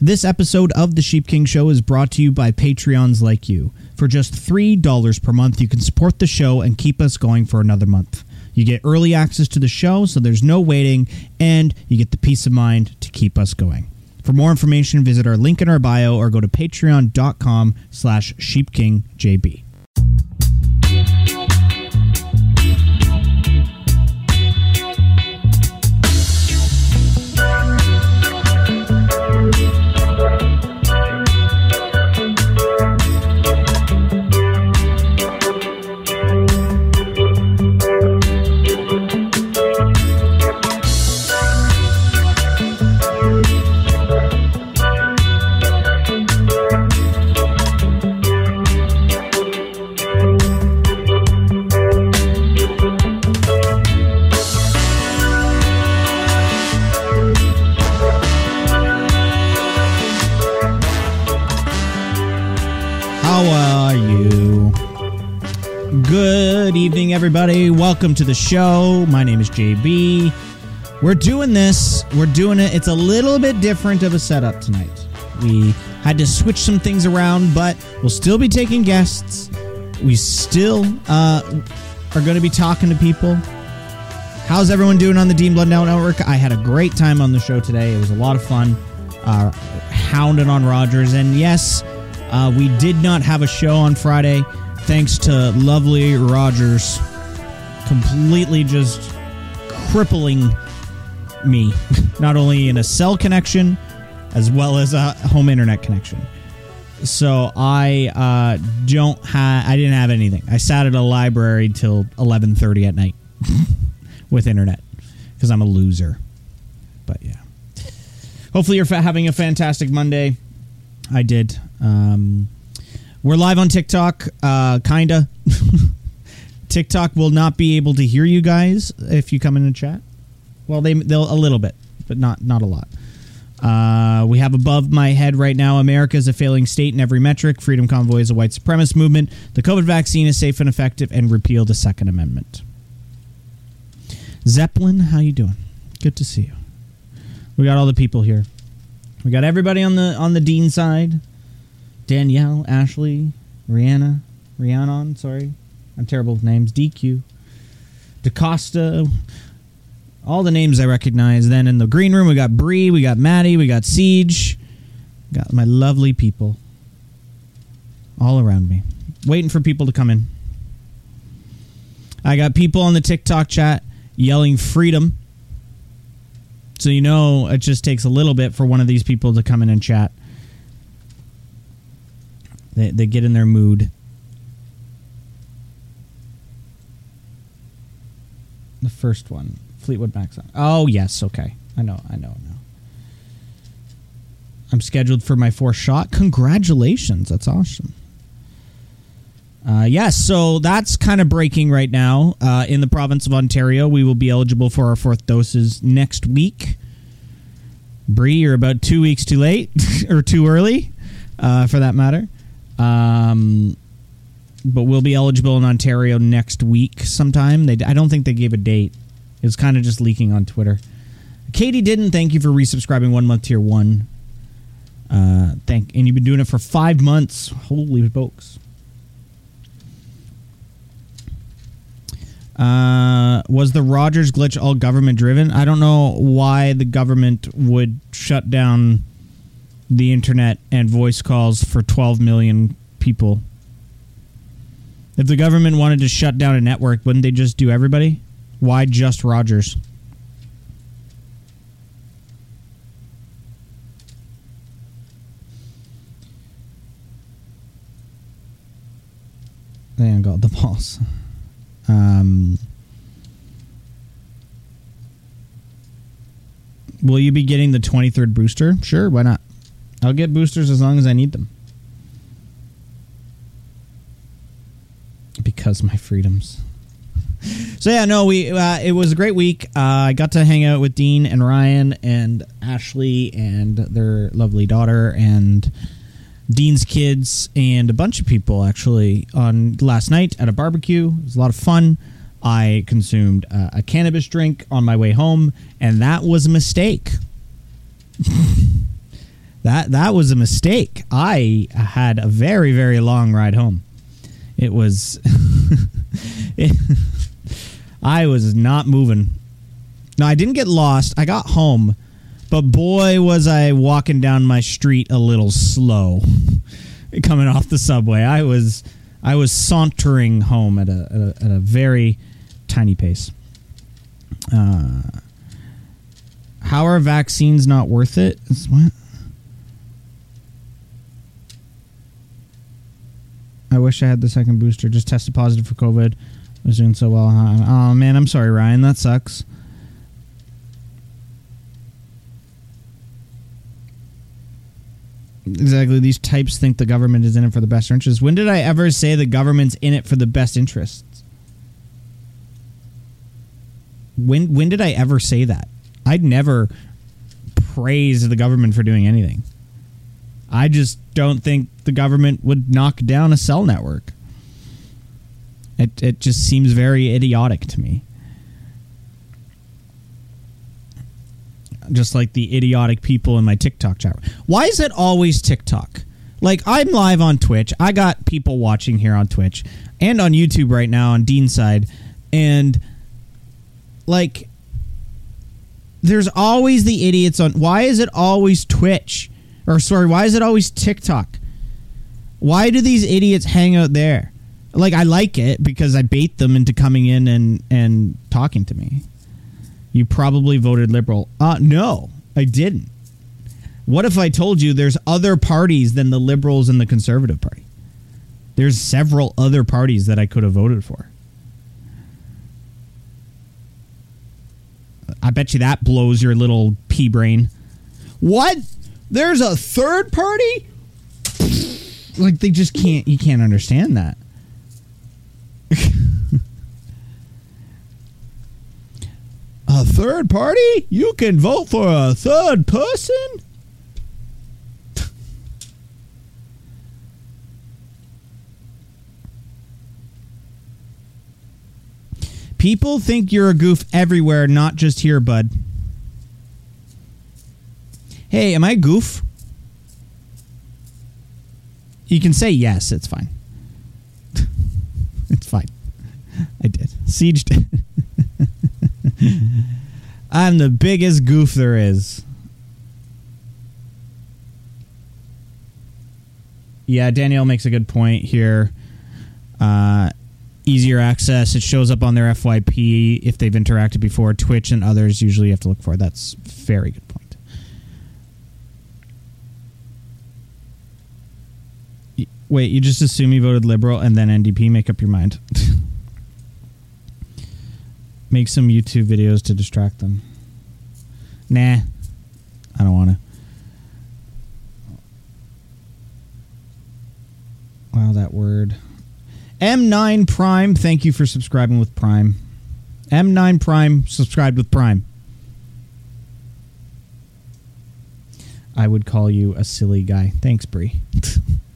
This episode of The Sheep King Show is brought to you by Patreons like you. For just $3 per month, you can support the show and keep us going for another month. You get early access to the show, so there's no waiting, and you get the peace of mind to keep us going. For more information, visit our link in our bio or go to patreon.com slash sheepkingjb. Evening, everybody. Welcome to the show. My name is JB. We're doing this. We're doing it. It's a little bit different of a setup tonight. We had to switch some things around, but we'll still be taking guests. We still uh, are going to be talking to people. How's everyone doing on the Dean Blundell Network? I had a great time on the show today. It was a lot of fun. Uh, hounding on Rogers. And yes, uh, we did not have a show on Friday thanks to lovely Rogers completely just crippling me, not only in a cell connection as well as a home internet connection. So I uh, don't have. I didn't have anything. I sat at a library till eleven thirty at night with internet because I'm a loser. But yeah. Hopefully you're fa- having a fantastic Monday. I did. Um, we're live on TikTok, uh, kinda. TikTok will not be able to hear you guys if you come in and chat. Well, they they'll a little bit, but not not a lot. Uh, we have above my head right now America is a failing state in every metric. Freedom Convoy is a white supremacist movement. The COVID vaccine is safe and effective, and repeal the Second Amendment. Zeppelin, how you doing? Good to see you. We got all the people here. We got everybody on the on the Dean side. Danielle, Ashley, Rihanna, Rhiannon, sorry. I'm terrible with names. DQ. DaCosta. All the names I recognize. Then in the green room we got Bree, we got Maddie, we got Siege. Got my lovely people all around me. Waiting for people to come in. I got people on the TikTok chat yelling freedom. So you know it just takes a little bit for one of these people to come in and chat. They, they get in their mood. The first one, Fleetwood Mac song. Oh yes, okay. I know, I know now. I'm scheduled for my fourth shot. Congratulations, that's awesome. Uh, yes, so that's kind of breaking right now. Uh, in the province of Ontario, we will be eligible for our fourth doses next week. Bree, you're about two weeks too late, or too early, uh, for that matter. Um, but we'll be eligible in Ontario next week sometime. They, I don't think they gave a date. It was kind of just leaking on Twitter. Katie didn't. Thank you for resubscribing one month tier one. Uh, thank and you've been doing it for five months. Holy folks. Uh, was the Rogers glitch all government driven? I don't know why the government would shut down the internet and voice calls for 12 million people. If the government wanted to shut down a network, wouldn't they just do everybody? Why just Rogers? They got the balls. Um, will you be getting the 23rd booster? Sure, why not? I'll get boosters as long as I need them. Because my freedoms. So yeah, no, we uh, it was a great week. Uh, I got to hang out with Dean and Ryan and Ashley and their lovely daughter and Dean's kids and a bunch of people actually on last night at a barbecue. It was a lot of fun. I consumed uh, a cannabis drink on my way home, and that was a mistake. That that was a mistake. I had a very very long ride home. It was it, I was not moving. No, I didn't get lost. I got home, but boy was I walking down my street a little slow coming off the subway. I was I was sauntering home at a at a, at a very tiny pace. Uh, how are vaccines not worth it? What? I wish I had the second booster. Just tested positive for COVID. I was doing so well. Oh man, I'm sorry, Ryan. That sucks. Exactly. These types think the government is in it for the best interests. When did I ever say the government's in it for the best interests? When when did I ever say that? I'd never praise the government for doing anything. I just don't think the government would knock down a cell network. It it just seems very idiotic to me. Just like the idiotic people in my TikTok chat. Why is it always TikTok? Like I'm live on Twitch. I got people watching here on Twitch and on YouTube right now on Dean's side and like there's always the idiots on why is it always Twitch? Or sorry, why is it always TikTok? Why do these idiots hang out there? Like I like it because I bait them into coming in and and talking to me. You probably voted liberal. Uh no, I didn't. What if I told you there's other parties than the liberals and the conservative party? There's several other parties that I could have voted for. I bet you that blows your little pea brain. What? There's a third party? like they just can't you can't understand that. a third party? You can vote for a third person? People think you're a goof everywhere, not just here, bud. Hey, am I goof? You can say yes, it's fine. it's fine. I did. Siege did. I'm the biggest goof there is. Yeah, Danielle makes a good point here. Uh, easier access. It shows up on their FYP if they've interacted before. Twitch and others usually have to look for. That's very good point. Wait, you just assume you voted liberal and then NDP? Make up your mind. Make some YouTube videos to distract them. Nah, I don't want to. Wow, that word. M9 Prime, thank you for subscribing with Prime. M9 Prime, subscribed with Prime. I would call you a silly guy. Thanks, Brie.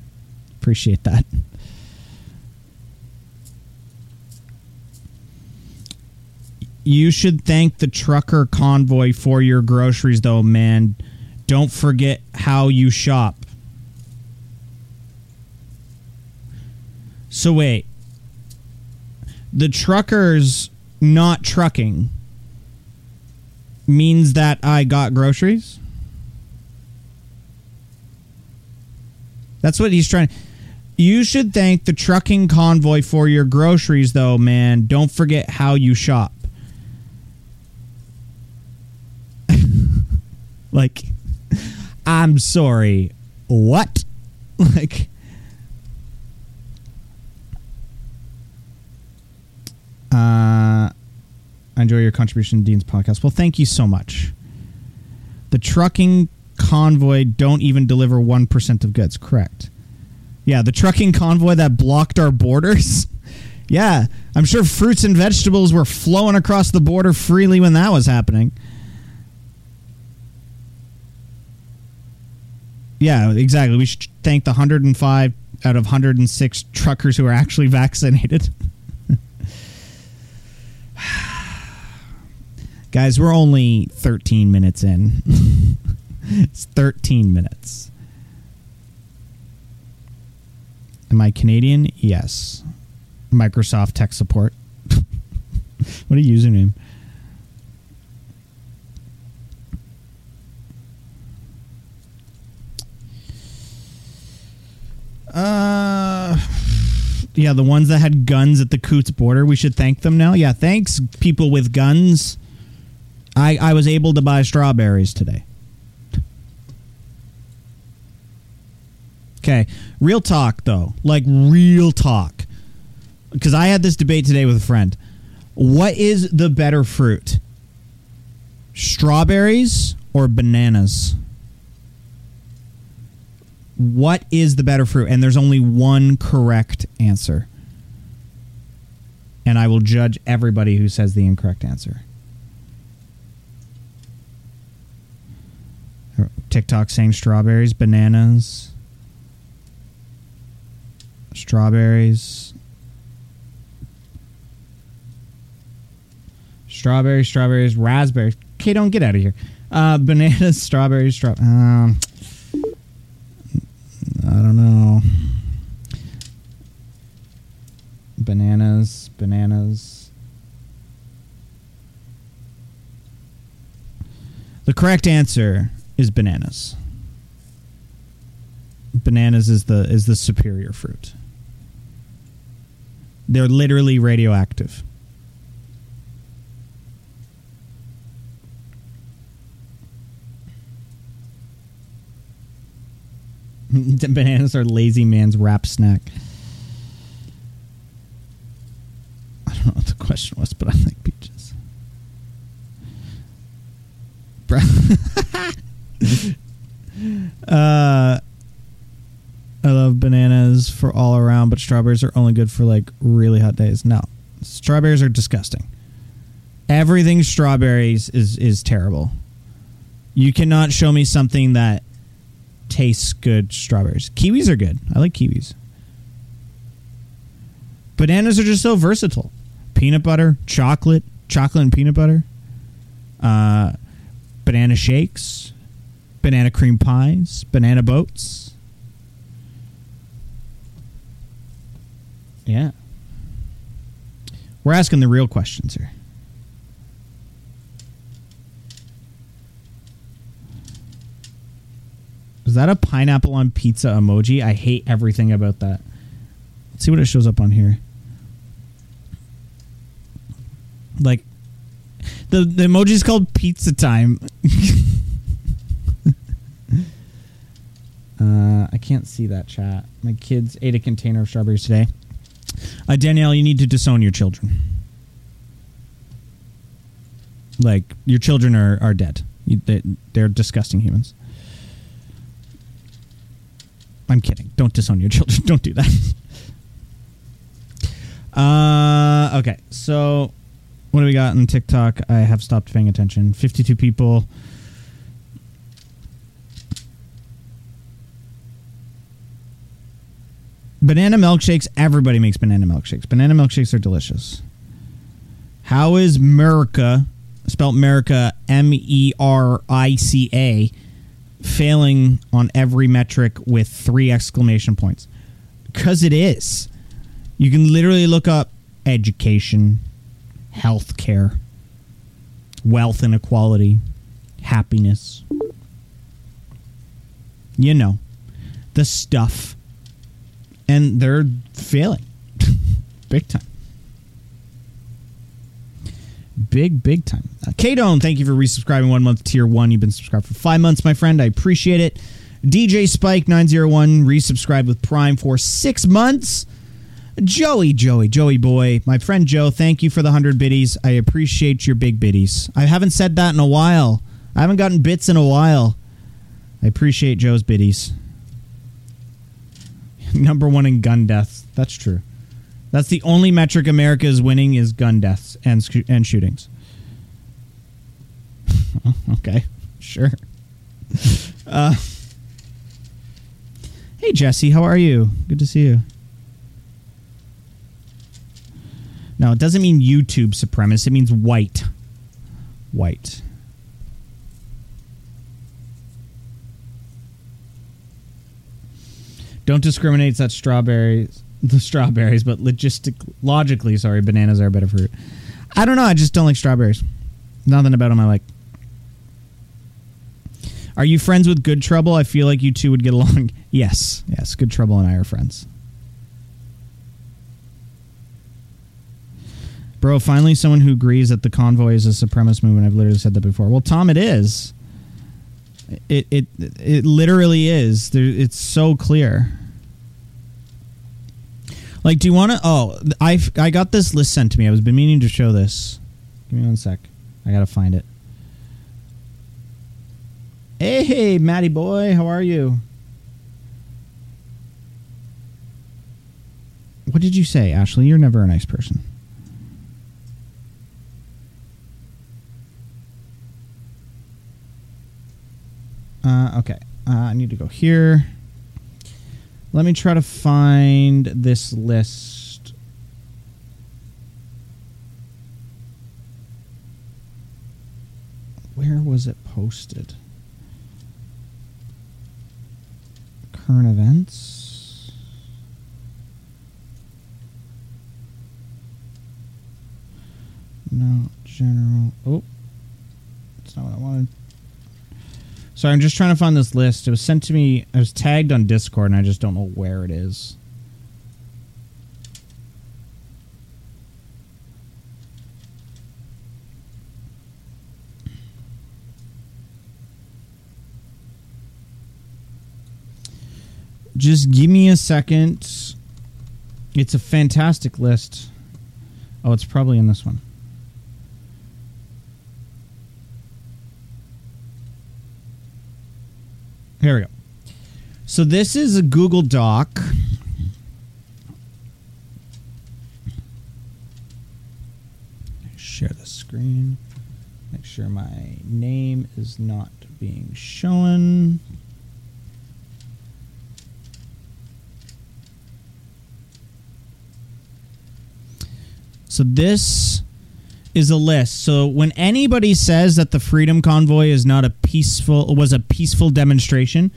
Appreciate that. You should thank the trucker convoy for your groceries, though, man. Don't forget how you shop. So, wait. The truckers not trucking means that I got groceries? That's what he's trying. You should thank the trucking convoy for your groceries, though, man. Don't forget how you shop. like, I'm sorry. What? Like, uh, I enjoy your contribution to Dean's podcast. Well, thank you so much. The trucking convoy don't even deliver 1% of goods, correct? Yeah, the trucking convoy that blocked our borders. yeah, I'm sure fruits and vegetables were flowing across the border freely when that was happening. Yeah, exactly. We should thank the 105 out of 106 truckers who are actually vaccinated. Guys, we're only 13 minutes in. it's 13 minutes. Am I Canadian? Yes. Microsoft tech support. what a username. Uh, yeah, the ones that had guns at the Coutts border. We should thank them now. Yeah, thanks, people with guns. I I was able to buy strawberries today. Okay, real talk though, like real talk, because I had this debate today with a friend. What is the better fruit? Strawberries or bananas? What is the better fruit? And there's only one correct answer. And I will judge everybody who says the incorrect answer. TikTok saying strawberries, bananas, strawberries, strawberries, strawberries, raspberries. Okay, don't get out of here. Uh, bananas, strawberries, straw. Um, I don't know. Bananas, bananas. The correct answer is bananas. Bananas is the is the superior fruit. They're literally radioactive. Bananas are lazy man's rap snack. I don't know what the question was, but I like peaches. uh, I love bananas for all around, but strawberries are only good for like really hot days. No, strawberries are disgusting. Everything strawberries is is terrible. You cannot show me something that tastes good strawberries. Kiwis are good. I like kiwis. Bananas are just so versatile. Peanut butter, chocolate, chocolate and peanut butter. Uh, banana shakes, banana cream pies, banana boats. Yeah. We're asking the real questions here. Is that a pineapple on pizza emoji? I hate everything about that. Let's see what it shows up on here. Like the the emoji is called pizza time. uh, I can't see that chat. My kids ate a container of strawberries today. Uh, Danielle, you need to disown your children. Like your children are are dead. They, they're disgusting humans. I'm kidding. Don't disown your children. Don't do that. uh, okay, so what do we got on TikTok? I have stopped paying attention. 52 people. Banana milkshakes. Everybody makes banana milkshakes. Banana milkshakes are delicious. How is America, spelled America, M E R I C A, failing on every metric with three exclamation points because it is. You can literally look up education, healthcare, wealth inequality, happiness. You know, the stuff. And they're failing big time. Big, big time. Uh, Kadone, thank you for resubscribing one month tier one. You've been subscribed for five months, my friend. I appreciate it. DJ Spike 901 resubscribed with Prime for six months. Joey, Joey, Joey boy, my friend Joe, thank you for the 100 biddies. I appreciate your big biddies. I haven't said that in a while. I haven't gotten bits in a while. I appreciate Joe's biddies. Number one in gun deaths. That's true. That's the only metric America is winning is gun deaths and and shootings. okay, sure. Uh, hey Jesse, how are you? Good to see you. No, it doesn't mean YouTube supremacist. It means white. White. Don't discriminate such strawberries, the strawberries, but logistic, logically, sorry, bananas are a better fruit. I don't know. I just don't like strawberries. Nothing about them I like. Are you friends with Good Trouble? I feel like you two would get along. yes, yes. Good Trouble and I are friends. Bro, finally someone who agrees that the convoy is a supremacist movement. I've literally said that before. Well, Tom, it is. It it it literally is. There, it's so clear. Like, do you want to? Oh, I I got this list sent to me. I was been meaning to show this. Give me one sec. I gotta find it. Hey, hey, Matty boy, how are you? What did you say, Ashley? You're never a nice person. Uh, okay, uh, I need to go here. Let me try to find this list. Where was it posted? Current events. No, general. Oh, that's not what I wanted. Sorry, I'm just trying to find this list. It was sent to me. I was tagged on Discord, and I just don't know where it is. Just give me a second. It's a fantastic list. Oh, it's probably in this one. Here we go. So this is a Google Doc. Share the screen. Make sure my name is not being shown. So this is a list. So when anybody says that the Freedom Convoy is not a peaceful was a peaceful demonstration,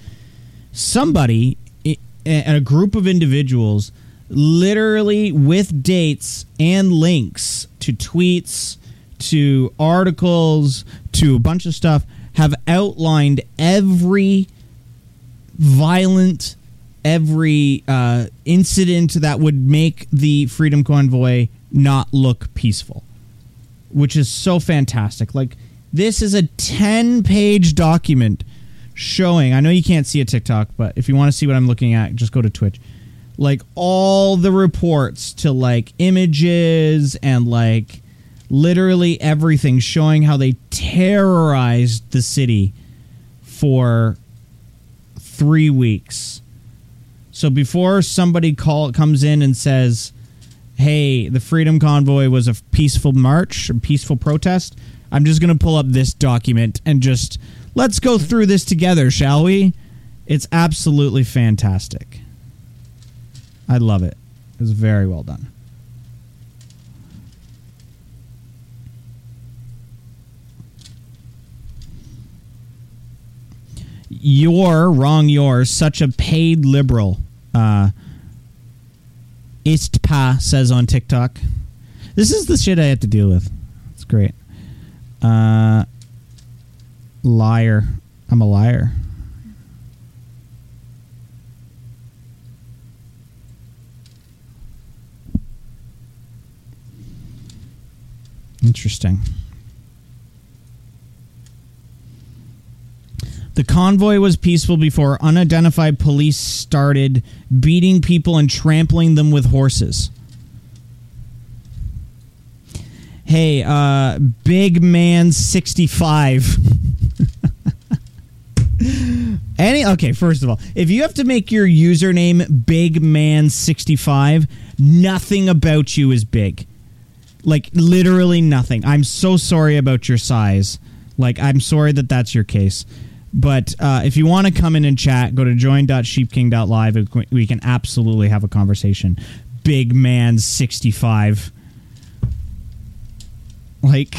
somebody and a group of individuals literally with dates and links to tweets, to articles, to a bunch of stuff have outlined every violent every uh, incident that would make the Freedom Convoy not look peaceful which is so fantastic. Like this is a 10 page document showing. I know you can't see a TikTok, but if you want to see what I'm looking at, just go to Twitch. Like all the reports to like images and like literally everything showing how they terrorized the city for 3 weeks. So before somebody call comes in and says hey, the Freedom Convoy was a peaceful march, a peaceful protest, I'm just going to pull up this document and just let's go through this together, shall we? It's absolutely fantastic. I love it. It's very well done. You're wrong. You're such a paid liberal. Uh, Istpa says on TikTok. This is the shit I have to deal with. It's great. Uh, liar. I'm a liar. Interesting. The convoy was peaceful before unidentified police started beating people and trampling them with horses. Hey, uh, Big Man 65. Any okay, first of all, if you have to make your username Big Man 65, nothing about you is big. Like literally nothing. I'm so sorry about your size. Like I'm sorry that that's your case. But uh, if you want to come in and chat, go to join.sheepking.live. We can absolutely have a conversation. Big man 65. Like.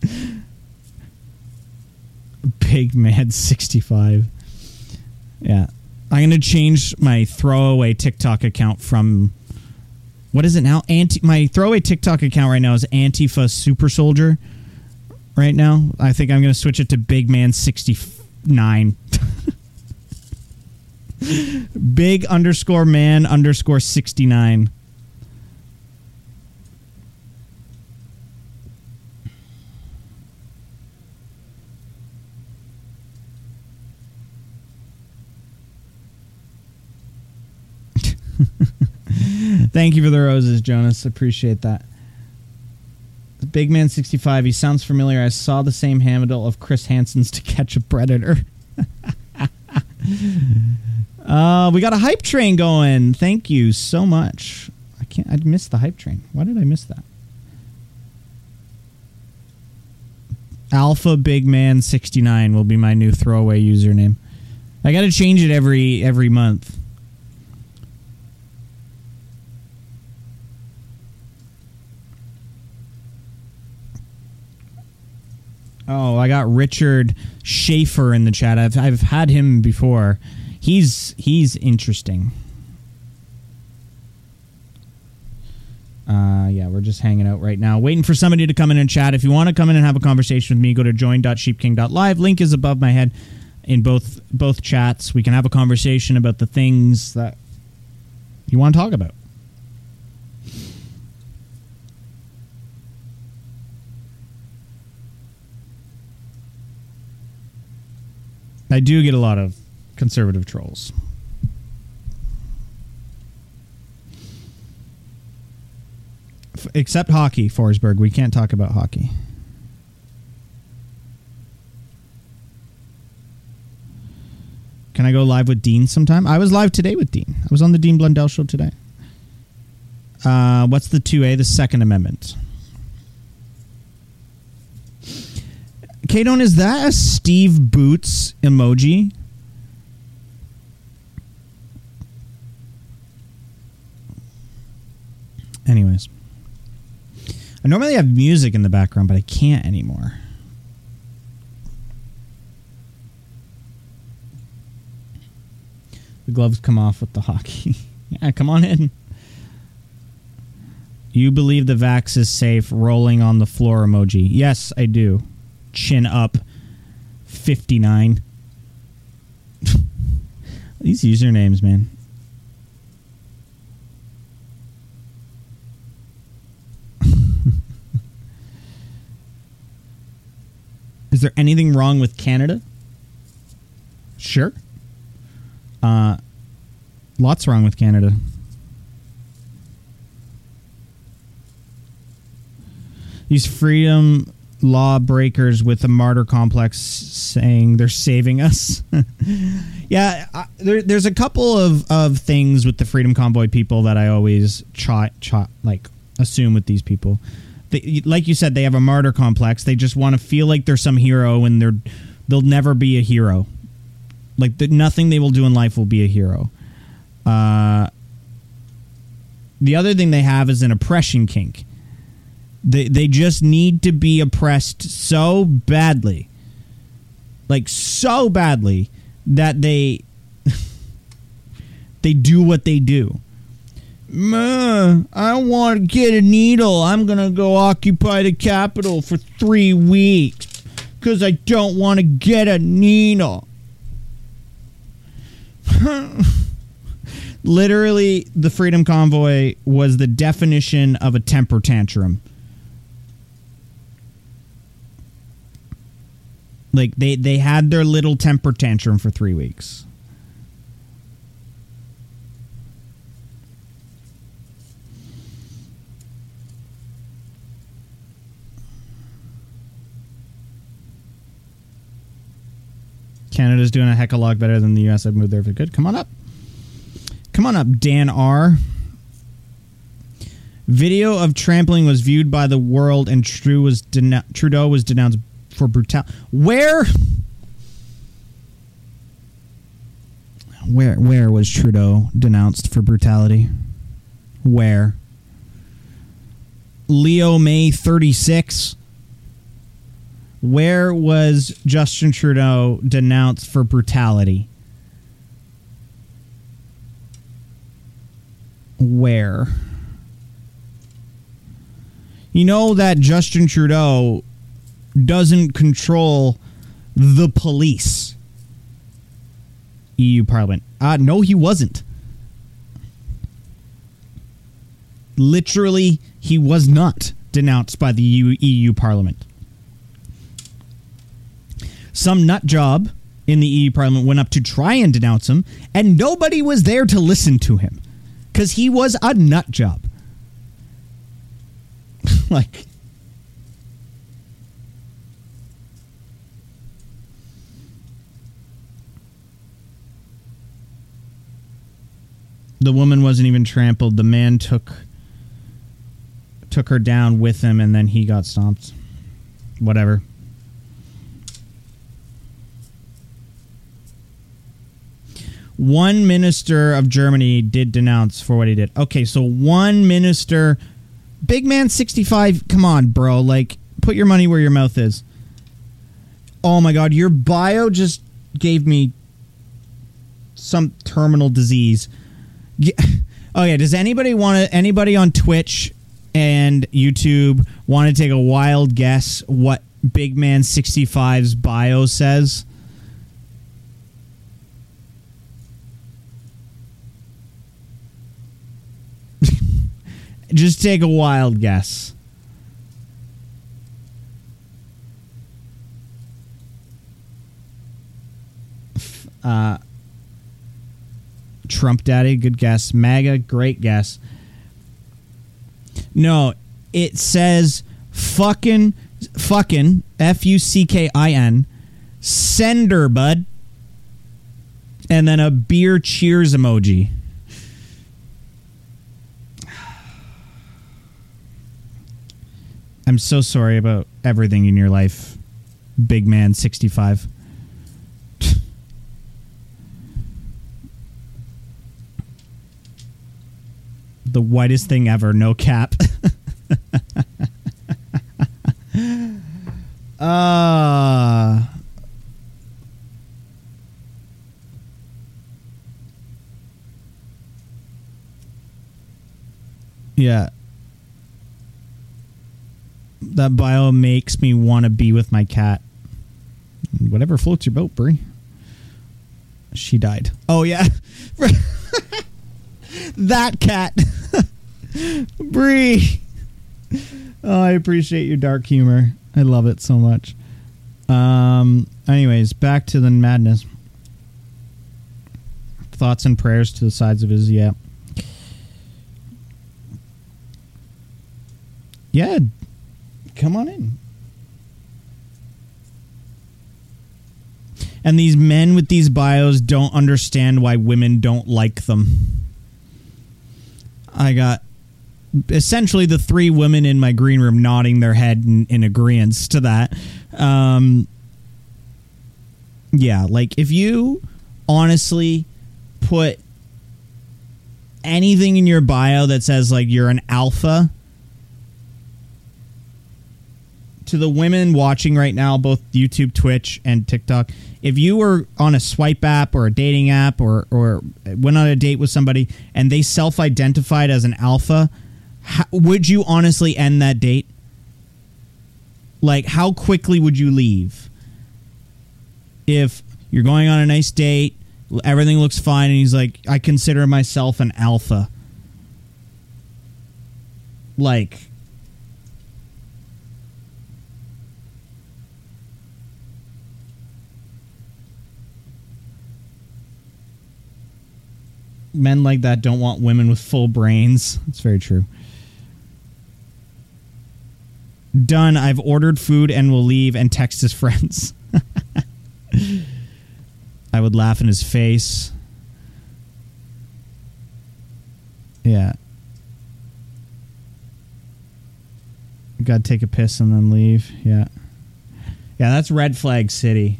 Big man 65. Yeah. I'm going to change my throwaway TikTok account from what is it now? Anti my throwaway TikTok account right now is Antifa Super Soldier. Right now, I think I'm going to switch it to Big Man 69. Big underscore man underscore 69. Thank you for the roses, Jonas. Appreciate that. Big Man 65, he sounds familiar. I saw the same handle of Chris Hansen's To Catch a Predator. uh, we got a hype train going. Thank you so much. I can't, I missed the hype train. Why did I miss that? Alpha Big Man 69 will be my new throwaway username. I got to change it every every month. Oh, I got Richard Schaefer in the chat. I've I've had him before. He's he's interesting. Uh, yeah, we're just hanging out right now, waiting for somebody to come in and chat. If you want to come in and have a conversation with me, go to join.sheepking.live. Link is above my head in both both chats. We can have a conversation about the things that you want to talk about. I do get a lot of conservative trolls. Except hockey, Forsberg. We can't talk about hockey. Can I go live with Dean sometime? I was live today with Dean. I was on the Dean Blundell show today. Uh, what's the 2A? The Second Amendment. Kadon, is that a Steve Boots emoji? Anyways, I normally have music in the background, but I can't anymore. The gloves come off with the hockey. yeah, come on in. You believe the vax is safe rolling on the floor emoji. Yes, I do chin up 59. These usernames, man. Is there anything wrong with Canada? Sure. Uh, lots wrong with Canada. These freedom lawbreakers with a martyr complex saying they're saving us. yeah, I, there, there's a couple of, of things with the Freedom Convoy people that I always try, try like assume with these people. They, like you said, they have a martyr complex. They just want to feel like they're some hero, and they're they'll never be a hero. Like the, nothing they will do in life will be a hero. Uh, the other thing they have is an oppression kink they they just need to be oppressed so badly. Like so badly that they they do what they do. I don't want to get a needle. I'm going to go occupy the Capitol for three weeks because I don't want to get a needle. Literally, the Freedom Convoy was the definition of a temper tantrum. Like they they had their little temper tantrum for three weeks. Canada's doing a heck of a lot better than the US. I've moved there for good. Come on up. Come on up, Dan R. Video of trampling was viewed by the world, and Trudeau was, Trudeau was denounced for brutality. Where? Where where was Trudeau denounced for brutality? Where? Leo May 36. Where was Justin Trudeau denounced for brutality? Where? You know that Justin Trudeau doesn't control the police. EU Parliament. Uh, no, he wasn't. Literally, he was not denounced by the EU, EU Parliament. Some nut job in the EU Parliament went up to try and denounce him, and nobody was there to listen to him because he was a nut job. like, the woman wasn't even trampled. The man took took her down with him, and then he got stomped. Whatever. One minister of Germany did denounce for what he did. Okay, so one minister, big man, sixty-five. Come on, bro. Like, put your money where your mouth is. Oh my god, your bio just gave me some terminal disease. Yeah. Does anybody want to anybody on Twitch and YouTube want to take a wild guess what Big Man 65's bio says? Just take a wild guess. Uh, Trump Daddy, good guess. MAGA, great guess. No, it says fucking, fucking, F U C K I N, sender, bud. And then a beer cheers emoji. I'm so sorry about everything in your life, big man 65. The whitest thing ever, no cap. uh Yeah. That bio makes me want to be with my cat. Whatever floats your boat, Brie. She died. Oh yeah. that cat. Bree. Oh, I appreciate your dark humor. I love it so much. Um. Anyways, back to the madness. Thoughts and prayers to the sides of his yeah. Yeah. Come on in. And these men with these bios don't understand why women don't like them. I got essentially the three women in my green room nodding their head in, in agreement to that. Um, yeah, like if you honestly put anything in your bio that says like you're an alpha to the women watching right now, both YouTube, Twitch, and TikTok, if you were on a swipe app or a dating app or or went on a date with somebody and they self-identified as an alpha, how, would you honestly end that date? Like, how quickly would you leave? If you're going on a nice date, everything looks fine, and he's like, "I consider myself an alpha." Like men like that don't want women with full brains. It's very true. Done. I've ordered food and will leave and text his friends. I would laugh in his face. Yeah. Got to take a piss and then leave. Yeah. Yeah, that's red flag city.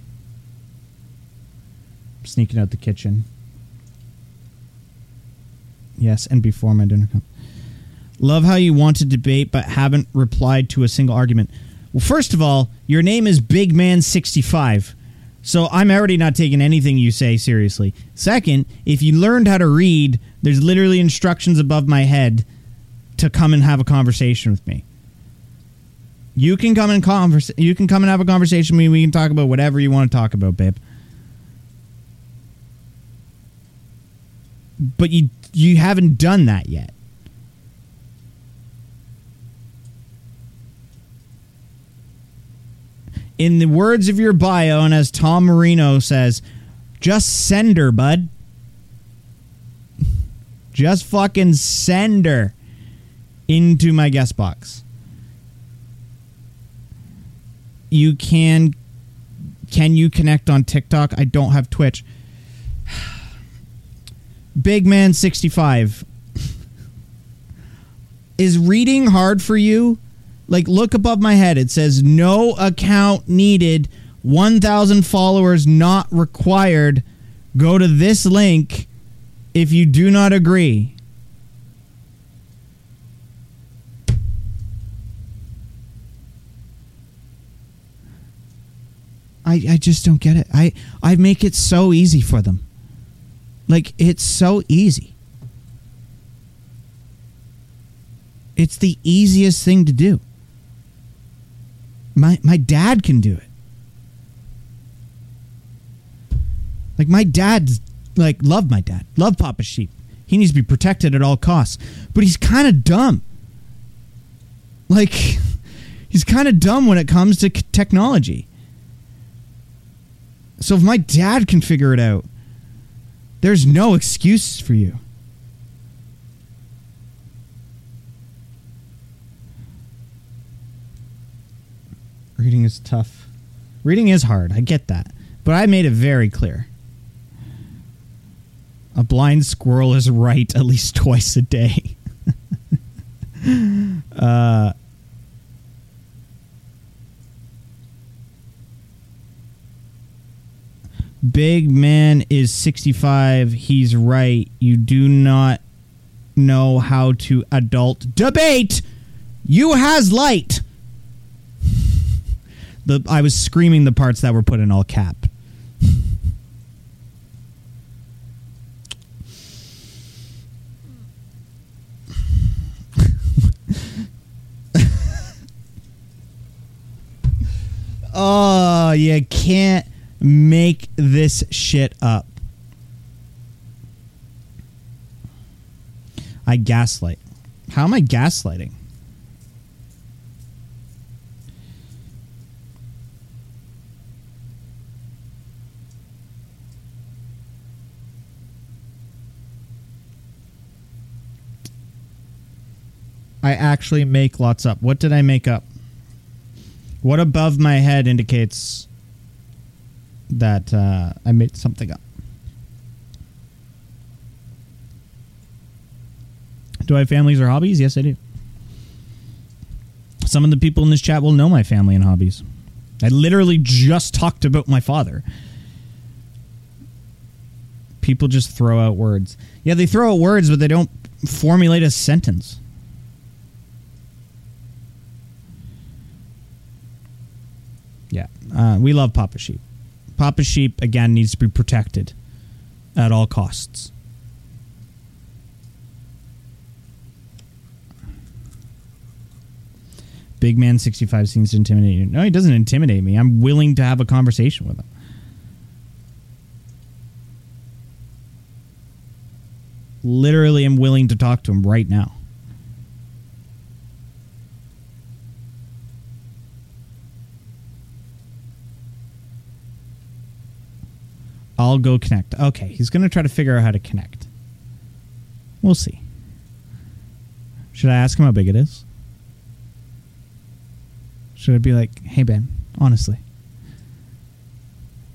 Sneaking out the kitchen. Yes, and before my dinner comes. Love how you want to debate but haven't replied to a single argument. Well, first of all, your name is Big Man 65. So I'm already not taking anything you say seriously. Second, if you learned how to read, There's literally instructions above my head to come and have a conversation with me. You can come and converse. You can come and have a conversation with me. We can talk about whatever you want to talk about, babe. But you you haven't done that yet. In the words of your bio, and as Tom Marino says, just send her, bud. Just fucking send her into my guest box. You can can you connect on TikTok? I don't have Twitch. Big man 65. Is reading hard for you? Like look above my head. It says no account needed. 1000 followers not required. Go to this link if you do not agree. I, I just don't get it. I, I make it so easy for them. Like, it's so easy. It's the easiest thing to do. My, my dad can do it. Like, my dad's, like, love my dad, love Papa Sheep. He needs to be protected at all costs. But he's kind of dumb. Like, he's kind of dumb when it comes to technology. So if my dad can figure it out, there's no excuse for you. Reading is tough. Reading is hard. I get that. But I made it very clear. A blind squirrel is right at least twice a day. uh, Big man is 65. He's right. You do not know how to adult debate. You has light. The I was screaming the parts that were put in all cap. oh, you can't make this shit up. I gaslight. How am I gaslighting? I actually make lots up. What did I make up? What above my head indicates that uh, I made something up. Do I have families or hobbies? Yes, I do. Some of the people in this chat will know my family and hobbies. I literally just talked about my father. People just throw out words. Yeah, they throw out words, but they don't formulate a sentence. Yeah, uh, we love Papa Sheep. Papa Sheep, again, needs to be protected at all costs. Big Man 65 seems to intimidate you. No, he doesn't intimidate me. I'm willing to have a conversation with him. Literally, I'm willing to talk to him right now. I'll go connect. Okay, he's going to try to figure out how to connect. We'll see. Should I ask him how big it is? Should I be like, "Hey Ben, honestly,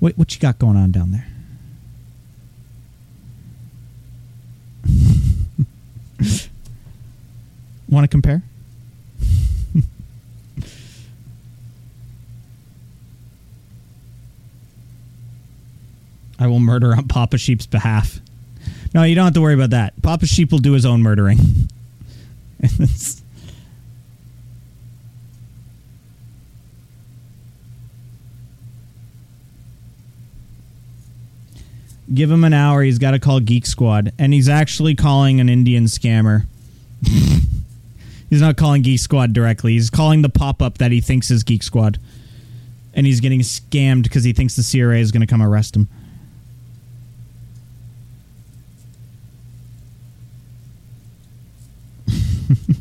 what what you got going on down there?" Want to compare? I will murder on Papa Sheep's behalf. No, you don't have to worry about that. Papa Sheep will do his own murdering. Give him an hour. He's got to call Geek Squad, and he's actually calling an Indian scammer. he's not calling Geek Squad directly. He's calling the pop up that he thinks is Geek Squad, and he's getting scammed because he thinks the CRA is going to come arrest him.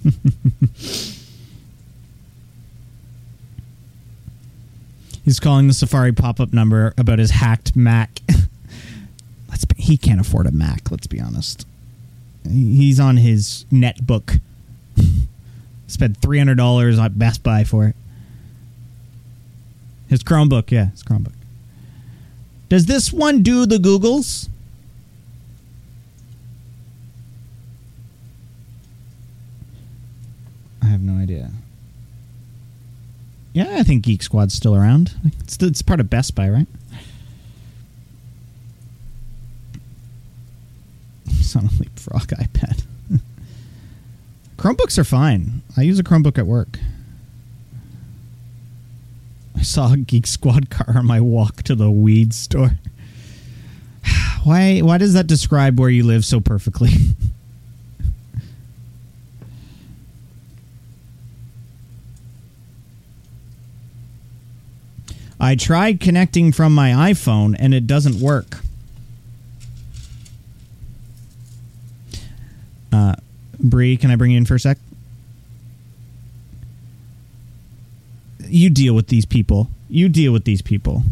He's calling the Safari pop-up number about his hacked Mac. let's be, he can't afford a Mac. Let's be honest. He's on his netbook. Spent three hundred dollars at Best Buy for it. His Chromebook, yeah, his Chromebook. Does this one do the Googles? I have no idea. Yeah, I think Geek Squad's still around. It's, it's part of Best Buy, right? It's on a Leapfrog iPad. Chromebooks are fine. I use a Chromebook at work. I saw a Geek Squad car on my walk to the weed store. why? Why does that describe where you live so perfectly? I tried connecting from my iPhone and it doesn't work. Uh, Bree, can I bring you in for a sec? You deal with these people. You deal with these people.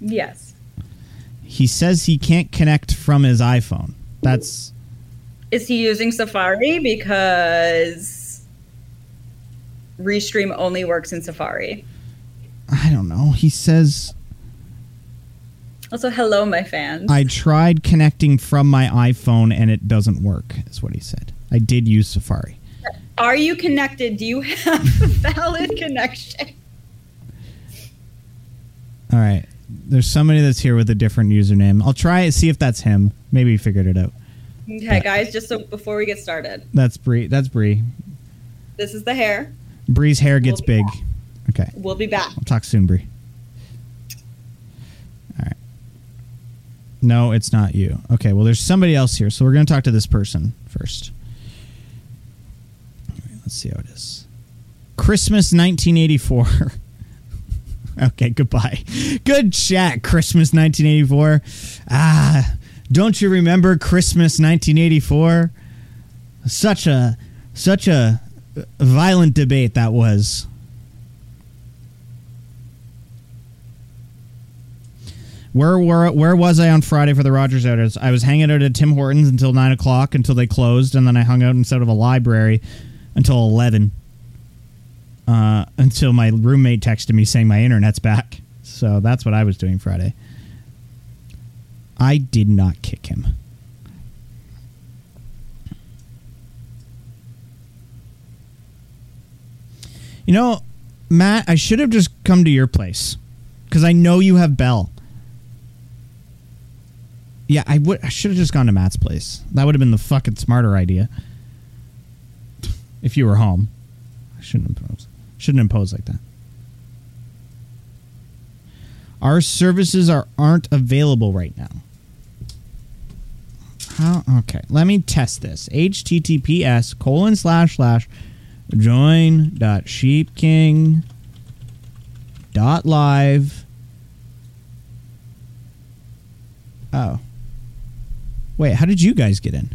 Yes. He says he can't connect from his iPhone. That's. Is he using Safari? Because Restream only works in Safari. I don't know. He says. Also, hello, my fans. I tried connecting from my iPhone and it doesn't work, is what he said. I did use Safari. Are you connected? Do you have a valid connection? All right. There's somebody that's here with a different username. I'll try and see if that's him. Maybe he figured it out. Okay, but guys, just so before we get started. That's Bree. That's Bree. This is the hair. Bree's hair gets we'll big. Back. Okay. We'll be back. I'll talk soon, Bree. All right. No, it's not you. Okay, well, there's somebody else here, so we're going to talk to this person first. let's see how it is. Christmas 1984. okay, goodbye. Good chat, Christmas 1984. Ah, don't you remember Christmas 1984? Such a such a violent debate that was. Where were where was I on Friday for the Rogers outers? I was hanging out at Tim Hortons until nine o'clock until they closed, and then I hung out instead of a library until eleven. Uh, until my roommate texted me saying my internet's back. So that's what I was doing Friday. I did not kick him. You know, Matt, I should have just come to your place because I know you have Bell. Yeah, I would. I should have just gone to Matt's place. That would have been the fucking smarter idea. If you were home, I shouldn't impose. Shouldn't impose like that. Our services are aren't available right now. How? Okay, let me test this. HTTPS colon slash slash join dot sheepking dot live. Oh. Wait, how did you guys get in?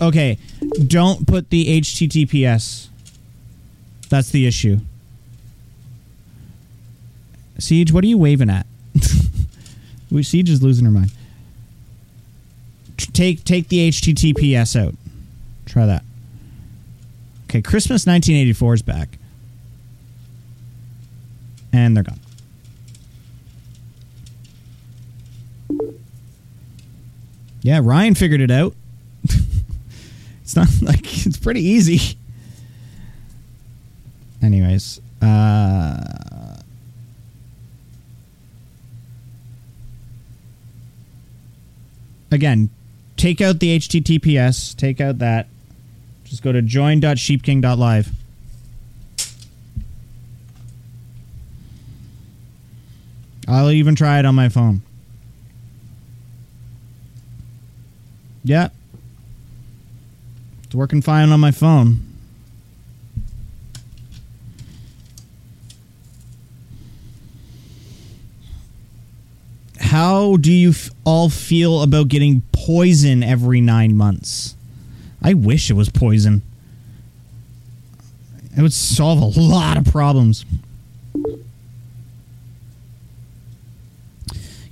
Okay, don't put the HTTPS. That's the issue. Siege, what are you waving at? Siege is losing her mind. Take take the HTTPS out. Try that. Okay, Christmas 1984 is back and they're gone. Yeah, Ryan figured it out. it's not like it's pretty easy. Anyways, uh again, take out the HTTPS, take out that. Just go to join.sheepking.live. I'll even try it on my phone. Yeah. It's working fine on my phone. How do you f- all feel about getting poison every nine months? I wish it was poison. It would solve a lot of problems.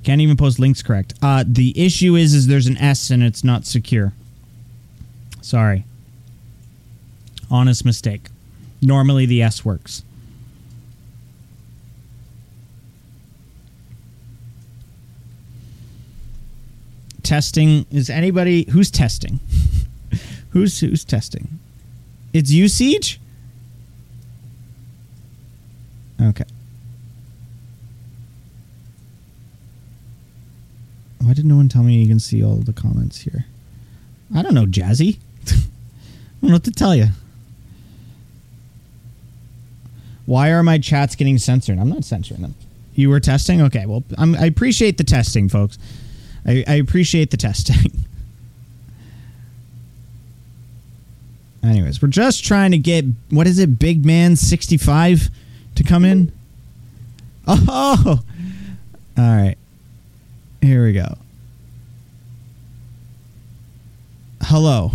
Can't even post links correct. Uh, the issue is, is there's an S and it's not secure. Sorry. Honest mistake. Normally the S works. Testing is anybody who's testing? who's who's testing? It's you, Siege. Okay. Why did no one tell me you can see all the comments here? I don't know, Jazzy. I don't know what to tell you. Why are my chats getting censored? I'm not censoring them. You were testing? Okay, well, I'm, I appreciate the testing, folks. I, I appreciate the testing. Anyways, we're just trying to get, what is it, Big Man 65 to come in? Oh! All right. Here we go. Hello.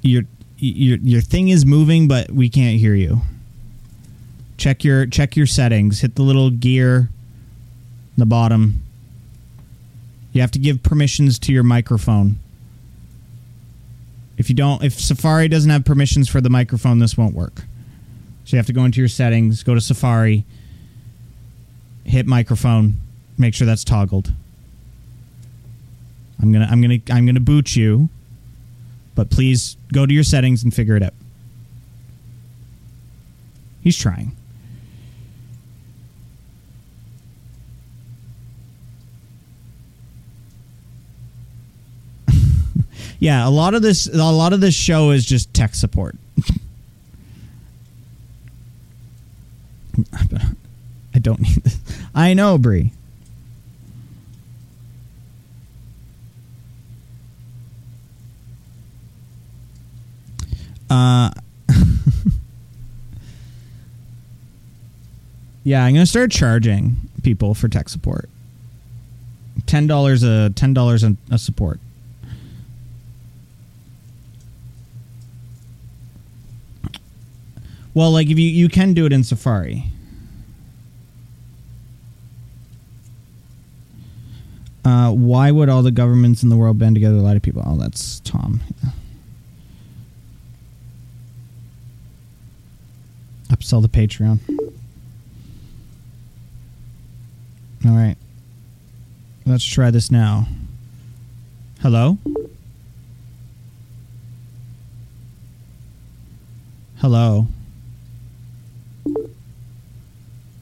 Your your your thing is moving, but we can't hear you. Check your check your settings. Hit the little gear in the bottom. You have to give permissions to your microphone. If you don't if Safari doesn't have permissions for the microphone, this won't work. So you have to go into your settings, go to Safari, hit microphone, make sure that's toggled. I'm gonna I'm gonna I'm gonna boot you, but please go to your settings and figure it out. He's trying. yeah, a lot of this a lot of this show is just tech support. Don't need this. I know, Bree. Uh, yeah, I'm gonna start charging people for tech support. Ten dollars a ten dollars a, a support. Well, like if you you can do it in Safari. Uh, why would all the governments in the world band together to lie to people? Oh, that's Tom. Yeah. Upsell the Patreon. All right. Let's try this now. Hello? Hello?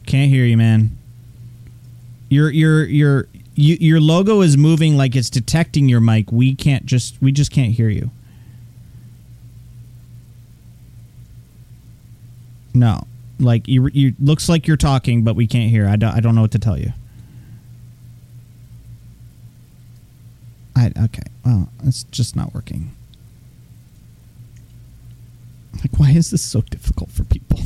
Can't hear you, man. You're you're your your you, your logo is moving like it's detecting your mic. We can't just we just can't hear you. No, like you you looks like you're talking, but we can't hear. I don't I don't know what to tell you. I okay. Well, it's just not working. Like, why is this so difficult for people?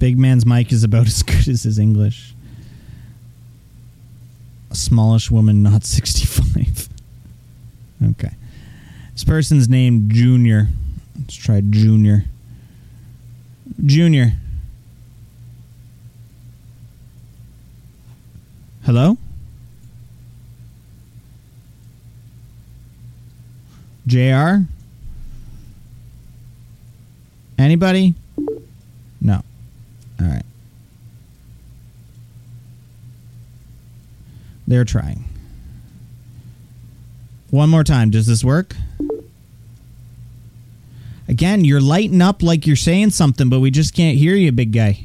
Big man's mic is about as good as his English. A smallish woman, not 65. okay. This person's named Junior. Let's try Junior. Junior. Hello? JR? Anybody? No. All right. They're trying. One more time. Does this work? Again, you're lighting up like you're saying something, but we just can't hear you, big guy.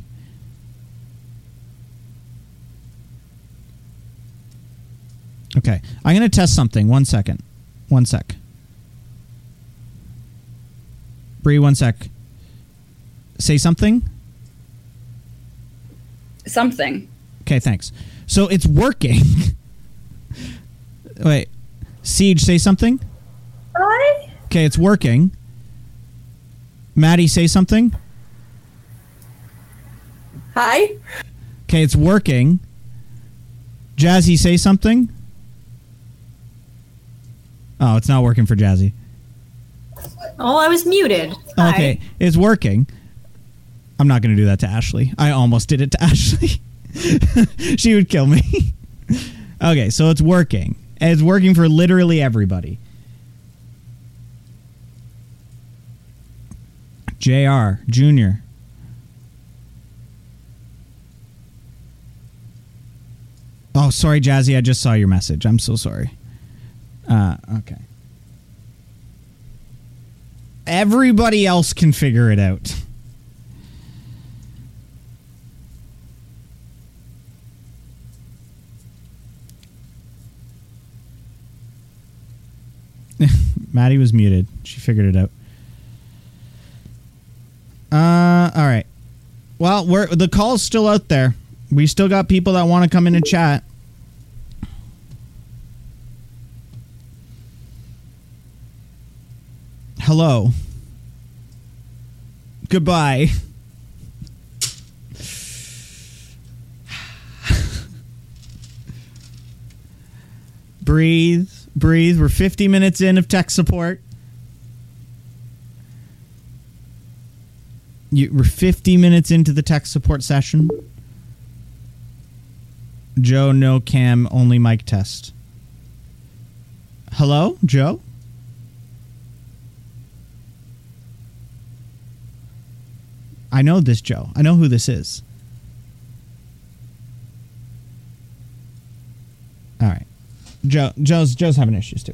Okay. I'm going to test something. One second. One sec. Bree, one sec. Say something. Something. Okay, thanks. So it's working. Wait. Siege, say something. Hi. Okay, it's working. Maddie, say something. Hi. Okay, it's working. Jazzy, say something. Oh, it's not working for Jazzy. Oh, I was muted. Hi. Okay, it's working. I'm not going to do that to Ashley. I almost did it to Ashley. she would kill me. okay, so it's working. It's working for literally everybody. JR, Junior. Oh, sorry, Jazzy. I just saw your message. I'm so sorry. Uh, okay. Everybody else can figure it out. Maddie was muted. She figured it out. Uh, all right. Well, we're the call's still out there. We still got people that want to come in and chat. Hello. Goodbye. breathe, breathe. We're 50 minutes in of tech support. You, we're 50 minutes into the tech support session. Joe, no cam, only mic test. Hello, Joe? I know this Joe. I know who this is. All right. Joe Joe's Joe's having issues too.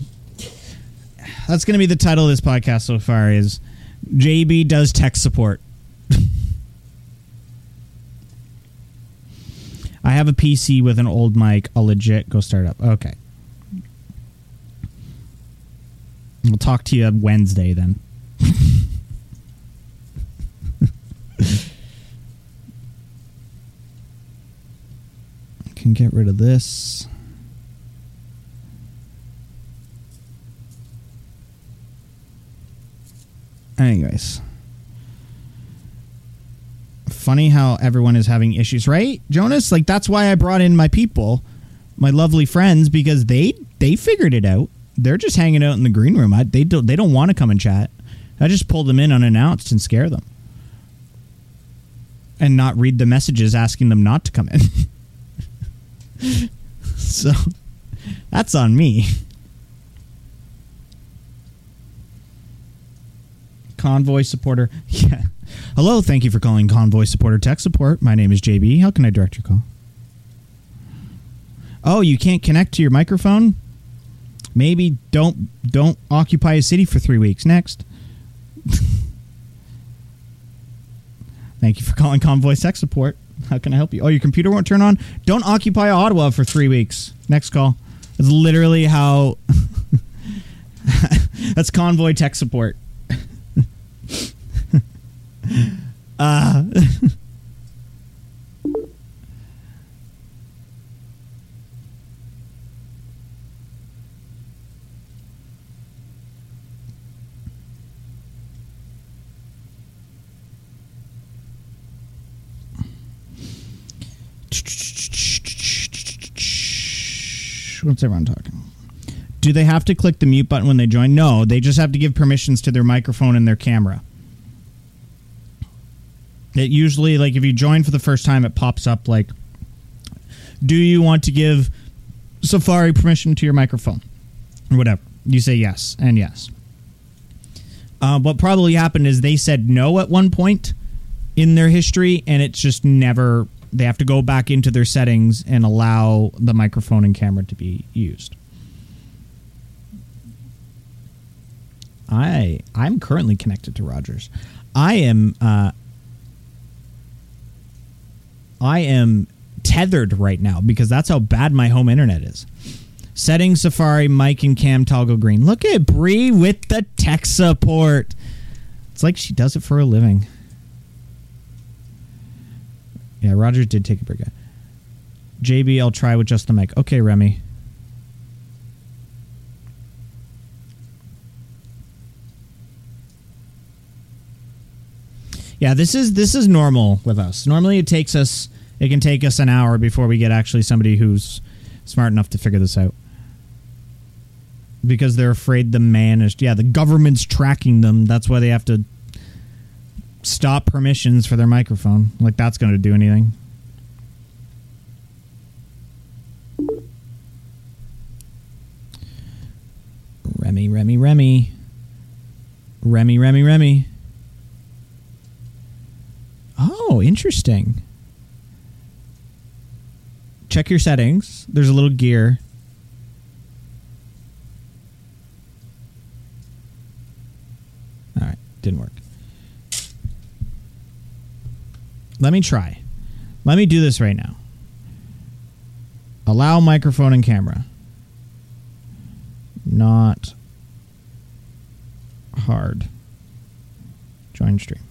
That's going to be the title of this podcast so far is JB does tech support. I have a PC with an old mic. I'll legit go start up. Okay. We'll talk to you Wednesday then. Can get rid of this. Anyways. Funny how everyone is having issues, right? Jonas, like that's why I brought in my people, my lovely friends because they they figured it out. They're just hanging out in the green room. I, they don't they don't want to come and chat. I just pulled them in unannounced and scare them. And not read the messages asking them not to come in. so that's on me. Convoy supporter. Yeah. Hello, thank you for calling Convoy supporter tech support. My name is JB. How can I direct your call? Oh, you can't connect to your microphone? Maybe don't don't occupy a city for 3 weeks. Next. Thank you for calling Convoy Tech Support. How can I help you? Oh, your computer won't turn on? Don't occupy Ottawa for three weeks. Next call. That's literally how. That's Convoy Tech Support. Uh, What's everyone talking? Do they have to click the mute button when they join? No, they just have to give permissions to their microphone and their camera. It usually, like, if you join for the first time, it pops up like, "Do you want to give Safari permission to your microphone?" or whatever. You say yes and yes. Uh, what probably happened is they said no at one point in their history, and it's just never. They have to go back into their settings and allow the microphone and camera to be used. I I'm currently connected to Rogers. I am uh, I am tethered right now because that's how bad my home internet is. Setting Safari, mic and cam toggle green. Look at Bree with the tech support. It's like she does it for a living. Yeah, Rogers did take a break. JB, I'll try with just the mic. Okay, Remy. Yeah, this is this is normal with us. Normally, it takes us it can take us an hour before we get actually somebody who's smart enough to figure this out because they're afraid the man is yeah the government's tracking them. That's why they have to stop permissions for their microphone. Like that's going to do anything. Remy, Remy, Remy. Remy, Remy, Remy. Oh, interesting. Check your settings. There's a little gear. All right, didn't work. Let me try. Let me do this right now. Allow microphone and camera. Not hard. Join stream.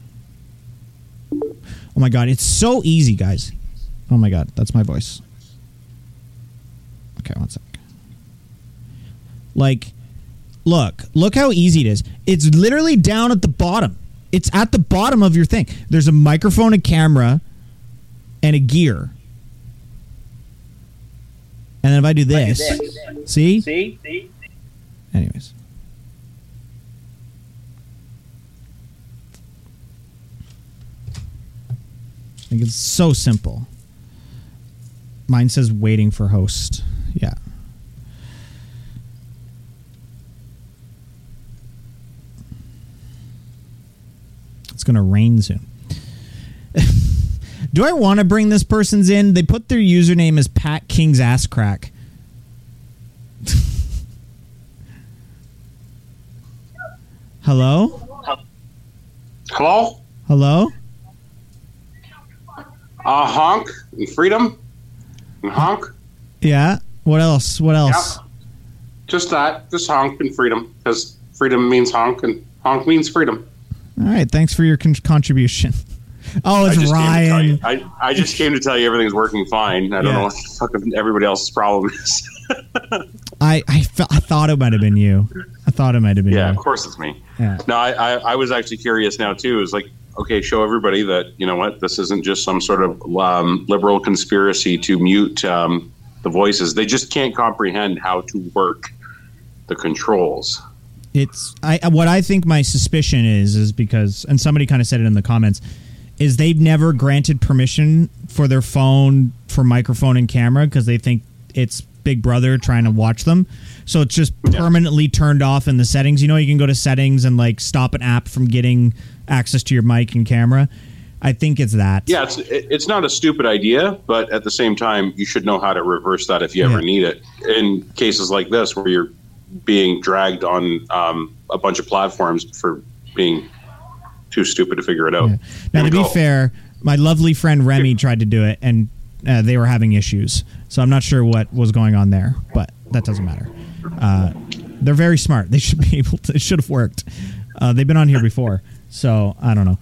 Oh my god, it's so easy, guys. Oh my god, that's my voice. Okay, one sec. Like, look, look how easy it is. It's literally down at the bottom. It's at the bottom of your thing. There's a microphone, a camera, and a gear. And then if I do this, see? See? See? Anyways. Like it's so simple. Mine says waiting for host. Yeah. It's going to rain soon. Do I want to bring this person's in? They put their username as Pat King's ass crack. Hello? Hello? Hello? Uh, honk and freedom and honk. Yeah. What else? What else? Yeah. Just that. Just honk and freedom. Because freedom means honk and honk means freedom. All right. Thanks for your con- contribution. Oh, it's I just Came to tell Ryan. you, I, I just came to tell you everything's working fine. I don't Yeah. know what the fuck everybody else's problem is. I I, fe- I thought it might have been you. I thought it might have been yeah, of course it's me. Yeah. No, I, I, I was actually curious now too. It's like, okay, show everybody that you know what this isn't just some sort of um, liberal conspiracy to mute um, the voices. They just can't comprehend how to work the controls. It's I what I think my suspicion is is because and somebody kind of said it in the comments is they've never granted permission for their phone for microphone and camera because they think it's Big Brother trying to watch them. So it's just Yeah. permanently turned off in the settings. You know, you can go to settings and like stop an app from getting access to your mic and camera. I think it's that. Yeah, it's it's not a stupid idea, but at the same time, you should know how to reverse that if you ever need it. In cases like this, where you're being dragged on um, a bunch of platforms for being too stupid to figure it out. Yeah. Now, to be fair, my lovely friend Remy tried to do it, and uh, they were having issues. So I'm not sure what was going on there, but that doesn't matter. Uh, they're very smart. They should be able to. It should have worked. Uh, they've been on here before, so I don't know.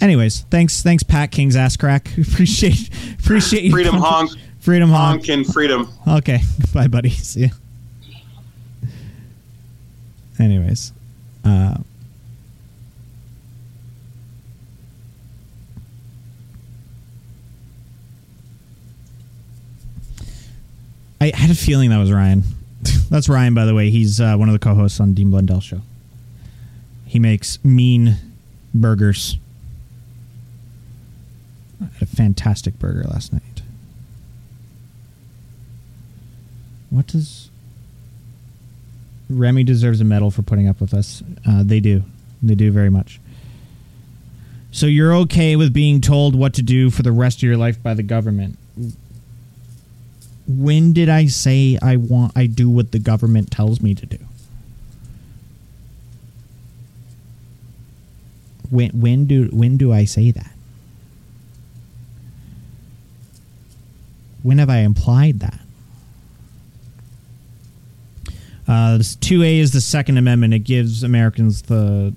Anyways, thanks, thanks, Pat King's ass crack. appreciate, appreciate Freedom honk. freedom honk. honk and freedom. Okay, bye, buddy. See ya. Anyways, uh, I had a feeling that was Ryan. That's Ryan, by the way. He's uh, one of the co-hosts on Dean Blundell show. He makes mean burgers. I had a fantastic burger last night. What does Remy deserves a medal for putting up with us? Uh, they do. They do very much. So you're okay with being told what to do for the rest of your life by the government? When did I say I want I do what the government tells me to do? When when do when do I say that? When have I implied that? Uh, this 2A is the Second Amendment. It gives Americans the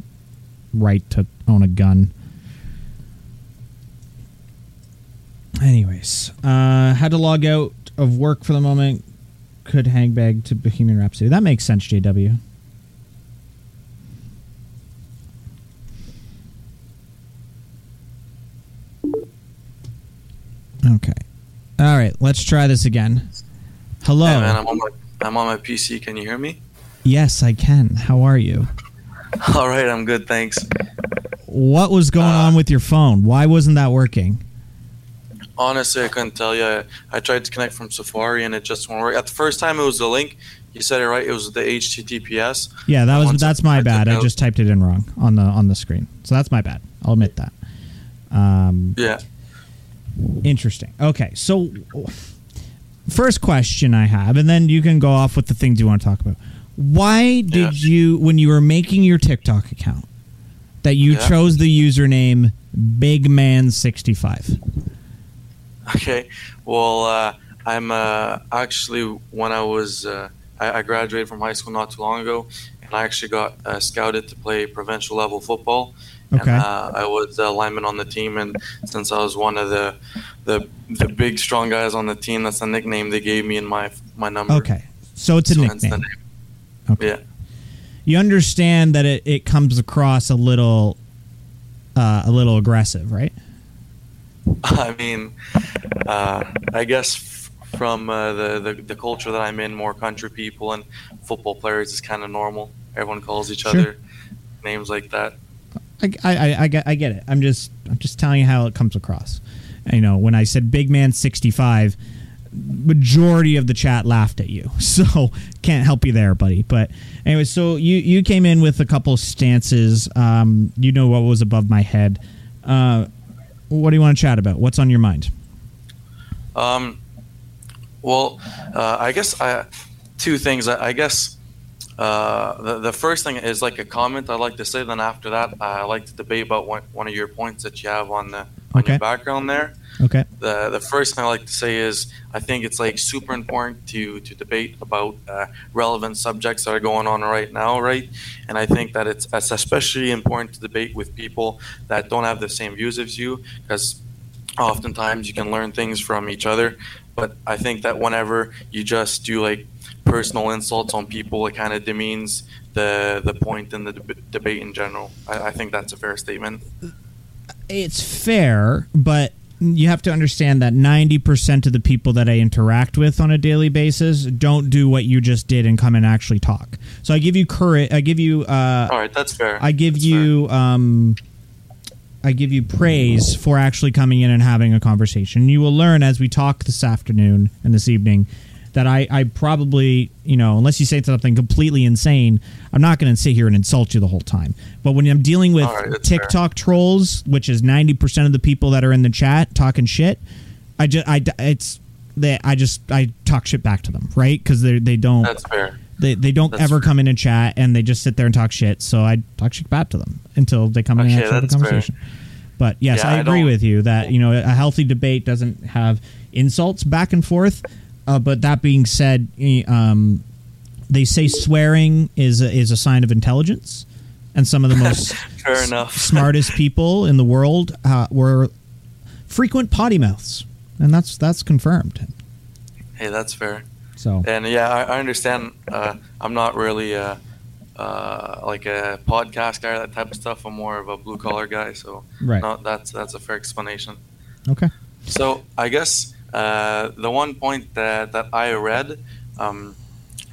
right to own a gun. Anyways, uh, had to log out of work for the moment. Could hang bag to Bohemian Rhapsody. That makes sense, JW. Okay. All right, let's try this again. Hello. Hey man, I'm on my I'm on my PC. Can you hear me? Yes, I can. How are you? All right, I'm good, thanks. What was going Uh, on with your phone? Why wasn't that working? Honestly, I couldn't tell you. I, I tried to connect from Safari and it just won't work. At the first time, it was the link. You said it right. It was the HTTPS. Yeah, that was that's my bad. I just typed it in wrong on the on the screen. So that's my bad. I'll admit that. Um, Yeah. interesting. Okay, so first question I have, and then you can go off with the things you want to talk about. Why did Yeah. you, when you were making your TikTok account, that you Yeah. chose the username Big Man sixty five? Okay. Well, uh, I'm uh, actually when I was uh, I, I graduated from high school not too long ago, and I actually got uh, scouted to play provincial level football. Okay. And, uh, I was the lineman on the team, and since I was one of the the the big strong guys on the team, that's the nickname they gave me in my my number. Okay, so it's a So nickname. name. Okay. Yeah. You understand that it, it comes across a little, uh, a little aggressive, right? I mean, uh, I guess f- from uh, the, the the culture that I'm in, more country people and football players is kind of normal. Everyone calls each Sure. other names like that. I, I, I, get I get it. I'm just I'm just telling you how it comes across. You know, when I said big man 65, majority of the chat laughed at you. So can't help you there, buddy. But anyway, so you you came in with a couple stances. Um, you know what was above my head. Uh, what do you want to chat about? What's on your mind? Um, well, uh, I guess I two things. I, I guess uh, the the first thing is like a comment I'd like to say. Then after that, I like to debate about one, one of your points that you have on the on Okay. your background there. Okay. the the first thing I like to say is I think it's like super important to to debate about uh, relevant subjects that are going on right now, right? And I think that it's, it's especially important to debate with people that don't have the same views as you, because oftentimes you can learn things from each other. But I think that whenever you just do like personal insults on people, it kind of demeans the the point in the deb- debate in general. I, I think that's a fair statement. it's fair, but you have to understand that 90% of the people that I interact with on a daily basis don't do what you just did and come and actually talk. So I give you courage. I give you. Uh, All right, that's fair. I give That's you. Um, I give you praise for actually coming in and having a conversation. You will learn as we talk this afternoon and this evening that I, I probably, you know, unless you say something completely insane, I'm not going to sit here and insult you the whole time. But when I'm dealing with right, that's fair. TikTok trolls, which is 90% of the people that are in the chat talking shit, I just, I, it's, they, I just, I talk shit back to them, right? Because they, they don't, That's fair. they, they don't That's ever fair. come in and chat and they just sit there and talk shit. So I talk shit back to them until they come in and Okay, have a that's fair. conversation. But yes, Yeah, I I agree don't- with you that you know a healthy debate doesn't have insults back and forth. Uh, but that being said, eh, um, they say swearing is a, is a sign of intelligence, and some of the most Fair enough. smartest people in the world uh, were frequent potty mouths, and that's that's confirmed. Hey, that's fair. So And yeah, I, I understand. Uh, I'm not really uh, uh, like a podcast guy, that type of stuff. I'm more of a blue collar guy. So right, no, that's that's a fair explanation. okay, So I guess uh, the one point that, that I read um,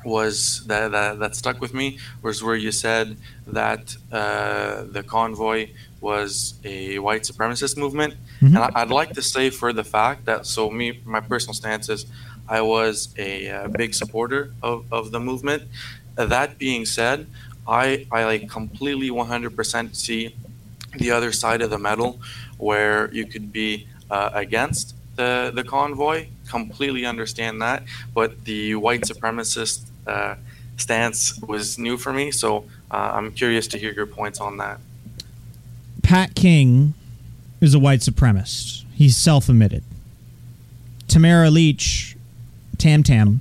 was that, that that stuck with me was where you said that uh, the convoy was a white supremacist movement, Mhm. and I, I'd like to say for the fact that so me my personal stance is I was a, uh big supporter of, of the movement. Uh, that being said, I I like completely 100% see the other side of the medal where you could be uh, against the, the convoy. Completely understand that. But the white supremacist uh, stance was new for me. So uh, I'm curious to hear your points on that. Pat King is a white supremacist. He's self admitted. Tamara Lich, Tam Tam,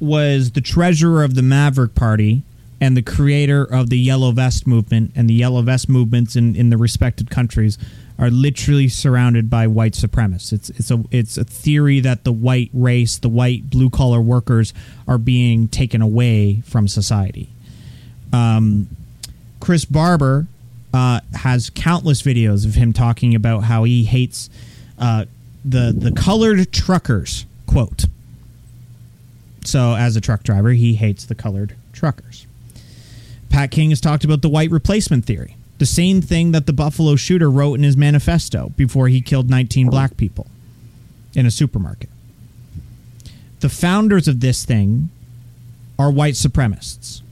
was the treasurer of the Maverick Party and the creator of the Yellow Vest movement, and the Yellow Vest movements in, in the respected countries are literally surrounded by white supremacists. It's it's a it's a theory that the white race, the white blue collar workers, are being taken away from society. Um, Chris Barber uh, has countless videos of him talking about how he hates uh, the the colored truckers. Quote. So, as a truck driver, he hates the colored truckers. Pat King has talked about the white replacement theory, the same thing that the Buffalo shooter wrote in his manifesto before he killed 19 black people in a supermarket. The founders of this thing are white supremacists.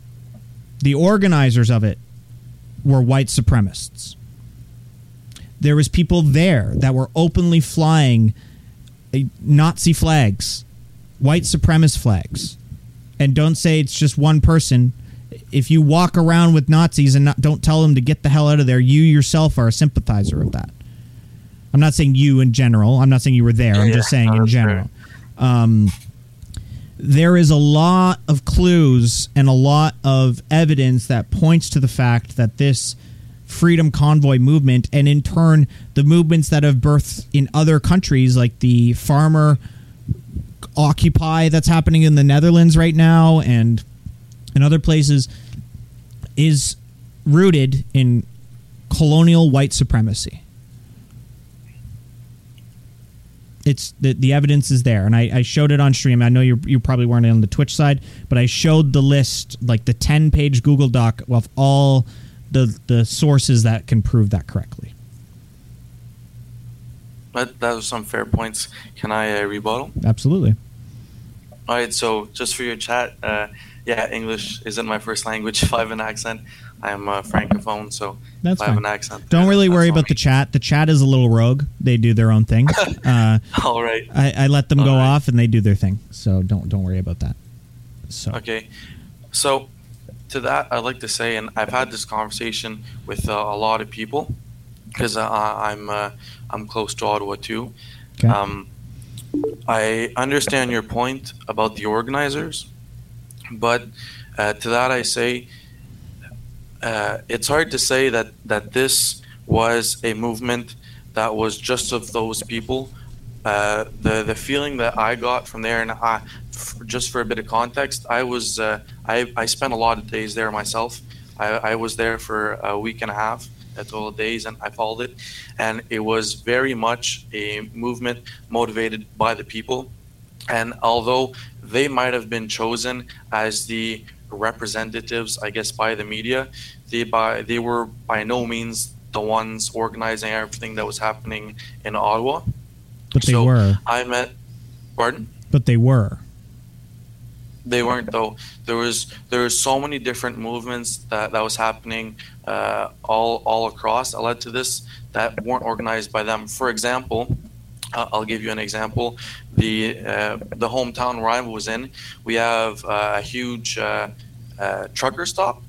The organizers of it were white supremacists. There was people there that were openly flying uh, Nazi flags, white supremacist flags. And don't say it's just one person. If you walk around with Nazis and not, don't tell them to get the hell out of there, you yourself are a sympathizer of that. I'm not saying you in general. I'm not saying you were there. I'm Yeah, just saying in general. Um, there is a lot of clues and a lot of evidence that points to the fact that this freedom convoy movement and in turn the movements that have birthed in other countries like the farmer occupy that's happening in the Netherlands right now and in other places is rooted in colonial white supremacy it's the, the evidence is there and I, I showed it on stream i know you you probably weren't on the twitch side but i showed the list like the 10 page google doc of all the the sources that can prove that correctly That, that was some fair points. Can I uh, rebuttal? absolutely All right, so just for your chat, uh, yeah, English isn't my first language. If I have an accent, I'm a francophone, so That's if I have an accent. don't really worry about the chat the chat is a little rogue they do their own thing uh, All right. I, I let them go All right. off and they do their thing so don't don't worry about that so Okay, so to that, I'd like to say, and I've had this conversation with uh, a lot of people because uh, I'm uh, I'm close to Ottawa too. okay. Um, I understand your point about the organizers, but uh, to that I say uh, it's hard to say that, that this was a movement that was just of those people. Uh, the the feeling that I got from there, and I, f- just for a bit of context, I was uh, I, I spent a lot of days there myself. I, I was there for a week and a half, a total of days, and I followed it, and it was very much a movement motivated by the people. And although they might have been chosen as the representatives, I guess, by the media, they by they were by no means the ones organizing everything that was happening in Ottawa. but they so were I met. Pardon? but they were They weren't though. There was there was so many different movements that, that was happening uh, all all across that led to this that weren't organized by them. For example, I'll give you an example. The uh, the hometown where I was in, we have uh, a huge uh, uh, trucker stop,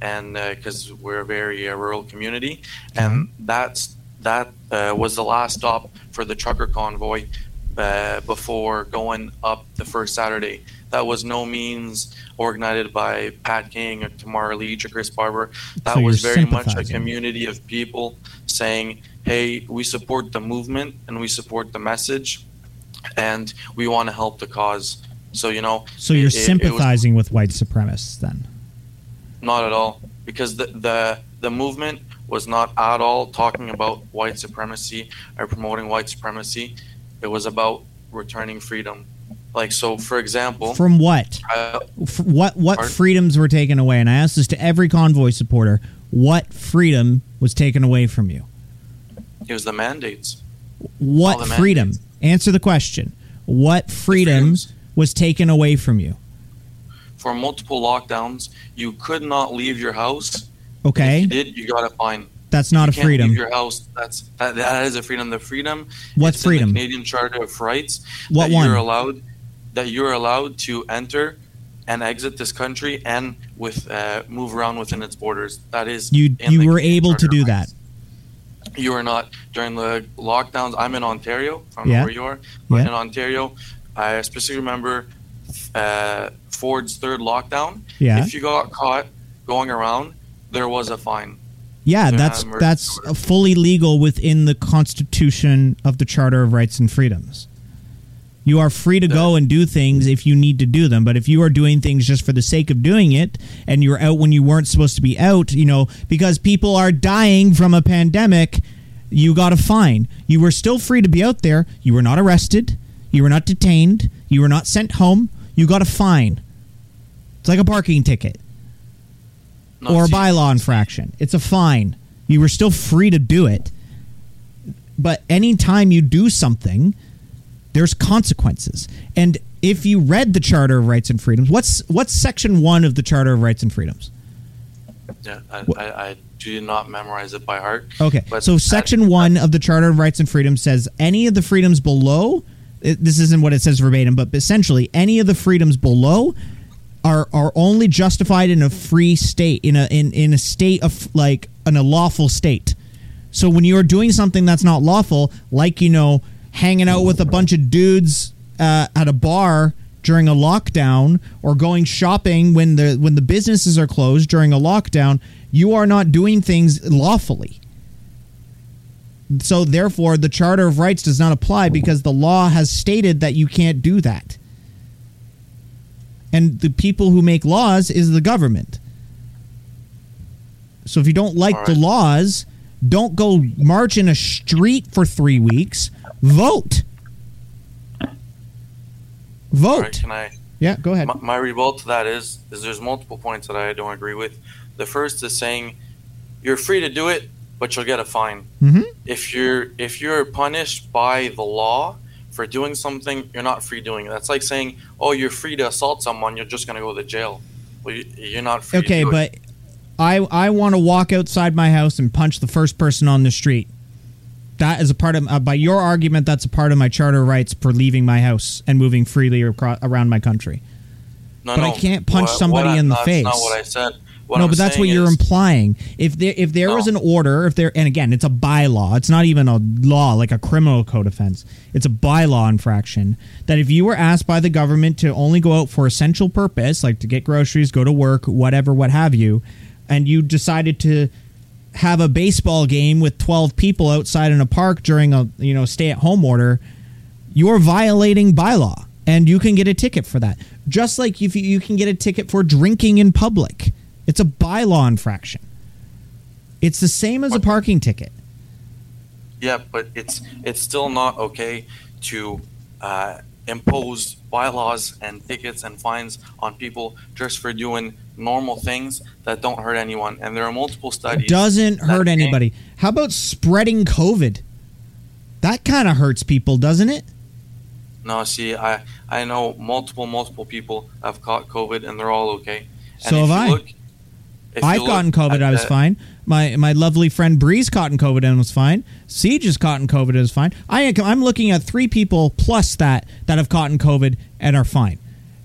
and because we're a very uh, rural community, and that's that uh, was the last stop for the trucker convoy uh, before going up the first Saturday. That was no means organized by Pat King or Tamara Lich or Chris Barber. That So was very much a community of people saying, "Hey, we support the movement and we support the message, and we want to help the cause." So you know, so you're it- it was sympathizing with white supremacists then not at all, because the the the movement was not at all talking about white supremacy or promoting white supremacy. It was about returning freedom. Like so, for example, from what uh, what what Pardon? freedoms were taken away and i asked this to every convoy supporter what freedom was taken away from you it was the mandates. what the freedom mandates. answer the question what freedom freedoms. was taken away from you For multiple lockdowns, you could not leave your house. okay If you did, you got a fine. that's not you a freedom Leave your house. That's that, that is a freedom. The freedom. What's in freedom? the Canadian Charter of Rights. What one? You're allowed. That you're allowed to enter and exit this country and with uh, move around within its borders. That is. you you were Canadian able to do that. You are not during the lockdowns. I'm in Ontario. I don't Yeah. know where you are. But Yeah. in Ontario, I specifically remember uh, Ford's third lockdown, Yeah. if you got caught going around, there was a fine. Yeah, Yeah, that's that's fully legal within the Constitution of the Charter of Rights and Freedoms. You are free to go and do things if you need to do them, but if you are doing things just for the sake of doing it and you're out when you weren't supposed to be out, you know, because people are dying from a pandemic, you got a fine. You were still free to be out there. You were not arrested. You were not detained. You were not sent home. You got a fine. It's like a parking ticket No, or a bylaw infraction. It's a fine. You were still free to do it. But anytime you do something, there's consequences. And if you read the Charter of Rights and Freedoms, what's what's section one of the Charter of Rights and Freedoms? Yeah, I, I, I do not memorize it by heart. Okay, so section one of the Charter of Rights and Freedoms says any of the freedoms below. it- This isn't what it says verbatim, but essentially any of the freedoms below are are only justified in a free state, in a in in a state of like in a lawful state. So when you're doing something that's not lawful, like you know, hanging out with a bunch of dudes uh, at a bar during a lockdown, or going shopping when the when the businesses are closed during a lockdown, you are not doing things lawfully. So therefore, the Charter of Rights does not apply because the law has stated that you can't do that. And the people who make laws is the government. So if you don't like All the laws, don't go march in a street for three weeks. Vote. Vote. Right, can I? Yeah, go ahead. My, my rebuttal to that is is there's multiple points that I don't agree with. The first is saying you're free to do it, but you'll get a fine. Mhm. If you're if you're punished by the law for doing something, you're not free doing it. That's like saying, oh, you're free to assault someone, you're just gonna go to jail. Well, you, you're not free. Okay, to but it. I I want to walk outside my house and punch the first person on the street. That is a part of uh, by your argument. That's a part of my charter rights for leaving my house and moving freely across, around my country. no, but I can't punch what- somebody what I- in the that's face. Not what I said. What no, I'm but that's what you're implying. If there if there No. was an order, if there and again, it's a bylaw. It's not even a law like a criminal code offense. It's a bylaw infraction that if you were asked by the government to only go out for essential purpose, like to get groceries, go to work, whatever, what have you, and you decided to have a baseball game with 12 people outside in a park during a you know stay at home order you're violating bylaw and you can get a ticket for that. Just like if you, you can get a ticket for drinking in public. It's a bylaw infraction. It's the same as a parking ticket. Yeah, but it's it's still not okay to uh, impose bylaws and tickets and fines on people just for doing normal things that don't hurt anyone. And there are multiple studies. It doesn't hurt think- anybody how about spreading covid that kind of hurts people doesn't it No, see, I I know multiple multiple people have caught COVID and they're all okay. And So have I. Look, I've gotten COVID. I was the- fine. My my lovely friend Bree's caught in COVID and was fine. Siege is caught in COVID and was fine. I I'm looking at three people plus that that have caught in COVID and are fine.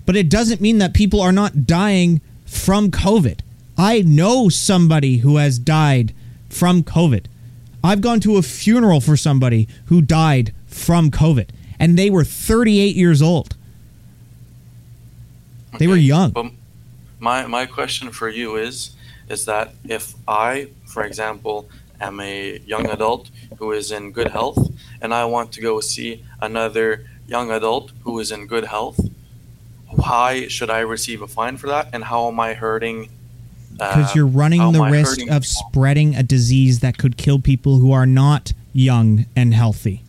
But it doesn't mean that people are not dying from COVID. I know somebody who has died from COVID. I've gone to a funeral for somebody who died from COVID, and they were 38 years old. They were young. But my my question for you is is that if I, for example, am a young adult who is in good health and I want to go see another young adult who is in good health, why should I receive a fine for that? And how am I hurting? because uh, you're running the risk of people? spreading a disease that could kill people who are not young and healthy.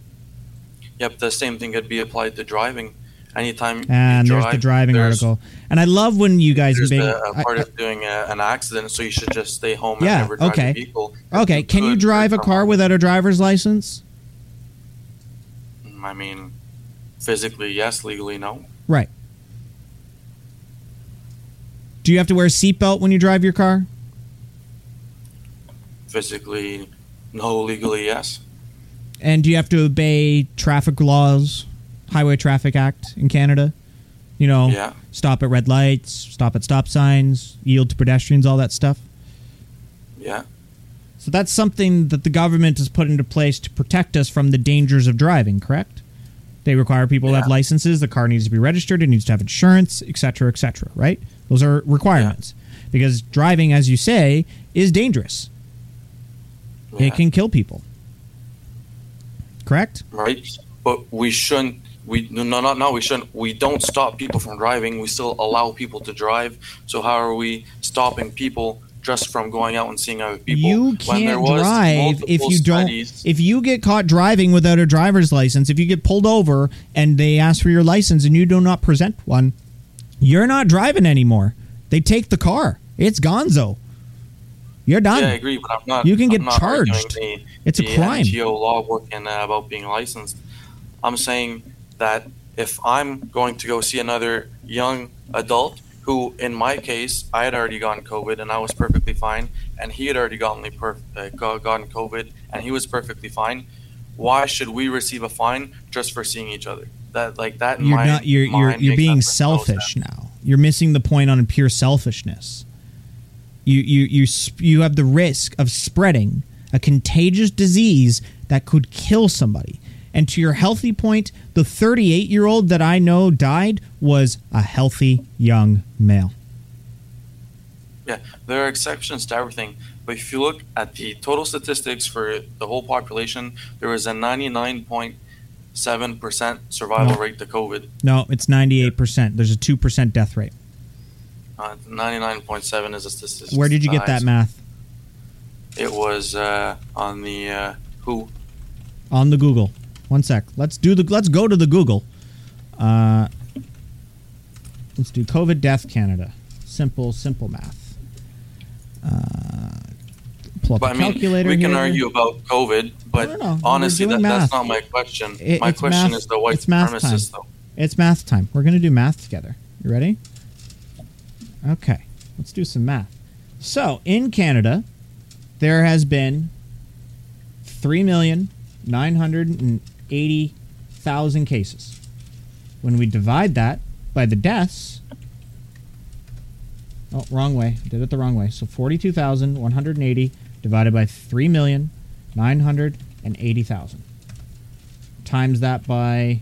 Yep, the same thing could be applied to driving. Anytime And you there's the driving there's- article. And I love when you guys There's make. a, a I- part I- of doing a, an accident, so you should just stay home Yeah, and never drive okay. a vehicle. okay, can you drive a car without a driver's license? I mean, physically, yes. Legally, no. Right. Do you have to wear a seatbelt when you drive your car? Physically, no. Legally, yes. And do you have to obey traffic laws, Highway Traffic Act in Canada? You know, Yeah. stop at red lights, stop at stop signs, yield to pedestrians, all that stuff. Yeah. So that's something that the government has put into place to protect us from the dangers of driving, correct? They require people to have licenses. The car needs to be registered. It needs to have insurance, etc., cetera, et cetera. Right? Those are requirements because driving, as you say, is dangerous. Yeah. It can kill people. Correct? right? But we shouldn't. We no, no, not no. We shouldn't. We don't stop people from driving. We still allow people to drive. So how are we stopping people just from going out and seeing other people? You when there can't drive if you don't. studies- If you get caught driving without a driver's license, if you get pulled over and they ask for your license and you do not present one, you're not driving anymore. They take the car. It's gonzo. You're done. Yeah, I agree, but I'm not. You can get I'm arguing charged. The, It's a the crime. MTO law working uh, about being licensed. I'm saying that if I'm going to go see another young adult who, in my case, I had already gotten COVID and I was perfectly fine, and he had already gotten perf- uh, gotten COVID and he was perfectly fine. Why should we receive a fine just for seeing each other? That like that. you're not. You're you're you're being selfish now. You're missing the point on pure selfishness. You you you sp- you have the risk of spreading a contagious disease that could kill somebody. And to your healthy point, the 38 year old that I know died was a healthy young male. Yeah, there are exceptions to everything. But if you look at the total statistics for the whole population, there was a 99.7% survival No. rate to COVID. No, it's 98%. There's a 2% death rate. Uh, 99.7 is a statistic. Where did you get that math? It was uh, on the uh, WHO. on the Google. One sec. Let's do the. Let's go to the Google. Uh, let's do COVID death Canada. Simple, simple math. Uh, pull up But I a mean, we can here. argue about COVID, but No, no, no. honestly, that, that's not my question. It- my question math- is the white supremacist, time. though. It's math time. We're gonna do math together. You ready? Okay. Let's do some math. So in Canada, there has been three million nine hundred and eighty thousand cases. When we divide that by the deaths, oh, wrong way. Did it the wrong way. So forty-two thousand one hundred and eighty divided by three million nine hundred and eighty thousand. Times that by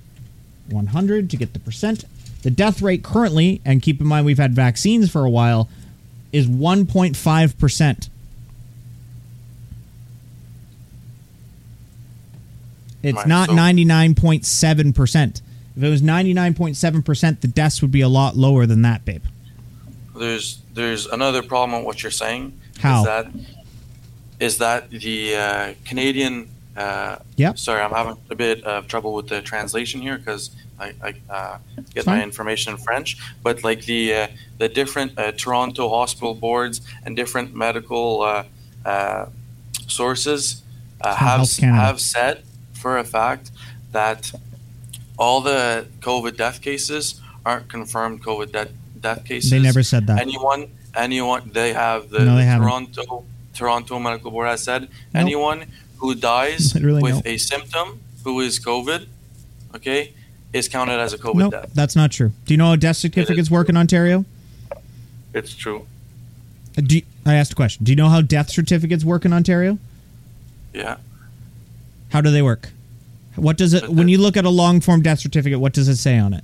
100 to get the percent. The death rate currently, and keep in mind we've had vaccines for a while, is 1.5%. It's Right, not so- 99.7%. If it was 99.7%, the deaths would be a lot lower than that, babe. There's there's another problem with what you're saying. How? Is that is that the uh, Canadian? Uh, Yep. Sorry, I'm having a bit of trouble with the translation here because I, I uh, get my information in French. But like the uh, the different uh, Toronto hospital boards and different medical uh, uh, sources uh, have have said for a fact that all the COVID death cases aren't confirmed COVID death death cases. They never said that. Anyone, anyone, they have the, No, they. Toronto Toronto Medical Board has said anyone who dies Literally with no. a symptom who is COVID, okay, is counted as a COVID Nope, death. that's not true. Do you know how death certificates work in Ontario? It's true. Uh, you- I asked a question. Do you know how death certificates work in Ontario? Yeah. How do they work? What does it when you look at a long form death certificate? What does it say on it?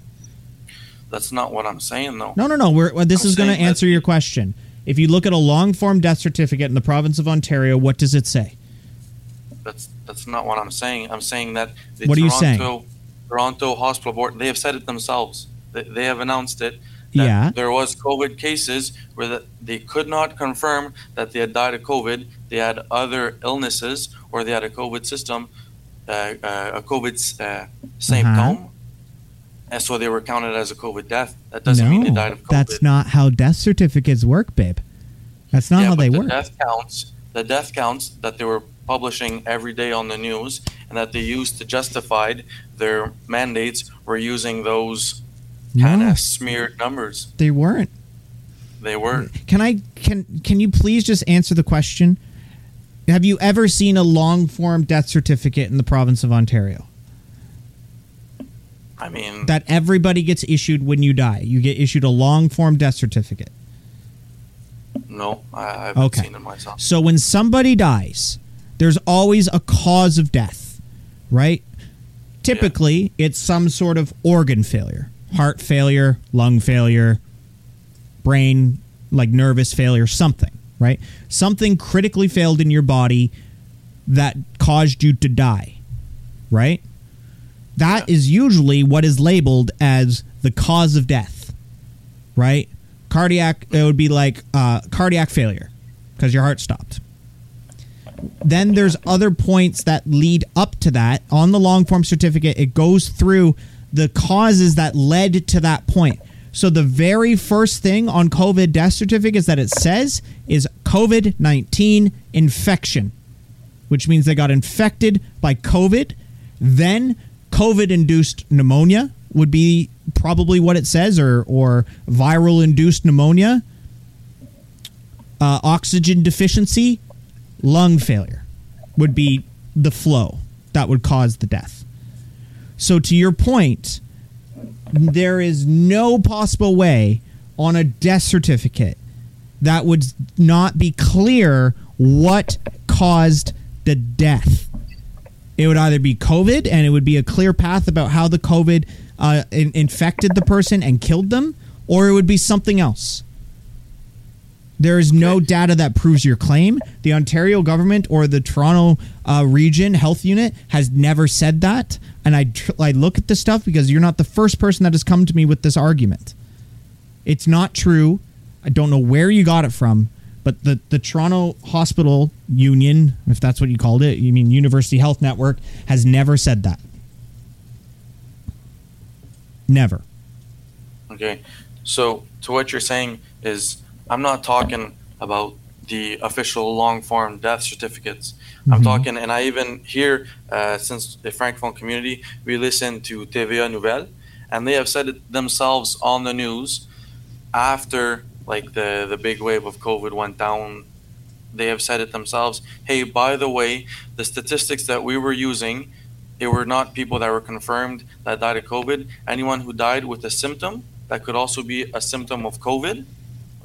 That's not what I'm saying though. No, no, no. We're, this I'm is going to answer your question. If you look at a long form death certificate in the province of Ontario, what does it say? That's that's not what I'm saying. I'm saying that the What are you Toronto Toronto Hospital Board they have said it themselves. They, they have announced it. That Yeah. There was COVID cases where the, they could not confirm that they had died of COVID. They had other illnesses or they had a COVID system, uh, uh, a COVID uh, symptom, Uh-huh. and so they were counted as a COVID death. That doesn't mean they died of COVID. that's not how death certificates work, babe. That's not yeah, how they the work. death counts, the death counts that they were publishing every day on the news and that they used to justify their mandates were using those kind no, of smeared numbers. they weren't. They were. Can I can can you please just answer the question? Have you ever seen a long form death certificate in the province of Ontario I mean, that everybody gets issued when you die? You get issued a long form death certificate. no, I, haven't Okay. seen it myself. So when somebody dies, there's always a cause of death, right? typically it's some sort of organ failure, heart failure, lung failure, brain like nervous failure, something, right? Something critically failed in your body that caused you to die, right? That is usually what is labeled as the cause of death, right? Cardiac, it would be like uh, cardiac failure because your heart stopped. Then there's other points that lead up to that. On the long form certificate, it goes through the causes that led to that point. So the very first thing on COVID death certificates that it says is COVID 19 infection, which means they got infected by COVID. Then COVID induced pneumonia would be probably what it says, or, or viral induced pneumonia, uh, oxygen deficiency, lung failure would be the flow that would cause the death. So, to your point, there is no possible way on a death certificate that would not be clear what caused the death. It would either be COVID, and it would be a clear path about how the COVID uh, in- infected the person and killed them, or it would be something else. There is no data that proves your claim. The Ontario government or the Toronto uh, region health unit has never said that. And I, tr- I look at this stuff because you're not the first person that has come to me with this argument. It's not true. I don't know where you got it from, but the, the Toronto Hospital Union, if that's what you called it, you mean University Health Network, has never said that. Never. Okay. So, to what you're saying is, I'm not talking about the official long form death certificates. I'm Mhm. talking, and I even hear, uh, since the Francophone community, we listen to TVA Nouvelles, and they have said it themselves on the news after like the, the big wave of COVID went down. They have said it themselves. Hey, by the way, the statistics that we were using, it were not people that were confirmed that died of COVID. Anyone who died with a symptom that could also be a symptom of COVID,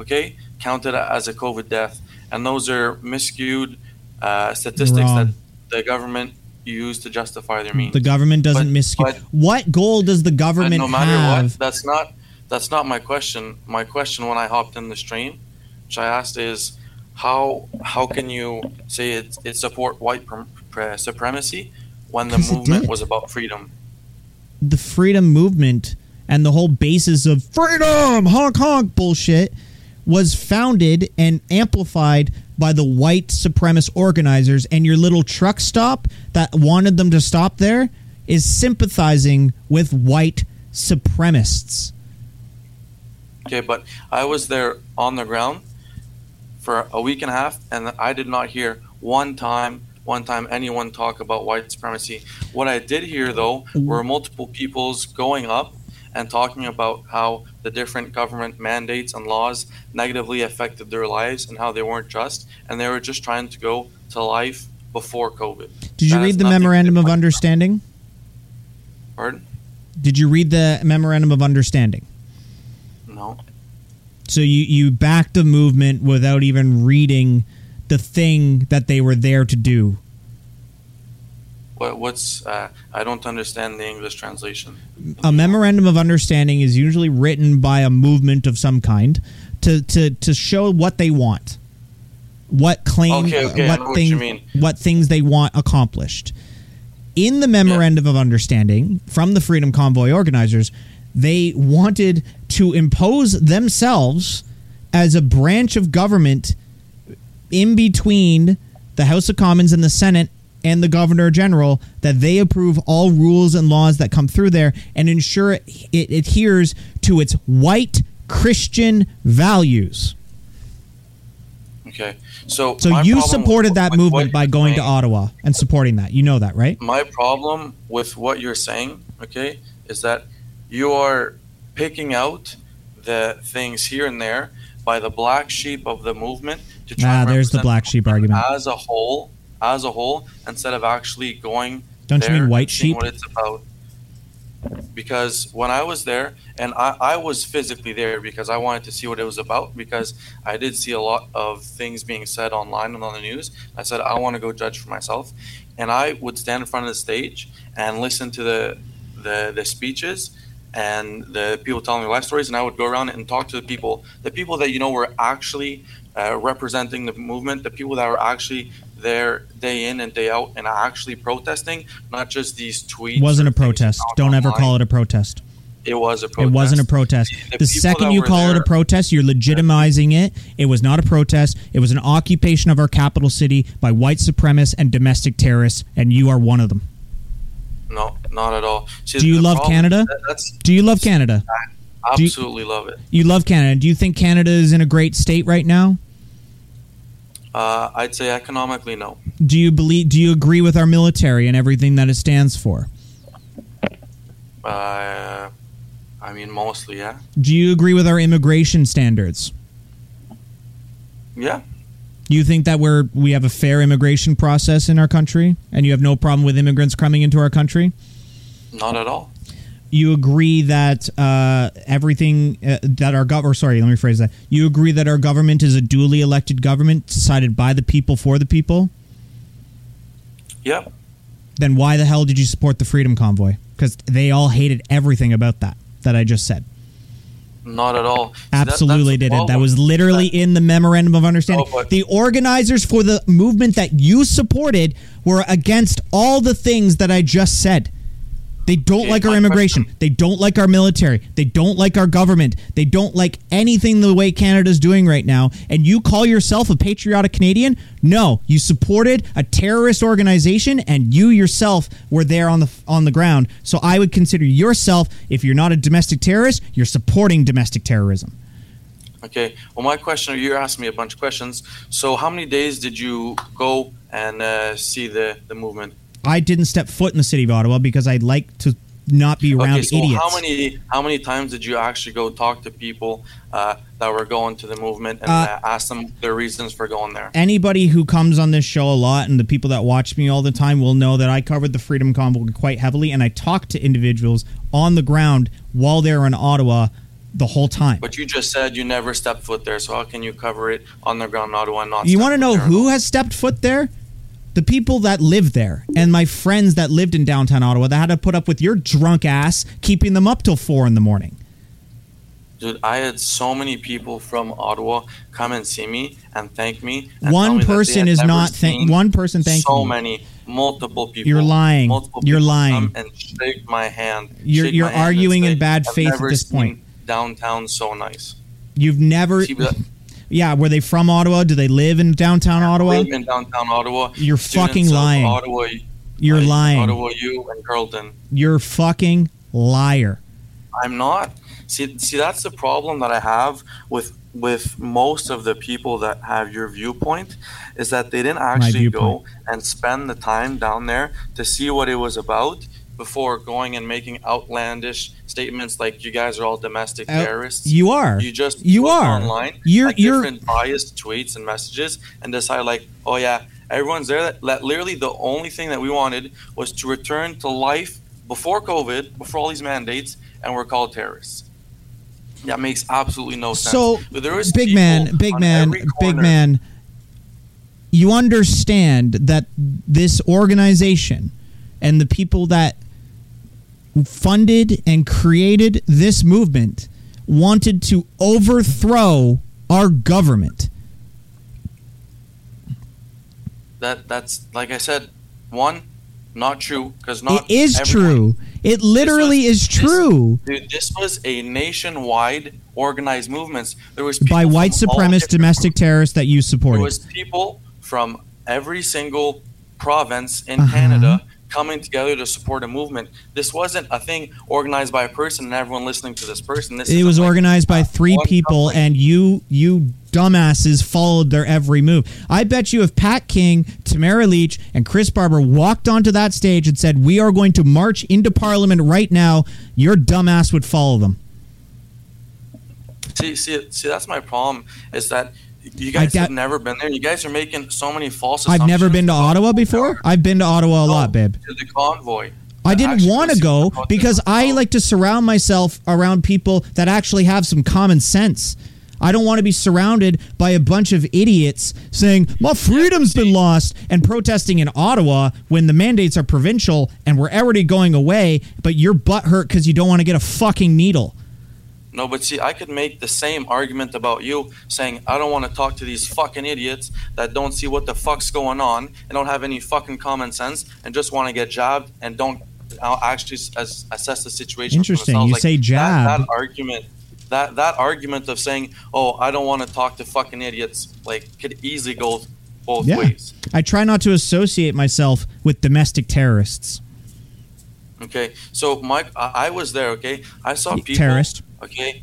okay, counted as a COVID death. And those are miscued uh, statistics Wrong. that the government used to justify their means. The government doesn't But- miscue. but- what goal does the government no matter have? what, that's not that's not my question. My question when I hopped in the stream, which I asked is, how how can you say it it support white prom- pre- supremacy when the movement was about freedom? the freedom movement and the whole basis of freedom, honk honk bullshit was founded and amplified by the white supremacist organizers. And your little truck stop that wanted them to stop there is sympathizing with white supremacists. Okay, but I was there on the ground for a week and a half, and I did not hear one time, one time anyone talk about white supremacy. What I did hear though were multiple people's going up and talking about how the different government mandates and laws negatively affected their lives and how they weren't just, and they were just trying to go to life before COVID. Did you That read the nothing to do memorandum of understanding? Pardon? Did you read the memorandum of understanding? No. So you you backed the movement without even reading the thing that they were there to do. What, what's? Uh, I don't understand the English translation. A memorandum of understanding is usually written by a movement of some kind to to to show what they want, what claim, Okay, okay, I know what what thing, you mean. what things they want accomplished. In the memorandum of understanding from the Freedom Convoy organizers, they wanted to impose themselves as a branch of government in between the House of Commons and the Senate and the Governor General that they approve all rules and laws that come through there and ensure it, it adheres to its white Christian values. Okay, so So you supported that movement by going to Ottawa and supporting that. You know that, right? My problem with what you're saying, okay, is that you are picking out the things here and there by the black sheep of the movement to try Ah, there's the black sheep argument. as a whole, as a whole, instead of actually going. Don't you mean white seeing sheep? What it's about. Because when I was there, and I, I was physically there because I wanted to see what it was about, because I did see a lot of things being said online and on the news. I said, I want to go judge for myself. and I would stand in front of the stage and listen to the the, the speeches and the people telling their life stories, and I would go around and talk to the people, the people that you know were actually uh, representing the movement, the people that were actually there day in and day out and actually protesting, not just these tweets. Wasn't a protest. Don't ever call it a protest. It was a protest. It wasn't a protest. The The second you call it a protest, you're legitimizing it. It was not a protest. It was an occupation of our capital city by white supremacists and domestic terrorists, and you are one of them. No, not at all. See, Do you love problem- Canada? that- Do you love Canada? Do you- absolutely love it. You love Canada. Do you think Canada is in a great state right now? Uh, I'd say economically, no. Do you believe? Do you agree with our military and everything that it stands for? Uh, I mean, mostly, yeah. Do you agree with our immigration standards? Yeah, You think that we're we have a fair immigration process in our country, and you have no problem with immigrants coming into our country? not at all. You agree that uh, everything uh, that our government, sorry, let me phrase that. You agree that our government is a duly elected government decided by the people for the people? Yeah, Then why the hell did you support the Freedom Convoy? Because they all hated everything about that that I just said. not at all. See, that- Absolutely did it. That was literally That- in the memorandum of understanding. Oh, the organizers for the movement that you supported were against all the things that I just said. They don't like our immigration. They don't like our military. They don't like our government. They don't like anything the way Canada's doing right now. And you call yourself a patriotic Canadian? No, you supported a terrorist organization, and you yourself were there on the on the ground. So I would consider yourself, if you're not a domestic terrorist, you're supporting domestic terrorism. Okay. Well, my question, you're asking me a bunch of questions. So, how many days did you go and uh, see the, the movement? I didn't step foot in the city of Ottawa because I'd like to not be around okay, so idiots. how many how many times did you actually go talk to people uh, that were going to the movement and Uh, uh, ask them their reasons for going there? Anybody who comes on this show a lot and the people that watch me all the time will know that I covered the Freedom Convoy quite heavily and I talked to individuals on the ground while they were in Ottawa the whole time. But you just said you never stepped foot there, so how can you cover it on the ground in Ottawa and not? You want to know who has stepped foot there? The people that live there and my friends that lived in downtown Ottawa that had to put up with your drunk ass keeping them up till four in the morning. Dude, I had so many people from Ottawa come and see me and thank me. and One me person is not thank one person thanking so you. many, multiple people. You're lying. Multiple You're people lying. come And shake my hand. You're- you're my hand arguing in say, bad "I've faith at this point." Downtown so nice. You've never See, Yeah, were they from Ottawa? Do they live in downtown Ottawa? live in downtown Ottawa. You're Students fucking lying. Ottawa, You're like, lying. Ottawa U and Carleton. You're fucking liar. I'm not. See, see, that's the problem that I have with with most of the people that have your viewpoint is that they didn't actually go and spend the time down there to see what it was about before going and making outlandish statements like you guys are all domestic Out- terrorists. You are. You just You are. online You're- at you're- different biased tweets and messages and decide like, oh yeah, everyone's there. That, that literally the only thing that we wanted was to return to life before COVID, before all these mandates, and we're called terrorists. That makes absolutely no sense. So, But there is big man, big man, big man. You understand that this organization and the people that funded and created this movement wanted to overthrow our government. That that's like I said, one, not true because not it is everyone- true. It literally was- is this- true. Dude, this was a nationwide organized movement. There was By white supremacist domestic terrorists that you There supported. was people from every single province in Uh-huh. Canada coming together to support a movement. This wasn't a thing organized by a person and everyone listening to this person. This it was organized by three people company. and you you dumbasses followed their every move i bet you if pat king tamara lich and chris barber walked onto that stage and said we are going to march into parliament right now your dumbass would follow them See, see, see, that's my problem. Is that you guys doubt- have never been there. You guys are making so many false. i've never been to ottawa before i've been to ottawa a lot babe To the convoy. I didn't want to go because I oh. like to surround myself around people that actually have some common sense. I don't want to be surrounded by a bunch of idiots saying, my freedom's been lost, and protesting in Ottawa when the mandates are provincial and we're already going away, but you're butthurt because you don't want to get a fucking needle. No, but see, I could make the same argument about you saying, I don't want to talk to these fucking idiots that don't see what the fuck's going on and don't have any fucking common sense and just want to get jabbed and don't uh, actually as, assess the situation. Interesting. You Like, say that- jab. That, argument. That, that argument of saying, "Oh, I don't want to talk to fucking idiots," like could easily go both Yeah. ways. I try not to associate myself with domestic terrorists. Okay, so Mike, I, I was there. Okay, I saw people. Terrorist. Okay,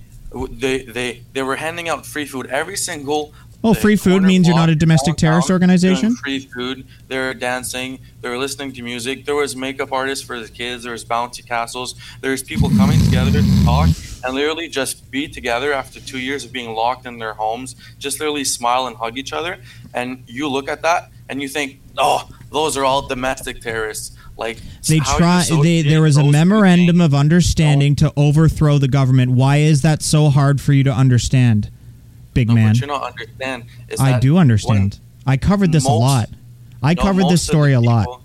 they they they were handing out free food every single. Oh, uh, free food means you're not a domestic terrorist organization? Free food. They were dancing. They were listening to music. There was makeup artists for the kids. There was bouncy castles. There's people coming together to talk and literally just be together after two years of being locked in their homes. Just literally smile and hug each other. And you look at that and you think, oh, those are all domestic terrorists. Like They try. They, there was a memorandum of understanding to overthrow the government. Why is that so hard for you to understand, big No, man? you not understand is I do understand. I covered this a lot. I No, covered this most story a lot.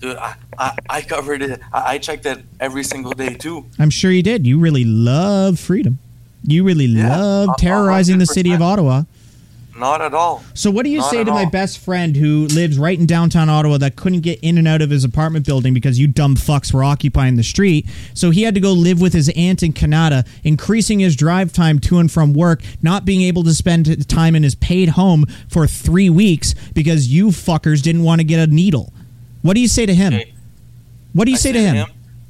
Dude, I, I, I covered it. I, I checked it every single day too. I'm sure you did. You really love freedom. You really Yeah, love terrorizing the city of Ottawa. Not at all. So, what do you Not say to my best friend who lives right in downtown Ottawa that couldn't get in and out of his apartment building because you dumb fucks were occupying the street? So, he had to go live with his aunt in Canada, increasing his drive time to and from work, not being able to spend time in his paid home for three weeks because you fuckers didn't want to get a needle. What do you say to him? Okay. What do you say said to him?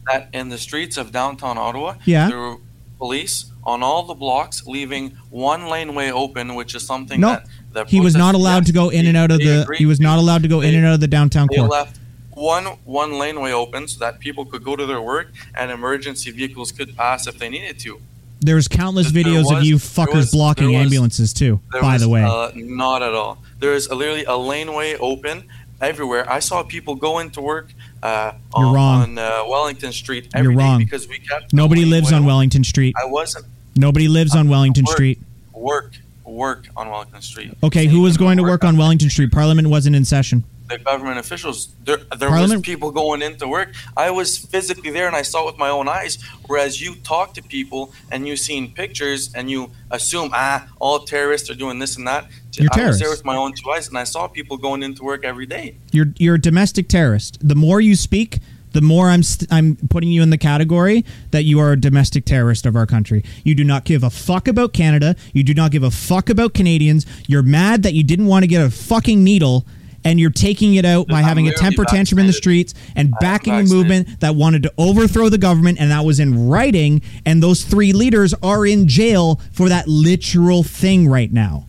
that in the streets of downtown Ottawa, Yeah. there were police on all the blocks leaving one laneway open, which is something No, that the he was not allowed to go in and out of the. He was not allowed to go in and out of the downtown They core. left one one laneway open so that people could go to their work and emergency vehicles could pass if they needed to. There's countless There videos of you fuckers was- blocking was- ambulances too. By was, the way, uh, not at all. There is a, literally a laneway open everywhere. I saw people go into work uh, on, on uh, Wellington Street You're wrong. because we kept nobody lives on open. Wellington Street. I wasn't Nobody lives on Wellington work, Street. Work, work on Wellington Street. Okay, So who was going to work on Wellington Street? Parliament wasn't in session. The government officials. There, there Parliament- was people going into work. I was physically there and I saw it with my own eyes. Whereas you talk to people and you seen pictures and you assume ah all terrorists are doing this and that. You're I was there with my own two eyes and I saw people going into work every day. You're you're a domestic terrorist. The more you speak, the more I'm st- I'm putting you in the category that you are a domestic terrorist of our country. You do not give a fuck about Canada. You do not give a fuck about Canadians. You're mad that you didn't want to get a fucking needle. And you're taking it out by I'm having a temper tantrum in the streets and backing a movement that wanted to overthrow the government, and that was in writing. And those three leaders are in jail for that literal thing right now.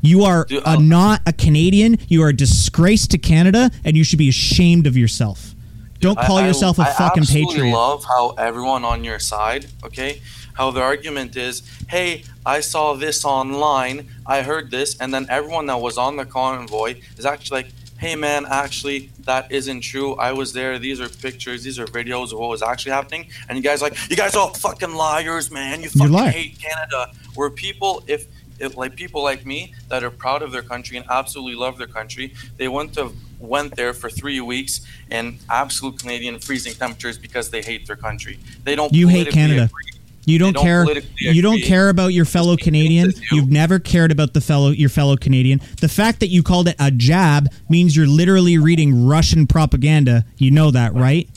You are a, not a Canadian. You are a disgrace to Canada, and you should be ashamed of yourself. Don't call I- I- yourself a I fucking patriot. love how everyone on your side, okay, how the argument is, hey, I saw this online, I heard this, and then everyone that was on the convoy is actually like, hey man, actually that isn't true. I was there. These are pictures. These are videos of what was actually happening. And you guys are like, you guys are all fucking liars, man. You fucking hate Canada. Where people, if if like people like me that are proud of their country and absolutely love their country, they wouldn't have went there for three weeks in absolute Canadian freezing temperatures because they hate their country. They don't. You hate Canada. agree. You don't, don't care. You don't care about your fellow Canadian. You've never cared about the fellow your fellow Canadian. The fact that you called it a jab means you're literally reading Russian propaganda. You know that, right?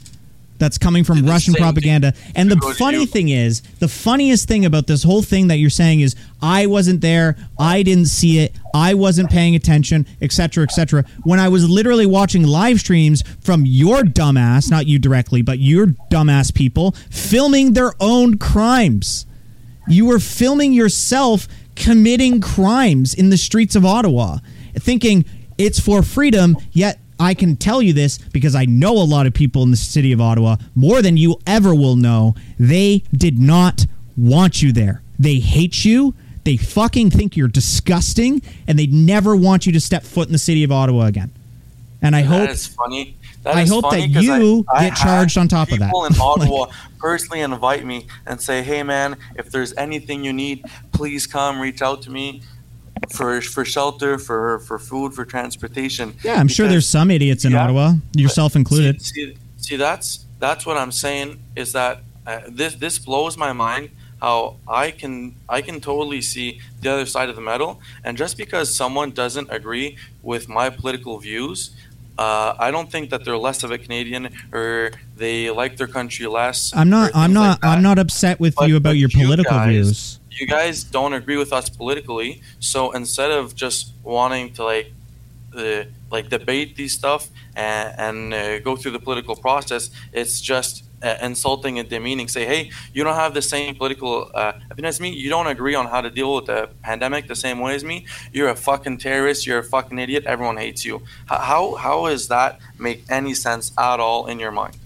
That's coming from Russian same thing propaganda. And the funny thing is, the funniest thing about this whole thing that you're saying is, I wasn't there, I didn't see it, I wasn't paying attention, etc., etc. When I was literally watching live streams from your dumbass, not you directly, but your dumbass people filming their own crimes. You were filming yourself committing crimes in the streets of Ottawa, thinking it's for freedom, yet I can tell you this because I know a lot of people in the city of Ottawa more than you ever will know. They did not want you there. They hate you. They fucking think you're disgusting, and they never want you to step foot in the city of Ottawa again. And I hope That is funny. That I hope funny that you I- I get charged on top of that. People in Ottawa personally invite me and say, "Hey, man, if there's anything you need, please come reach out to me for for shelter, for for food, for transportation." Yeah, I'm sure there's some idiots in Yeah. Ottawa, yourself included. See, see, see, that's that's what I'm saying is that uh, this this blows my mind how I can I can totally see the other side of the medal, and just because someone doesn't agree with my political views. Uh, I don't think that they're less of a Canadian or they like their country less. I'm not. I'm not. like. I'm not upset with But- you about your you political guys- views. You guys don't agree with us politically so instead of just wanting to like uh, like debate these stuff and, and uh, go through the political process it's just uh, insulting and demeaning. Say hey you don't have the same political uh, opinion as me. You don't agree on how to deal with the pandemic the same way as me. You're a fucking terrorist. You're a fucking idiot. Everyone hates you. How how does that make any sense at all in your mind?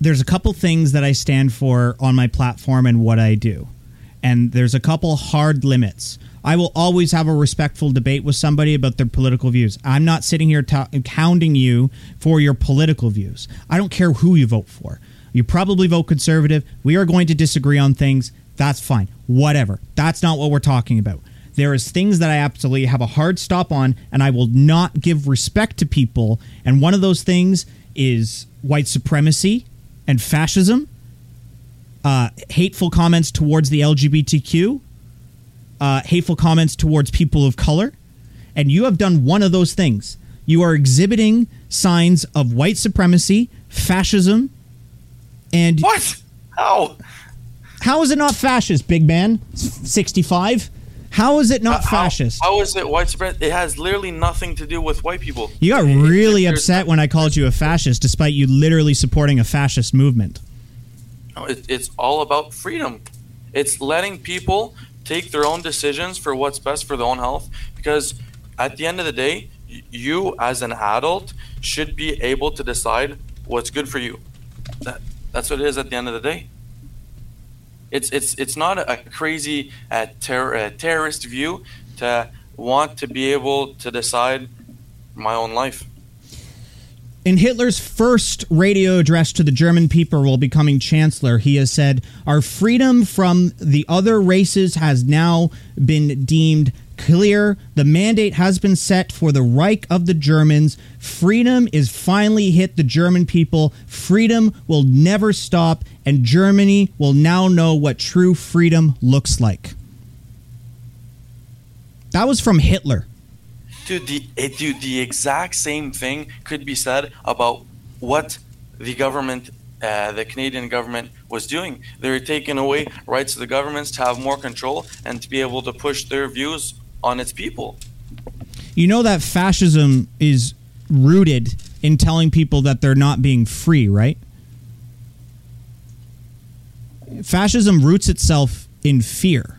There's a couple things that I stand for on my platform and what I do. And there's a couple hard limits. I will always have a respectful debate with somebody about their political views. I'm not sitting here ta- hounding you for your political views. I don't care who you vote for. You probably vote conservative. We are going to disagree on things. That's fine. Whatever. That's not what we're talking about. There is things that I absolutely have a hard stop on, and I will not give respect to people. And one of those things is white supremacy and fascism, uh, hateful comments towards the LGBTQ, uh, hateful comments towards people of color. And you have done one of those things. You are exhibiting signs of white supremacy, fascism, and what how how is it not fascist, big man? 65? How is it not How- fascist? how is it white supremacy it has literally nothing to do with white people you got really upset when I called you a fascist, despite you literally supporting a fascist movement. It, it's all about freedom. It's letting people take their own decisions for what's best for their own health. Because at the end of the day, you as an adult should be able to decide what's good for you. That, that's what it is at the end of the day. It's it's it's not a crazy uh, ter- uh, terrorist view to want to be able to decide my own life. In Hitler's first radio address to the German people while becoming chancellor, he has said, Our freedom from the other races has now been deemed clear. The mandate has been set for the Reich of the Germans. Freedom is finally hit the German people. Freedom will never stop, and Germany will now know what true freedom looks like. That was from Hitler. Dude, the it, dude, the exact same thing could be said about what the government, uh, the Canadian government, was doing. They were taking away rights of the governments to have more control and to be able to push their views on its people. You know that fascism is rooted in telling people that they're not being free, right? Fascism roots itself in fear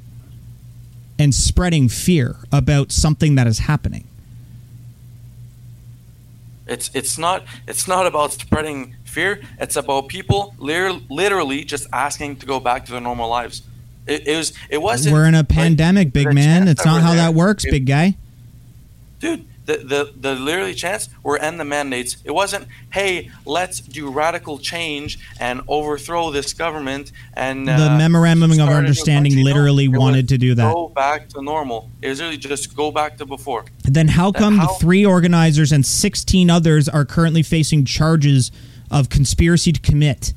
and spreading fear about something that is happening. It's it's not it's not about spreading fear. It's about people literally just asking to go back to their normal lives. It, it was it wasn't. We're in a like, pandemic, big man. It's not how there. that works, It- big guy. dude the, the the literally chance were end the mandates it wasn't hey let's do radical change and overthrow this government and The uh, memorandum of start a new understanding country." No, literally it wanted to do that. go back to normal it was really just go back to before Then how come the three organizers and 16 others are currently facing charges of conspiracy to commit?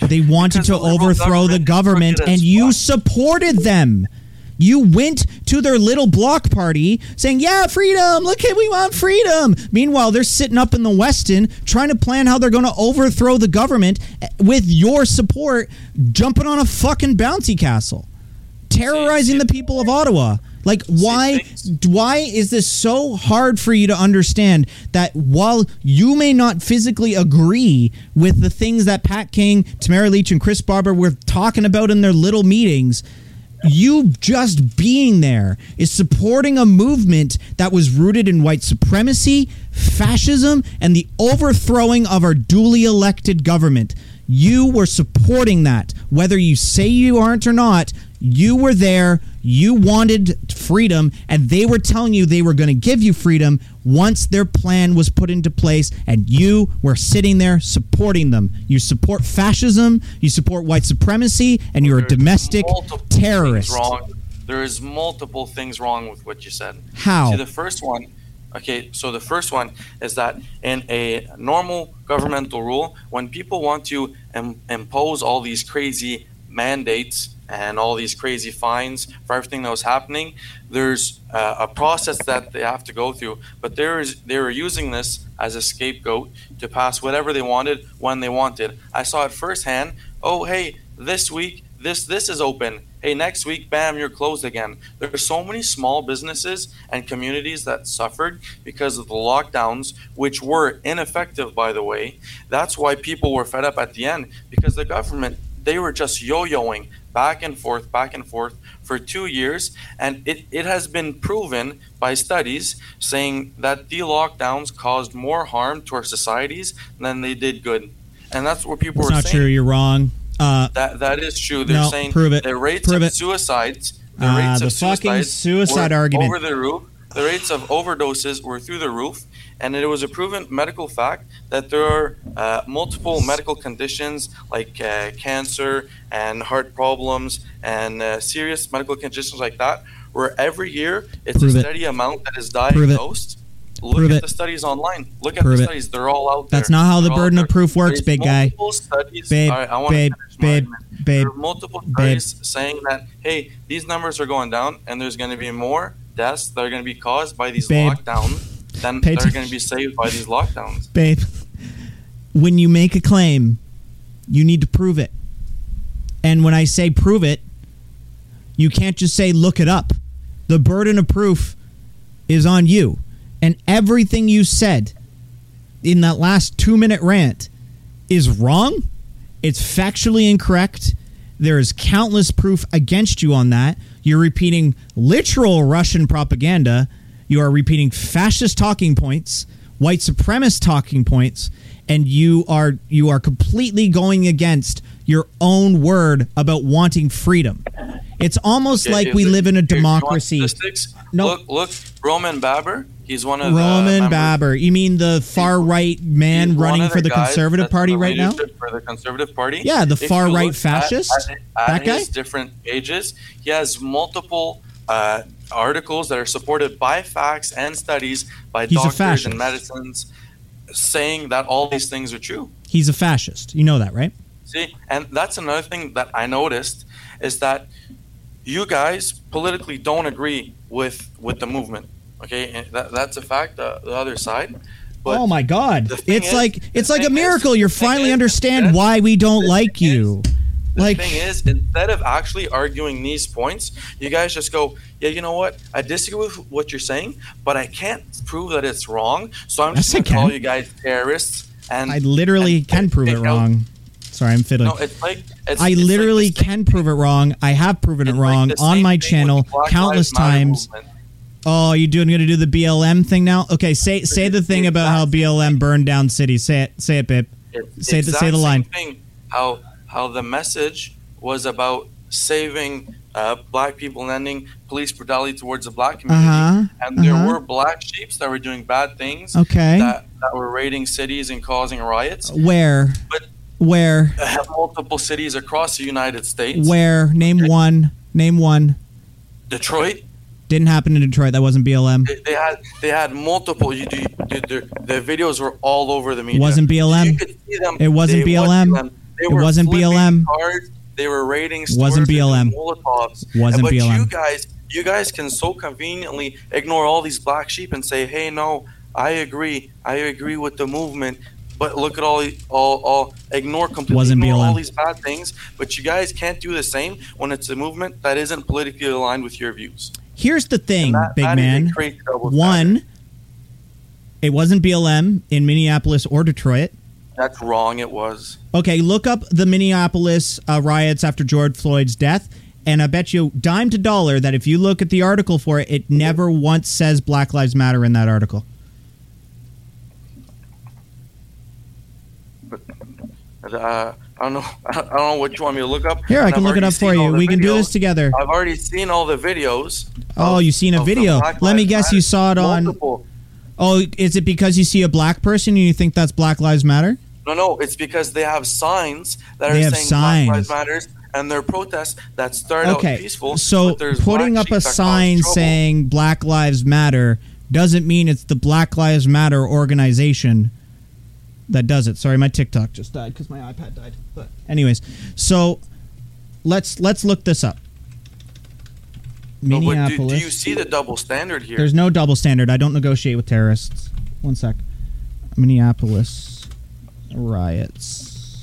They wanted Because to the overthrow the government is government and you supported them. You went to their little block party saying, Yeah, freedom. Look at we want freedom. Meanwhile, they're sitting up in the Westin trying to plan how they're going to overthrow the government eh, with your support, jumping on a fucking bouncy castle, terrorizing the people of Ottawa. Like, why? Why is this so hard for you to understand that while you may not physically agree with the things that Pat King, Tamara Lich, and Chris Barber were talking about in their little meetings, you just being there is supporting a movement that was rooted in white supremacy, fascism, and the overthrowing of our duly elected government. You were supporting that. Whether you say you aren't or not, You were there. You wanted freedom, and they were telling you they were going to give you freedom once their plan was put into place, and you were sitting there supporting them. You support fascism, you support white supremacy, and you're a domestic terrorist. Wrong. There is multiple things wrong with what you said. How? See, the first one, okay, so the first one is that in a normal governmental rule, when people want to Im- impose all these crazy mandates and all these crazy fines for everything that was happening, there's uh, a process that they have to go through. But there is they were using this as a scapegoat to pass whatever they wanted when they wanted. I saw it firsthand. Oh, hey, this week this this is open. Hey, next week, bam, you're closed again. There are so many small businesses and communities that suffered because of the lockdowns, which were ineffective, by the way. That's why people were fed up at the end because the government they were just yo-yoing back and forth, back and forth for two years, and it, it has been proven by studies saying that the lockdowns caused more harm to our societies than they did good. And that's what people It's were not saying. Not true. You're wrong. Uh, That that is true. They're No, saying prove it. the rates Prove of it. suicides, the Ah, rates the of fucking suicides suicide argument. over the roof. The rates of overdoses were through the roof, and it was a proven medical fact that there are uh, multiple medical conditions like uh, cancer and heart problems and uh, serious medical conditions like that, where every year it's Prove a it. steady amount that is it. diagnosed. Look Prove at it. the studies online. Look at Prove the it. studies; they're all out there. That's not how the burden of proof works, There's big guy. Studies, Babe, right, babe, babe, babe, There are multiple babe. studies saying that hey, these numbers are going down, and there's going to be more deaths that are going to be caused by these Babe. lockdowns than Pay are atten- going to be saved by these lockdowns. babe, when you make a claim, you need to prove it. And when I say prove it, you can't just say look it up. The burden of proof is on you. And everything you said in that last two minute rant is wrong. It's factually incorrect. There is countless proof against you on that. You're repeating literal Russian propaganda. You are repeating fascist talking points, white supremacist talking points, and you are you are completely going against your own word about wanting freedom. It's almost Yeah, like we the- live in a if you want democracy. No. Look, look, Roman Baber. He's one of Roman Baber. You mean the far right man running for the Conservative Party right now? For the Conservative Party. Yeah, the If far-right look at- fascist? At, at That guy? different pages, he has multiple uh, articles that are supported by facts and studies by He's doctors and medicines, saying that all these things are true. He's a fascist. You know that, right? See, and that's another thing that I noticed is that you guys politically don't agree with with the movement. Okay, and that, that's a fact. Uh, the other side. But oh my God! It's is- like it's like a thing is- miracle. You're finally is, understand why we don't like you. The Like thing is, instead of actually arguing these points, you guys just go, yeah, you know what? I disagree with what you're saying, but I can't prove that it's wrong. So I'm just going to call you guys terrorists. And I literally and can prove it out- wrong. Sorry, I'm fiddling. No, it's like it's, I it's literally same can prove it wrong. I have proven it It's like wrong on my channel countless times. Oh, you doing going to do the BLM thing now? Okay, say say the thing about how BLM burned down cities. Say it, say it. It's Say the- say the line. Thing, how how the message was about saving uh, black people and ending police brutality towards the black community, Uh-huh, and there uh-huh. were black sheeps that were doing bad things. Okay. That, that were raiding cities and causing riots. Where? But- Where? Have multiple cities across the United States. Where? Name one. Name one. Detroit. Didn't happen in Detroit. That wasn't BLM. They, they had they had multiple. You, you, you, the, the videos were all over the media. Wasn't BLM. You could see them. It wasn't BLM. They It wasn't BLM. Cars. They were raiding stores. Wasn't BLM. Molotovs. Wasn't but BLM. you guys, you guys can so conveniently ignore all these black sheep and say, "Hey, no, I agree. I agree with the movement." But look at all, all, all ignore completely Wasn't ignore all these bad things. But you guys can't do the same when it's a movement that isn't politically aligned with your views. Here's the thing, that- big that man. One, standard. it wasn't BLM in Minneapolis or Detroit. That's wrong. It was. Okay, look up the Minneapolis uh, riots after George Floyd's death, and I bet you dime to dollar that if you look at the article for it, it never once says Black Lives Matter in that article. The Uh, I don't know. I don't know what you want me to look up. Here, I can I've look it up for you. We can do this together. I've already seen all the videos. Oh, of- you've seen a video. Let me guess, you saw it on- Multiple. Oh, is it because you see a black person and you think that's Black Lives Matter? No, no, it's because they have signs that They are saying signs. Black Lives Matters, and their protests that start out Okay, peaceful. so putting up a sign saying Black Lives Matter doesn't mean it's the Black Lives Matter organization that does it. Sorry, my TikTok just died because my iPad died. But anyways, so let's let's look this up. No, but do, Minneapolis. do you see the double standard here? There's no double standard. I don't negotiate with terrorists. One sec. Minneapolis riots.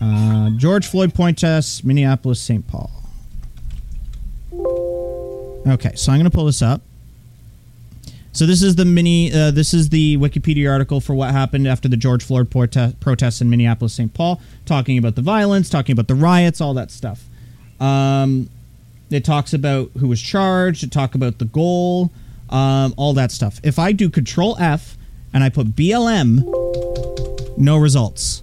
Uh, George Floyd protests, Minneapolis, St. Paul. Okay, so I'm going to pull this up. So this is the mini. Uh, this is the Wikipedia article for what happened after the George Floyd prote- protests in Minneapolis, St. Paul, talking about the violence, talking about the riots, all that stuff. Um, it talks about who was charged. It talk about the goal, um, all that stuff. If I do Control F and I put BLM, no results.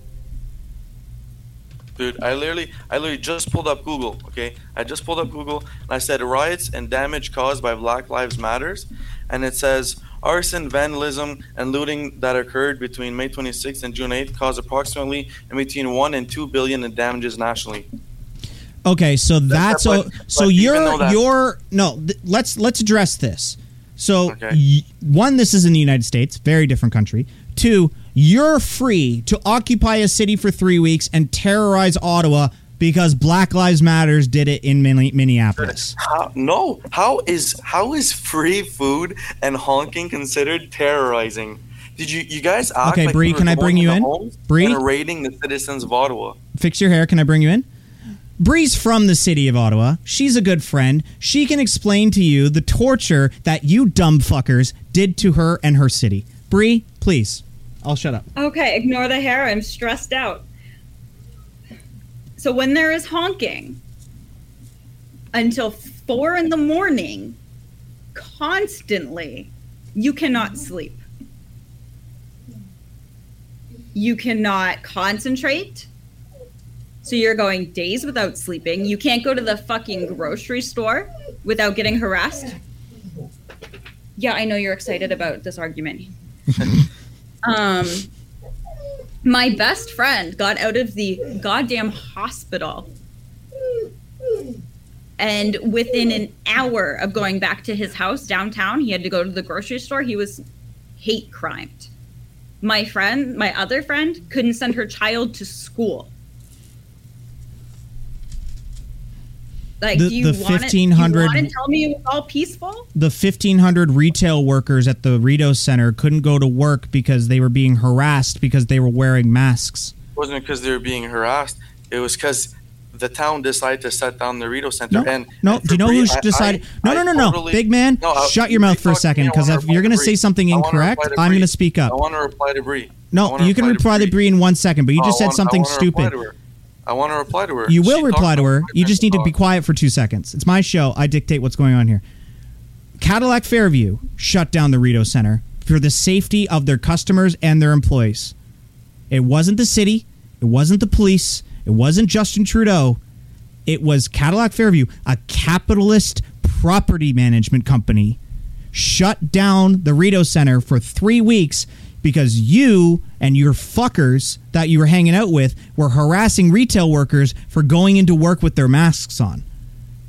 Dude, I literally, I literally just pulled up Google. Okay, I just pulled up Google and I said riots and damage caused by Black Lives Matters, and it says arson, vandalism, and looting that occurred between May 26th and June 8th caused approximately in between one and two billion in damages nationally. Okay, so that's but- so. But even you're you're no. Th- let's let's address this. So Okay. y- one, this is in the United States, very different country. Two, you're free to occupy a city for three weeks and terrorize Ottawa because Black Lives Matters did it in Min- Minneapolis. How, no, how is how is free food and honking considered terrorizing? Did you you guys act Okay, like Bree, can I bring you in? Bree? raiding the citizens of Ottawa? Fix your hair. Can I bring you in? Bree's from the city of Ottawa. She's a good friend. She can explain to you the torture that you dumb fuckers did to her and her city. Bree, please. I'll shut up. Okay, ignore the hair. I'm stressed out. So when there is honking until four in the morning, constantly, you cannot sleep. You cannot concentrate. So you're going days without sleeping. You can't go to the fucking grocery store without getting harassed. Yeah, I know you're excited about this argument. um my best friend got out of the goddamn hospital and within an hour of going back to his house downtown he had to go to the grocery store he was hate crimed my friend my other friend couldn't send her child to school like The- do you the want 1500 to tell me it was all peaceful The 1,500 retail workers at the Rideau Centre couldn't go to work because they were being harassed because they were wearing masks. It wasn't because they were being harassed. It was because the town decided to shut down the Rideau Centre. No, and no. and Do you know who Bree, I- decided? I- no, no, I no, no. totally- Big man, No, I- shut your mouth for a second because if you're going to to say something I wanna incorrect, to I'm going to speak up. I want to reply to Bree. No, you can reply to Bree in one second, but you I just said want- something wanna stupid. I want to reply to her. You will She reply to her. You just need to be quiet for two seconds. It's my show. I dictate what's going on here. Cadillac Fairview shut down the Rideau Centre for the safety of their customers and their employees. It wasn't the city. It wasn't the police. It wasn't Justin Trudeau. It was Cadillac Fairview, a capitalist property management company, shut down the Rideau Centre for three weeks because you and your fuckers that you were hanging out with were harassing retail workers for going into work with their masks on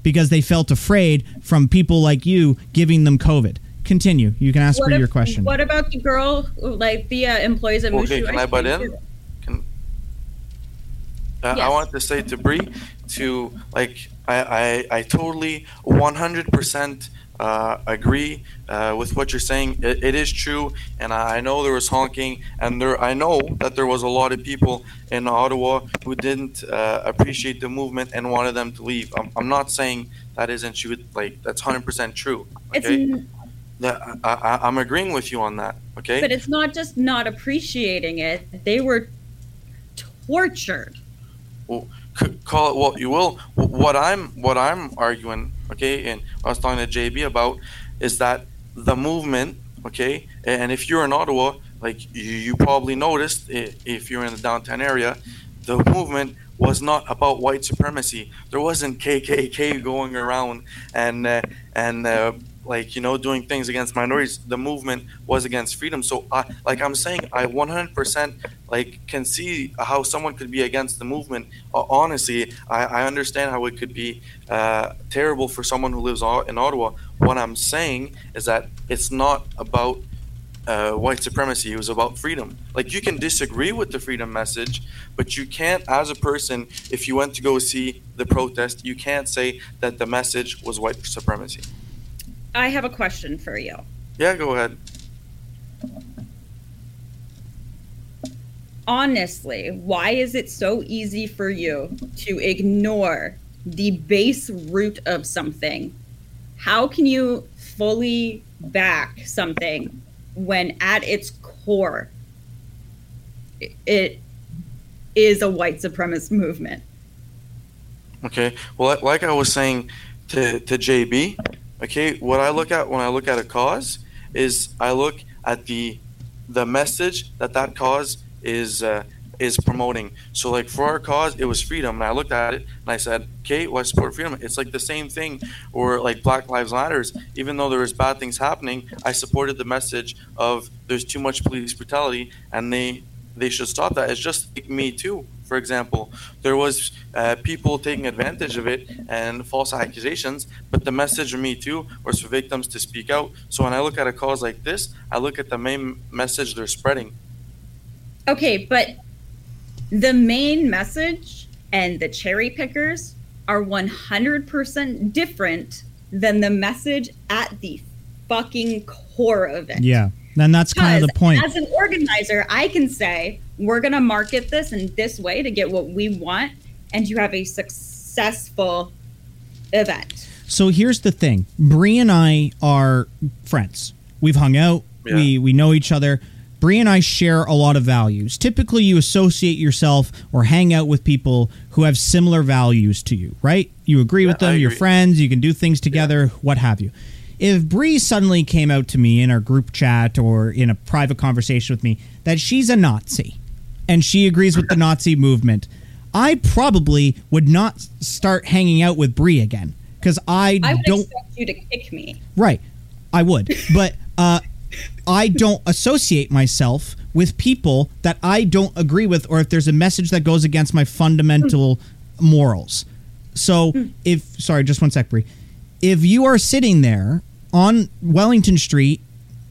because they felt afraid from people like you giving them COVID. Continue. You can ask what, Bree if- your question. what about the girl like the uh, employees at Okay, Mushu can ice I butt in? Can, uh, I Yes. want to say to Bree to like I I, I totally 100% uh, agree uh, with what you're saying. It, it is true, and I know there was honking, and there I know that there was a lot of people in Ottawa who didn't uh, appreciate the movement and wanted them to leave. I'm, I'm not saying that isn't true. Like that's 100% true. It's Okay, That- I, I, I'm agreeing with you on that. Okay, but it's not just not appreciating it. They were tortured. c- call it what you will. What I'm what I'm arguing, okay, and I was talking to JB about is that the movement, okay, and if you're in Ottawa, like you, you probably noticed if you're in the downtown area, the movement was not about white supremacy. There wasn't KKK going around and uh, and uh, like you know doing things against minorities. The movement was against freedom. So I like I'm saying I 100% like can see how someone could be against the movement. Uh, honestly, I, I understand how it could be uh, terrible for someone who lives in Ottawa. What I'm saying is that it's not about uh, white supremacy. It was about freedom. Like you can disagree with the freedom message, but you can't, as a person, if you went to go see the protest, you can't say that the message was white supremacy. I have a question for you. Yeah, go ahead. Honestly, why is it so easy for you to ignore the base root of something? How can you fully back something when at its core it is a white supremacist movement? Okay. Well, like- I was saying to, to JB, okay, what I look at when I look at a cause is I look at the the message that that cause is uh, is promoting. So, like for our cause, it was freedom, and I looked at it and I said, "Okay, well, I support freedom." It's like the same thing, or like Black Lives Matters. Even though there was bad things happening, I supported the message of there's too much police brutality, and they they should stop that. It's just like me too. For example, there was uh, people taking advantage of it and false accusations, but the message of Me Too was for victims to speak out. So when I look at a cause like this, I look at the main message they're spreading. Okay, but the main message and the cherry pickers are 100% different than the message at the fucking core of it. Yeah. And that's kind of the Because point. As an organizer, I can say, we're going to market this in this way to get what we want, and you have a successful event. So here's the thing. Bree and I are friends. We've hung out. Yeah. We we know each other. Bree and I share a lot of values. Typically you associate yourself or hang out with people who have similar values to you, right? You agree with Yeah, I them, you're friends, you can do things together, what have you. If Bree suddenly came out to me in our group chat or in a private conversation with me that she's a Nazi and she agrees with the Nazi movement, I probably would not start hanging out with Bree again because I, I would don't. expect you to kick me. Right, I would, but uh, I don't associate myself with people that I don't agree with, or if there's a message that goes against my fundamental morals. So, if sorry, just one sec, Bree. If you are sitting there on Wellington Street,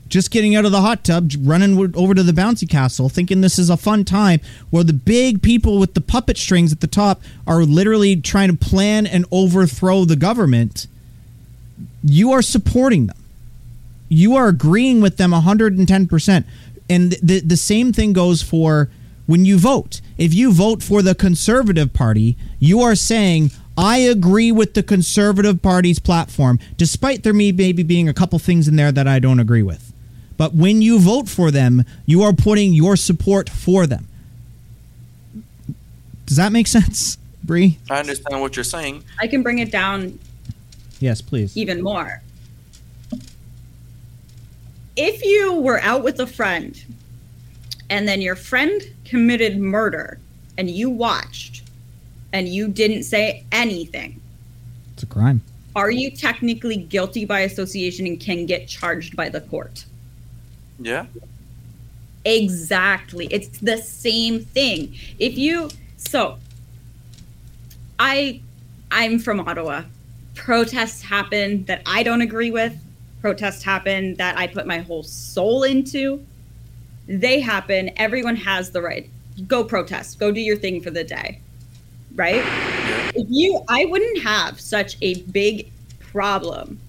just getting out of the hot tub, running over to the bouncy castle, thinking this is a fun time, where the big people with the puppet strings at the top are literally trying to plan and overthrow the government, you are supporting them. You are agreeing with them 110%. And the, the same thing goes for when you vote. If you vote for the Conservative Party, you are saying, I agree with the Conservative Party's platform, despite there may maybe being a couple things in there that I don't agree with. But when you vote for them, you are putting your support for them. Does that make sense, Bree? I understand what you're saying. I can bring it down Yes, please. even more. If you were out with a friend and then your friend committed murder and you watched and you didn't say anything, It's a crime. are you technically guilty by association and can get charged by the court? Yeah. Exactly. It's the same thing. If you so I I'm from Ottawa. Protests happen that I don't agree with. Protests happen that I put my whole soul into. They happen. Everyone has the right. Go protest. Go do your thing for the day. Right? If you I wouldn't have such a big problem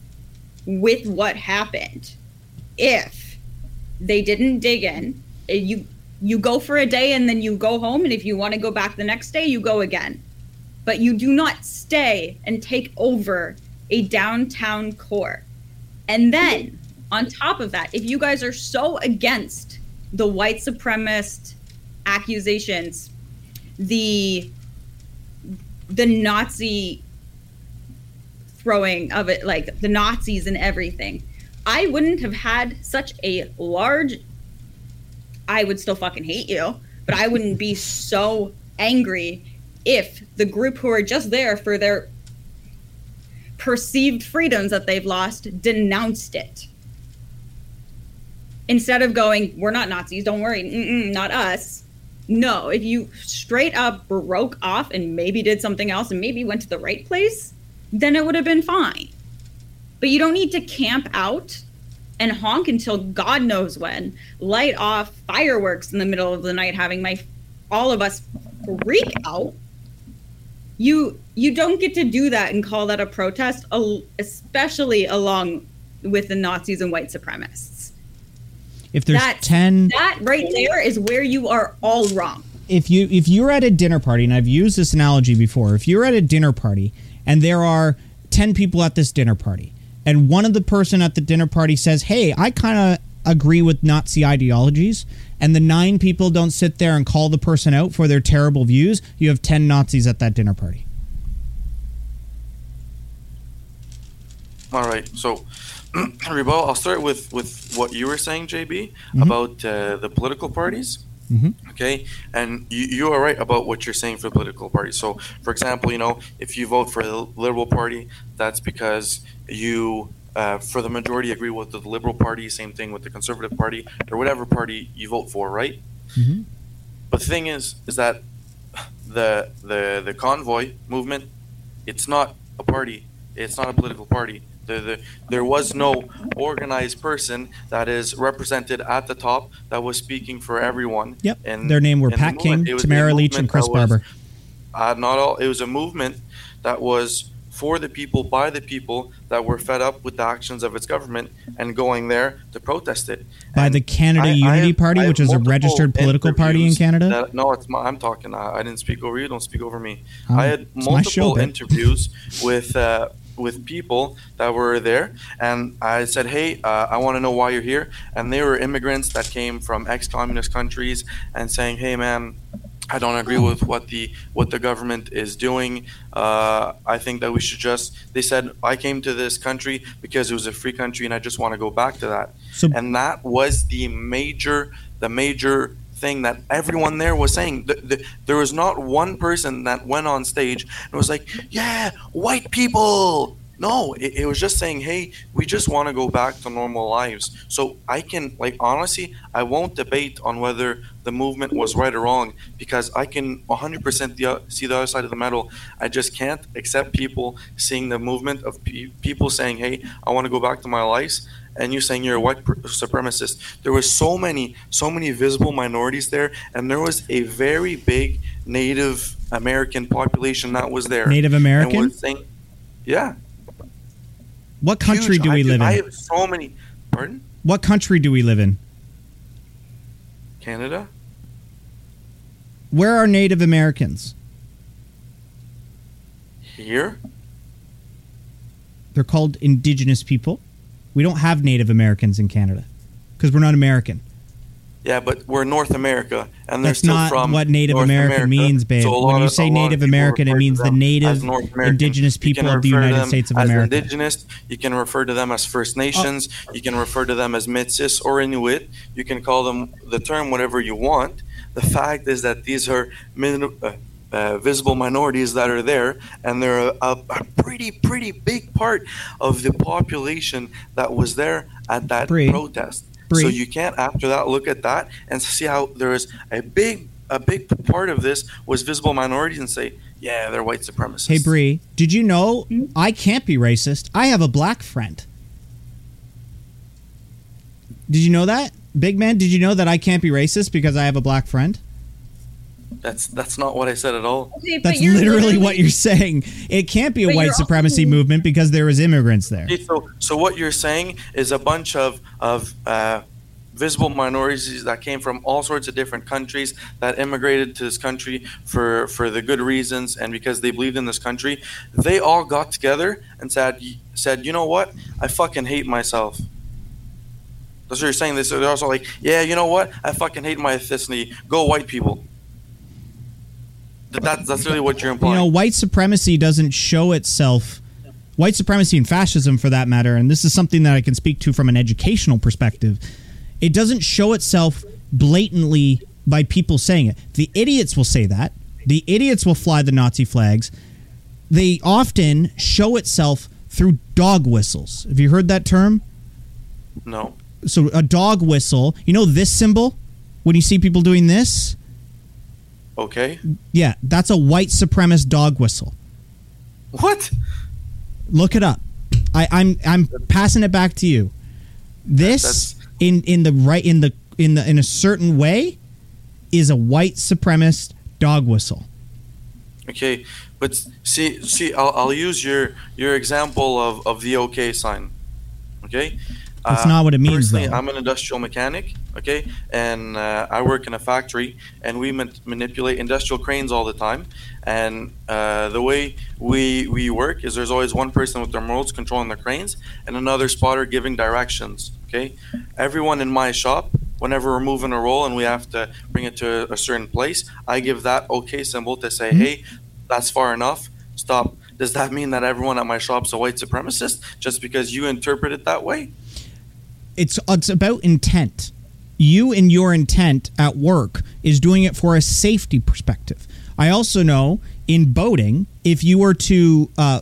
with what happened if they didn't dig in. Uh, You you go for a day and then you go home, and if you want to go back the next day, you go again. But you do not stay and take over a downtown core. And then on top of that, if you guys are so against the white supremacist accusations, the the Nazi throwing of it, like the Nazis and everything, I wouldn't have had such a large I would still fucking hate you, but I wouldn't be so angry if the group who are just there for their perceived freedoms that they've lost denounced it. Instead of going, we're not Nazis, don't worry, not us. No, if you straight up broke off and maybe did something else and maybe went to the right place, then it would have been fine. But you don't need to camp out and honk until God knows when, light off fireworks in the middle of the night, having my all of us freak out. You you don't get to do that and call that a protest, especially along with the Nazis and white supremacists. If there's That's- 10 That right there is where you are all wrong. if you if you're at a dinner party and I've used this analogy before, if you're at a dinner party and there are 10 people at this dinner party and one of the person at the dinner party says, "Hey, I kind of agree with Nazi ideologies." And the nine people don't sit there and call the person out for their terrible views. You have 10 Nazis at that dinner party. All right, so Rebel, I'll start with with what you were saying, JB, Mhm. about uh, the political parties. Mhm. Okay, and you, you are right about what you're saying for political parties. So, for example, you know, if you vote for the Liberal Party, that's because you, uh, for the majority, agree with the Liberal Party. Same thing with the Conservative Party or whatever party you vote for, right? Mhm. But the thing is, is that the the the convoy movement, it's not a party. It's not a political party. The, the, there was no organized person that is represented at the top that was speaking for everyone. Yep. And Their name were Pat. King, Tamara Lich, and Chris that was- Barber. Uh, not all. It was a movement that was for the people, by the people, that were fed up with the actions of its government and going there to protest it. By And the Canada I- I Unity have- Party, which is a registered political party in Canada. that- no, it's my, I'm talking. I, I didn't speak over you. Don't speak over me. Um, I had my show, multiple interviews with uh, with people that were there, and I said, "Hey, uh, I want to know why you're here." And they were immigrants that came from ex-communist countries, and saying, "Hey, man." I don't agree with what the what the government is doing. Uh, I think that we should just. They said I came to this country because it was a free country, and I just want to go back to that So and that was the major the major thing that everyone there was saying. The, the, there was not one person that went on stage and was like yeah white people. No it, it was just saying hey we just want to go back to normal lives. So i can like honestly i won't debate on whether the movement was right or wrong because i can 100% the, see the other side of the medal. I just can't accept people seeing the movement of pe- people saying hey i want to go back to my lives and you saying you're a white supremacist. There was so many, so many visible minorities there, and there was a very big Native American population that was there. Native American? saying, yeah. What country huge. do we I, live I in? I have so many. Pardon? What country do we live in? Canada? Where are Native Americans? Here? They're called indigenous people. We don't have Native Americans in Canada because we're not American. Yeah, but we're North America, and they're That's still not from what Native North American America. means, babe. So When lot you say of Native American, it means the native as North American. indigenous people of the United States of as Indigenous. You can refer to them as First Oh. Nations. You can refer to them as Métis or Inuit. You can call them the term whatever you want. The fact is that these are min- uh, uh, visible minorities that are there, and they're a, a, a pretty, pretty big part of the population that was there at that Bree. protest. Bree. So you can't, after that, look at that and see how there is a big, a big part of this was visible minorities and say, yeah, they're white supremacists. Hey, Bree, did you know I can't be racist? I have a black friend. Did you know that? Big man, did you know that I can't be racist because I have a black friend? That's that's not what I said at all. Okay, but That's you're literally what you're saying. It can't be a white supremacy also- movement because there was immigrants there. Okay, So, so what you're saying is a bunch of of uh, visible minorities that came from all sorts of different countries that immigrated to this country for for the good reasons and because they believed in this country. They all got together and said said, you know what? I fucking hate myself. That's what you're saying. They- so They're also like, yeah, you know what? I fucking hate my ethnicity. Go white people. Th- That's that's really what you're implying. You know, white supremacy doesn't show itself. White supremacy and fascism, for that matter, and this is something that I can speak to from an educational perspective. It doesn't show itself blatantly by people saying it. The idiots will say that. The idiots will fly the Nazi flags. They often show itself through dog whistles. Have you heard that term? No. So a dog whistle, you know this symbol? When you see people doing this? Okay. Yeah, that's a white supremacist dog whistle. What? Look it up. I, I'm I'm passing it back to you. This That's- in in the right in the in the in a certain way is a white supremacist dog whistle. Okay, but see, see, I'll, I'll use your your example of, of the OK sign. Okay, That's not what it means, Personally, though. I'm an industrial mechanic. Okay, and uh, I work in a factory, and we man- manipulate industrial cranes all the time. And uh, the way we we work is there's always one person with their remotes controlling the cranes, and another spotter giving directions. Okay, everyone in my shop. Whenever we're moving a roll and we have to bring it to a, certain place, I give that OK symbol to say, Mm-hmm. "Hey, that's far enough. Stop." Does that mean that everyone at my shop's a white supremacist just because you interpret it that way? It's it's about intent. You and your intent at work is doing it for a safety perspective. I also know in boating, if you were to uh,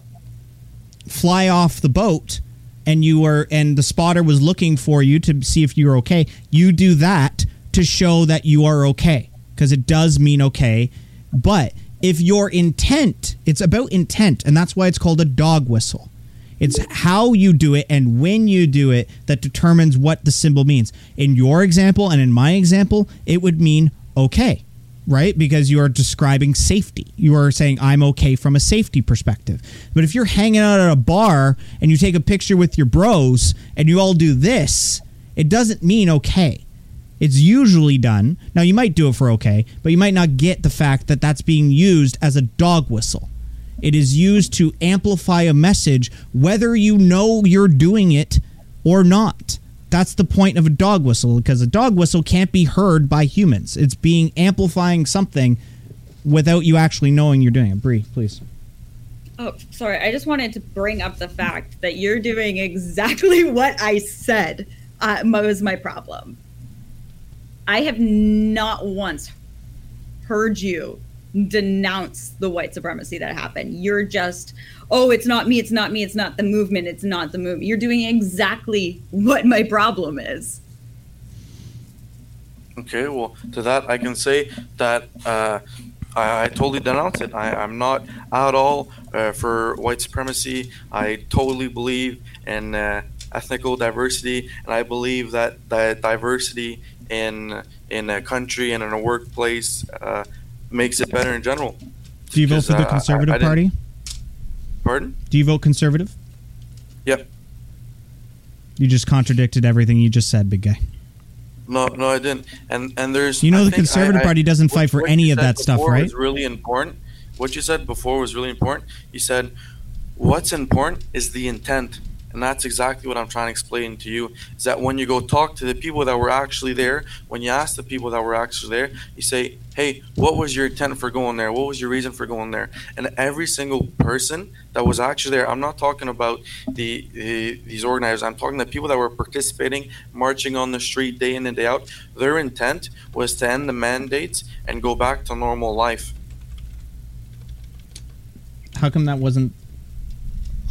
fly off the boat and you were and the spotter was looking for you to see if you were okay, you do that to show that you are okay because it does mean okay. But if your intent, it's about intent, and that's why it's called a dog whistle. It's how you do it and when you do it that determines what the symbol means. In your example and in my example, it would mean okay, right? Because you are describing safety. You are saying, I'm okay from a safety perspective. But if you're hanging out at a bar and you take a picture with your bros and you all do this, it doesn't mean okay. It's usually done. Now, you might do it for okay, but you might not get the fact that that's being used as a dog whistle. It is used to amplify a message, whether you know you're doing it or not. That's the point of a dog whistle, because a dog whistle can't be heard by humans. It's being amplifying something without you actually knowing you're doing it. Bree, please. Oh, sorry. I just wanted to bring up the fact that you're doing exactly what I said uh, was my problem. I have not once heard you denounce the white supremacy that happened. You're just, oh, it's not me, it's not me, it's not the movement, it's not the movement. You're doing exactly what my problem is. Okay, well, to that I can say that uh, I, I totally denounce it. I, I'm not at all uh, for white supremacy. I totally believe in uh, ethnical diversity, and I believe that that diversity in in a country and in a workplace uh, makes it better in general. Do you vote for the uh, I- Conservative I didn't- Party? Pardon? Do you vote Conservative? Yep. You just contradicted everything you just said, big guy. No, no, I didn't. And and there's You know I the Conservative I- I- Party doesn't fight for any of that stuff, right? Was really important. What you said before was really important. You said what's important is the intent, and that's exactly what I'm trying to explain to you. Is that when you go talk to the people that were actually there, when you ask the people that were actually there, you say, "Hey, what was your intent for going there? What was your reason for going there?" And every single person that was actually there, I'm not talking about the, the these organizers. I'm talking the people that were participating, marching on the street day in and day out. Their intent was to end the mandates and go back to normal life. How come that wasn't?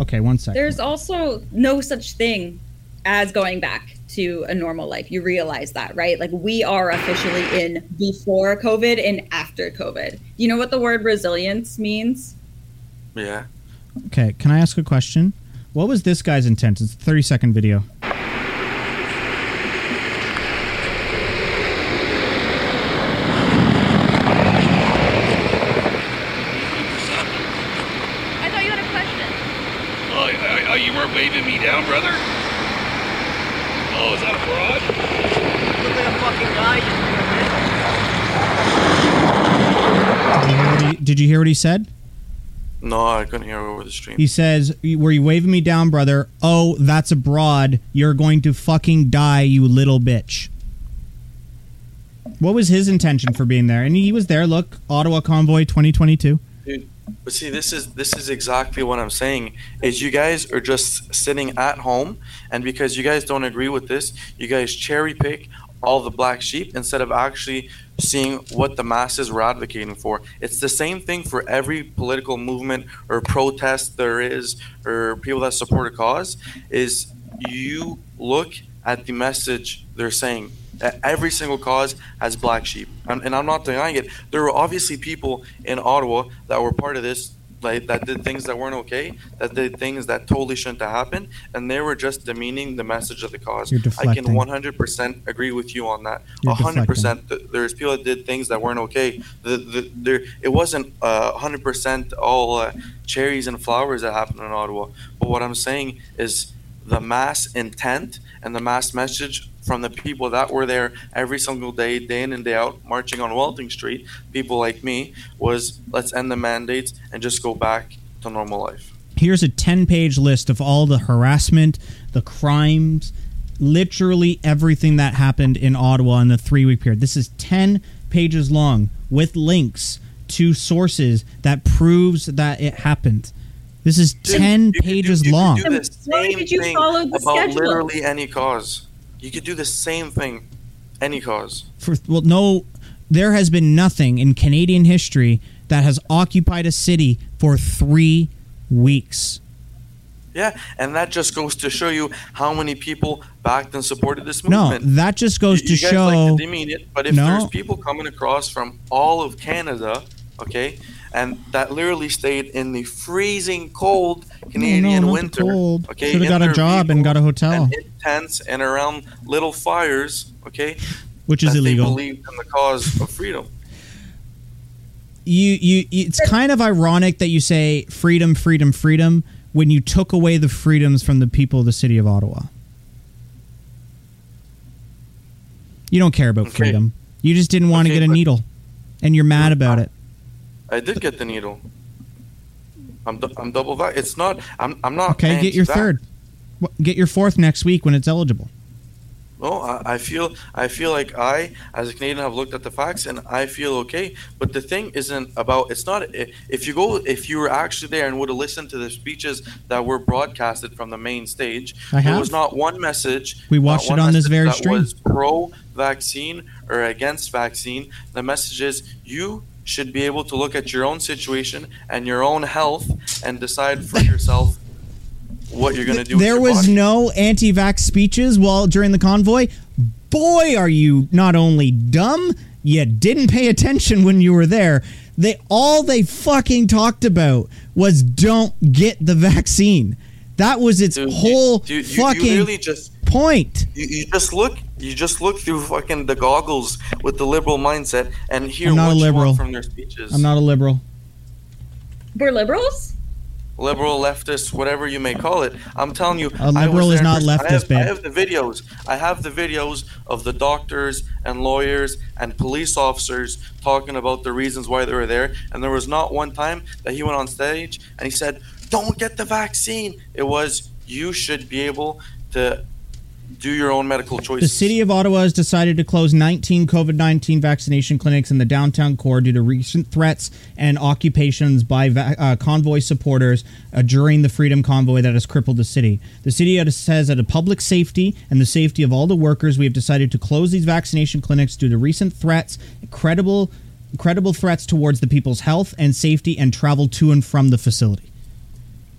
Okay, one second. There's also no such thing as going back to a normal life. You realize that, right? Like we are officially in before COVID and after COVID. You know what the word resilience means? Yeah. Okay, can I ask a question? What was this guy's intent? It's a 30 second video. I thought you had a question. Oh, oh, oh, you weren't waving me down, brother? Oh, is that a fraud? Look like a fucking guy. Did you hear what he, did you hear what he said? No, I couldn't hear over the stream. He says, Were you waving me down, brother? Oh, that's abroad. You're going to fucking die, you little bitch. What was his intention for being there? And he was there. Look, Ottawa Convoy 2022. Dude, but see, this is this is exactly what I'm saying. Is you guys are just sitting at home, and because you guys don't agree with this, you guys cherry pick all the black sheep instead of actually seeing what the masses were advocating for. It's the same thing for every political movement or protest there is or people that support a cause is you look at the message they're saying. Every single cause has black sheep, and, and I'm not denying it. There were obviously people in Ottawa that were part of this, like that did things that weren't okay, that did things that totally shouldn't have happened, and they were just demeaning the message of the cause. I can 100% agree with you on that. You're 100%. Th- There's people that did things that weren't okay. The, the, there, it wasn't uh, 100% all uh, cherries and flowers that happened in Ottawa. But what I'm saying is the mass intent and the mass message from the people that were there every single day, day in and day out, marching on Wellington Street, people like me, was let's end the mandates and just go back to normal life. Here's a 10 page list of all the harassment, the crimes, literally everything that happened in Ottawa in the three week period. This is 10 pages long with links to sources that proves that it happened. This is Dude, 10 you pages you could long. do Why did you thing follow the about schedule? literally any cause. You could do the same thing, any cause. for well no there has been nothing in Canadian history that has occupied a city for 3 weeks. Yeah, and that just goes to show you how many people backed and supported this movement. No, that just goes you, to you show like to demean it, but if No. there's people coming across from all of Canada, okay, and that literally stayed in the freezing cold Canadian no, not winter, cold. okay, Should've got a job and got a hotel. and in tents and around little fires, okay, which is illegal. They believed in the cause of freedom. you, you it's kind of ironic that you say freedom freedom freedom when you took away the freedoms from the people of the city of ottawa you don't care about Okay. freedom you just didn't want to get a needle and you're mad about it I did get the needle. I'm, du- I'm double vac. It's not. I'm. I'm not. okay get your third get your fourth next week when it's eligible No, I, I feel I feel like I, as a Canadian, have looked at the facts and I feel okay. But the thing isn't about. It's not. If you go, if you were actually there and would have listened to the speeches that were broadcasted from the main stage, I there was not one message. We watched it on this very that stream. Was pro-vaccine or against vaccine. The message is you should be able to look at your own situation and your own health and decide for yourself what you're going to do. with there was body. no anti-vax speeches while during the convoy boy are you not only dumb you didn't pay attention when you were there they all they fucking talked about was don't get the vaccine that was its Dude, whole dude, you, you fucking just point You, you just look. You just look through fucking the goggles with the liberal mindset and hear I'm not what a you liberal. want from their speeches. i'm not a liberal We're liberals? liberal, leftist, whatever you may call it. I'm telling you, A I was liberal is there in not person. I leftist, have, I have the videos. I have the videos of the doctors and lawyers and police officers talking about the reasons why they were there. And there was not one time that he went on stage and he said, "Don't get the vaccine." It was you should be able to do your own medical choices. The city of Ottawa has decided to close 19 COVID 19 vaccination clinics in the downtown core due to recent threats and occupations by va- uh, convoy supporters uh, during the Freedom Convoy that has crippled the city. The city says, that of public safety and the safety of all the workers, we have decided to close these vaccination clinics due to recent threats, credible, credible threats towards the people's health and safety, and travel to and from the facility.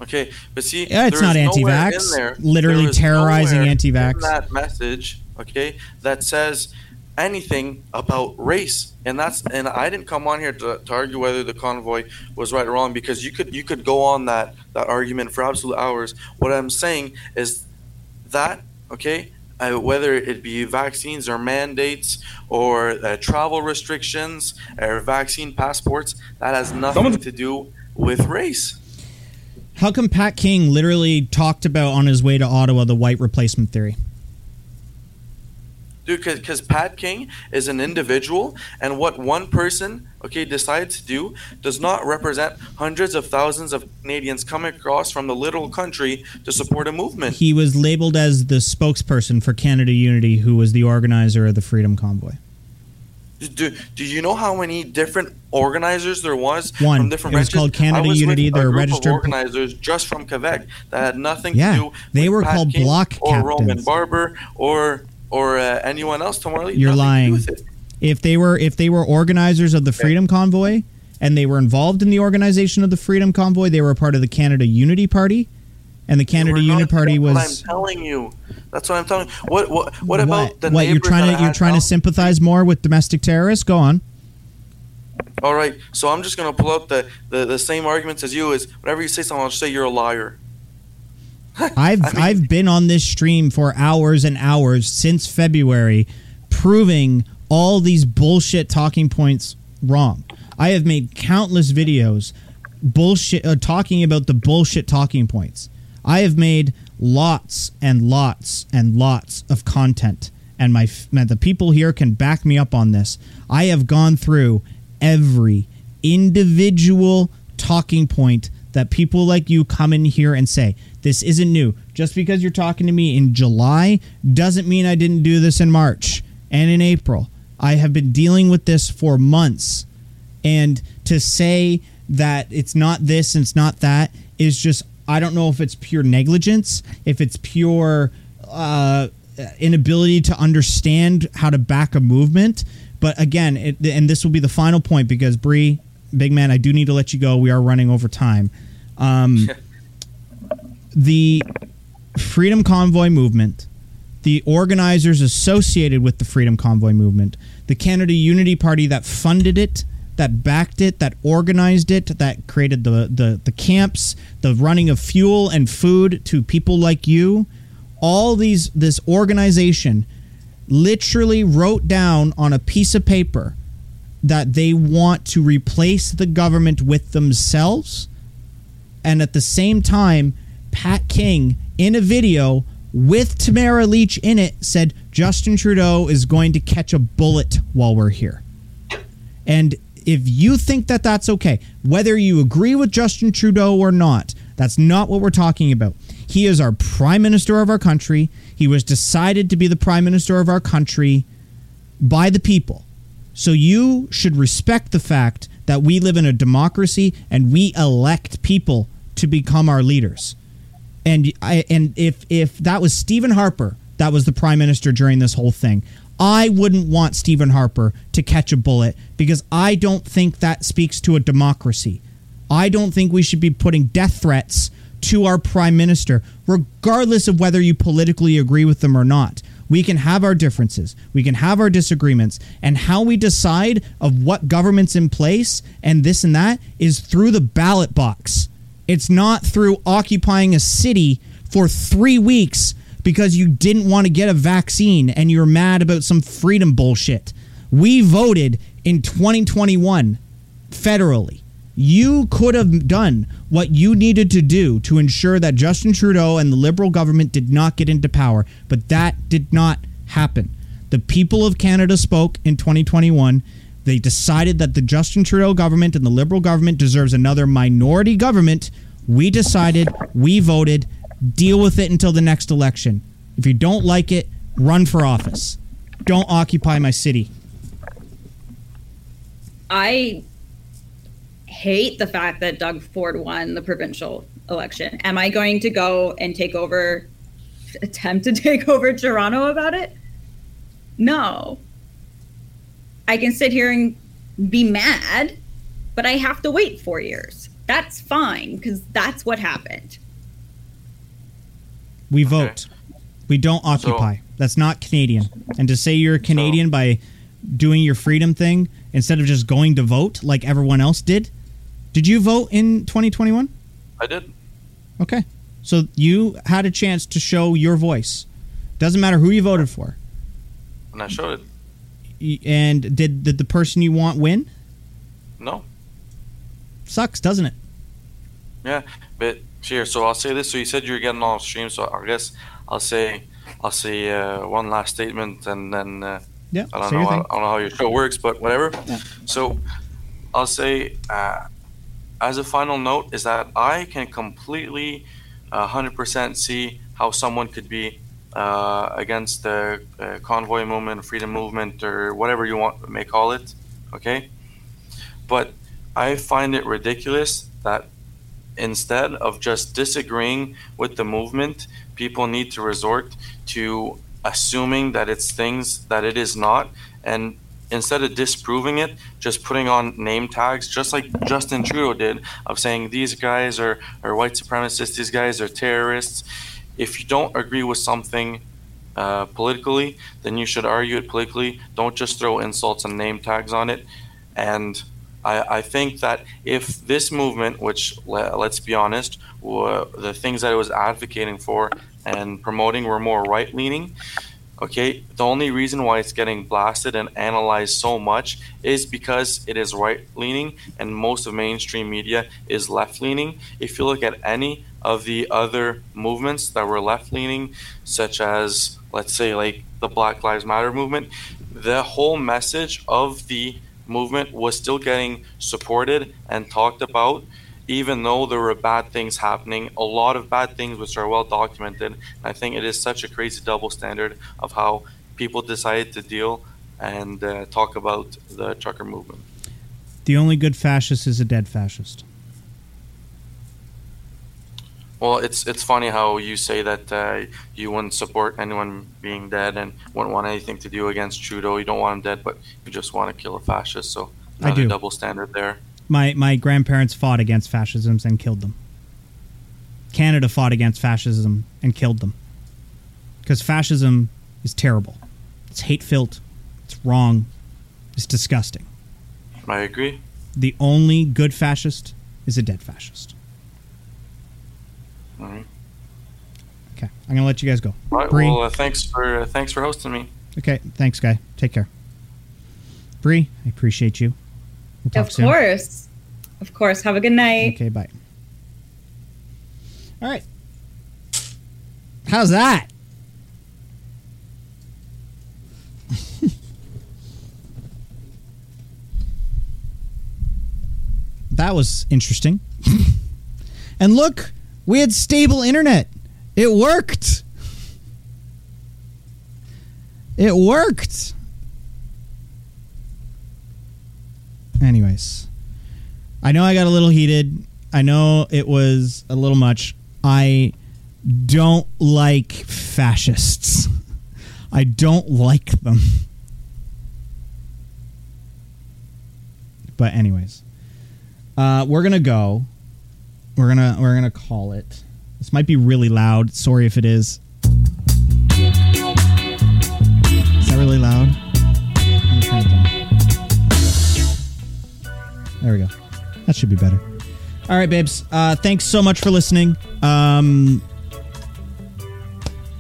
Okay, but see, Yeah, it's not nowhere anti-vax. in there- Literally there is terrorizing anti-vax. in that message, okay, that says anything about race, and that's and I didn't come on here to, to argue whether the convoy was right or wrong because you could you could go on that that argument for absolute hours. What I'm saying is that okay. Uh, whether it be vaccines or mandates or uh, travel restrictions or vaccine passports, that has nothing to do with race. How come Pat King literally talked about on his way to Ottawa the white replacement theory? Dude, because Pat King is an individual, and what one person, okay, decides to do does not represent hundreds of thousands of Canadians coming across from the little country to support a movement. He was labeled as the spokesperson for Canada Unity, who was the organizer of the Freedom Convoy. Do, do you know how many different organizers there was One. from different It was called Canada Unity. They're registered- organizers just from Quebec that had nothing Yeah, to do. they with were Pat called King block or Roman. Barber or or uh, anyone else tomorrow. You're to lying. with. If they were if they were organizers of the Freedom Convoy and they were involved in the organization of the Freedom Convoy, they were a part of the Canada Unity Party, and the Canada not- Party was What I'm telling you. That's what I'm telling you. What what what about the what you're trying to you're trying to sympathize more with domestic terrorists? Go on. All right, so I'm just gonna pull out the, the, the same arguments as you. Is whenever you say something, I'll say you're a liar. I've I mean- I've been on this stream for hours and hours since February, proving all these bullshit talking points wrong. I have made countless videos bullshit uh, talking about the bullshit talking points. I have made lots and lots and lots of content, and my, my the people here can back me up on this. I have gone through every individual talking point that people like you come in here and say this isn't new. Just because you're talking to me in July doesn't mean I didn't do this in March and in April. I have been dealing with this for months. And to say that it's not this and it's not that is just, I don't know if it's pure negligence, if it's pure uh, inability to understand how to back a movement. But again, it, and this will be the final point because Bree, big man, I do need to let you go. We are running over time. Um, the Freedom Convoy movement, the organizers associated with the Freedom Convoy movement, the Canada Unity Party that funded it, that backed it, that organized it, that created the, the, the camps, the running of fuel and food to people like you, all these this organization literally wrote down on a piece of paper that they want to replace the government with themselves and at the same time, Pat King in a video with Tamara Lich in it said Justin Trudeau is going to catch a bullet while we're here. And if you think that that's okay, whether you agree with Justin Trudeau or not, that's not what we're talking about. He is our prime minister of our country. He was decided to be the prime minister of our country by the people. So you should respect the fact that we live in a democracy and we elect people to become our leaders. And I and if if that was Stephen Harper that was the prime minister during this whole thing, I wouldn't want Stephen Harper to catch a bullet because I don't think that speaks to a democracy. I don't think we should be putting death threats to our prime minister, regardless of whether you politically agree with them or not. We can have our differences, we can have our disagreements, and how we decide of what government's in place and this and that is through the ballot box. It's not through occupying a city for three weeks because you didn't want to get a vaccine and you're mad about some freedom bullshit. We voted in 2021 federally. You could have done what you needed to do to ensure that Justin Trudeau and the Liberal government did not get into power, but that did not happen. The people of Canada spoke in 2021. They decided that the Justin Trudeau government and the Liberal government deserves another minority government. We decided, we voted, deal with it until the next election. If you don't like it, run for office. Don't occupy my city. I hate the fact that Doug Ford won the provincial election. Am I going to go and take over, attempt to take over Toronto about it? No. I can sit here and be mad, but I have to wait four years. That's fine because that's what happened. We vote. We don't occupy. That's not Canadian. And to say you're a Canadian by doing your freedom thing instead of just going to vote like everyone else did. Did you vote in 2021? I did. Okay. So you had a chance to show your voice. Doesn't matter who you voted for. And I showed it. And did did the person you want win? No. Sucks, doesn't it? Yeah, but here, so I'll say this. So you said you're getting off stream, so I guess I'll say I'll say uh, one last statement, and then uh, Yeah. I don't know I, don't know how your show works, but whatever. So I'll say uh, as a final note is that I can completely, uh, hundred percent see how someone could be uh, against the uh, convoy movement, freedom movement, or whatever you want may call it. Okay, but I find it ridiculous that instead of just disagreeing with the movement, people need to resort to assuming that it's things that it is not, and instead of disproving it, just putting on name tags, just like Justin Trudeau did, of saying these guys are, are white supremacists, these guys are terrorists. If you don't agree with something uh, politically, then you should argue it politically. Don't just throw insults and name tags on it. And I, I think that if this movement, which le- let's be honest, the things that it was advocating for and promoting were more right leaning, okay, the only reason why it's getting blasted and analyzed so much is because it is right leaning and most of mainstream media is left leaning. If you look at any of the other movements that were left leaning, such as, let's say, like the Black Lives Matter movement, the whole message of the movement was still getting supported and talked about, even though there were bad things happening, a lot of bad things which are well documented. And I think it is such a crazy double standard of how people decided to deal and uh, talk about the trucker movement. The only good fascist is a dead fascist. Well, it's it's funny how you say that uh, you wouldn't support anyone being dead and wouldn't want anything to do against Trudeau. You don't want him dead, but you just want to kill a fascist. So I do. double standard there. My my grandparents fought against fascisms and killed them. Canada fought against fascism and killed them. Because fascism is terrible. It's hate filled. It's wrong. It's disgusting. I agree. The only good fascist is a dead fascist. All right. Okay, I'm gonna let you guys go. All right. Bree. Well, uh, thanks for uh, thanks for hosting me. Okay, thanks, guy. Take care. Bree, I appreciate you. We'll talk Of soon. course. Of course. Have a good night. Okay, bye. All right. How's that? that was interesting. and look, we had stable internet. It worked. It worked. Anyways, I know I got a little heated. I know it was a little much. I don't like fascists. I don't like them. But anyways, uh, we're gonna go. We're gonna we're gonna call it. This might be really loud. Sorry if it is. Is that really loud? There we go. That should be better. All right, babes. Uh, thanks so much for listening. Um,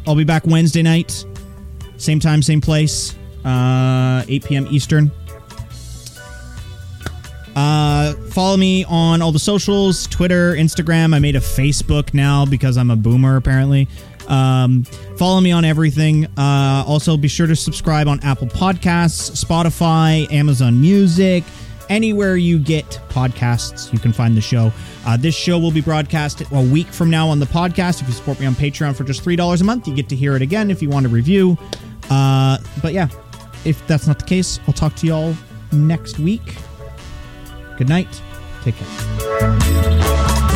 I'll be back Wednesday night, same time, same place, uh, 8 p.m. Eastern. Uh, follow me on all the socials Twitter, Instagram. I made a Facebook now because I'm a boomer, apparently. Um, follow me on everything. Uh, also, be sure to subscribe on Apple Podcasts, Spotify, Amazon Music, anywhere you get podcasts, you can find the show. Uh, this show will be broadcast a week from now on the podcast. If you support me on Patreon for just $3 a month, you get to hear it again if you want to review. Uh, but yeah, if that's not the case, I'll talk to y'all next week. Good night. Take care.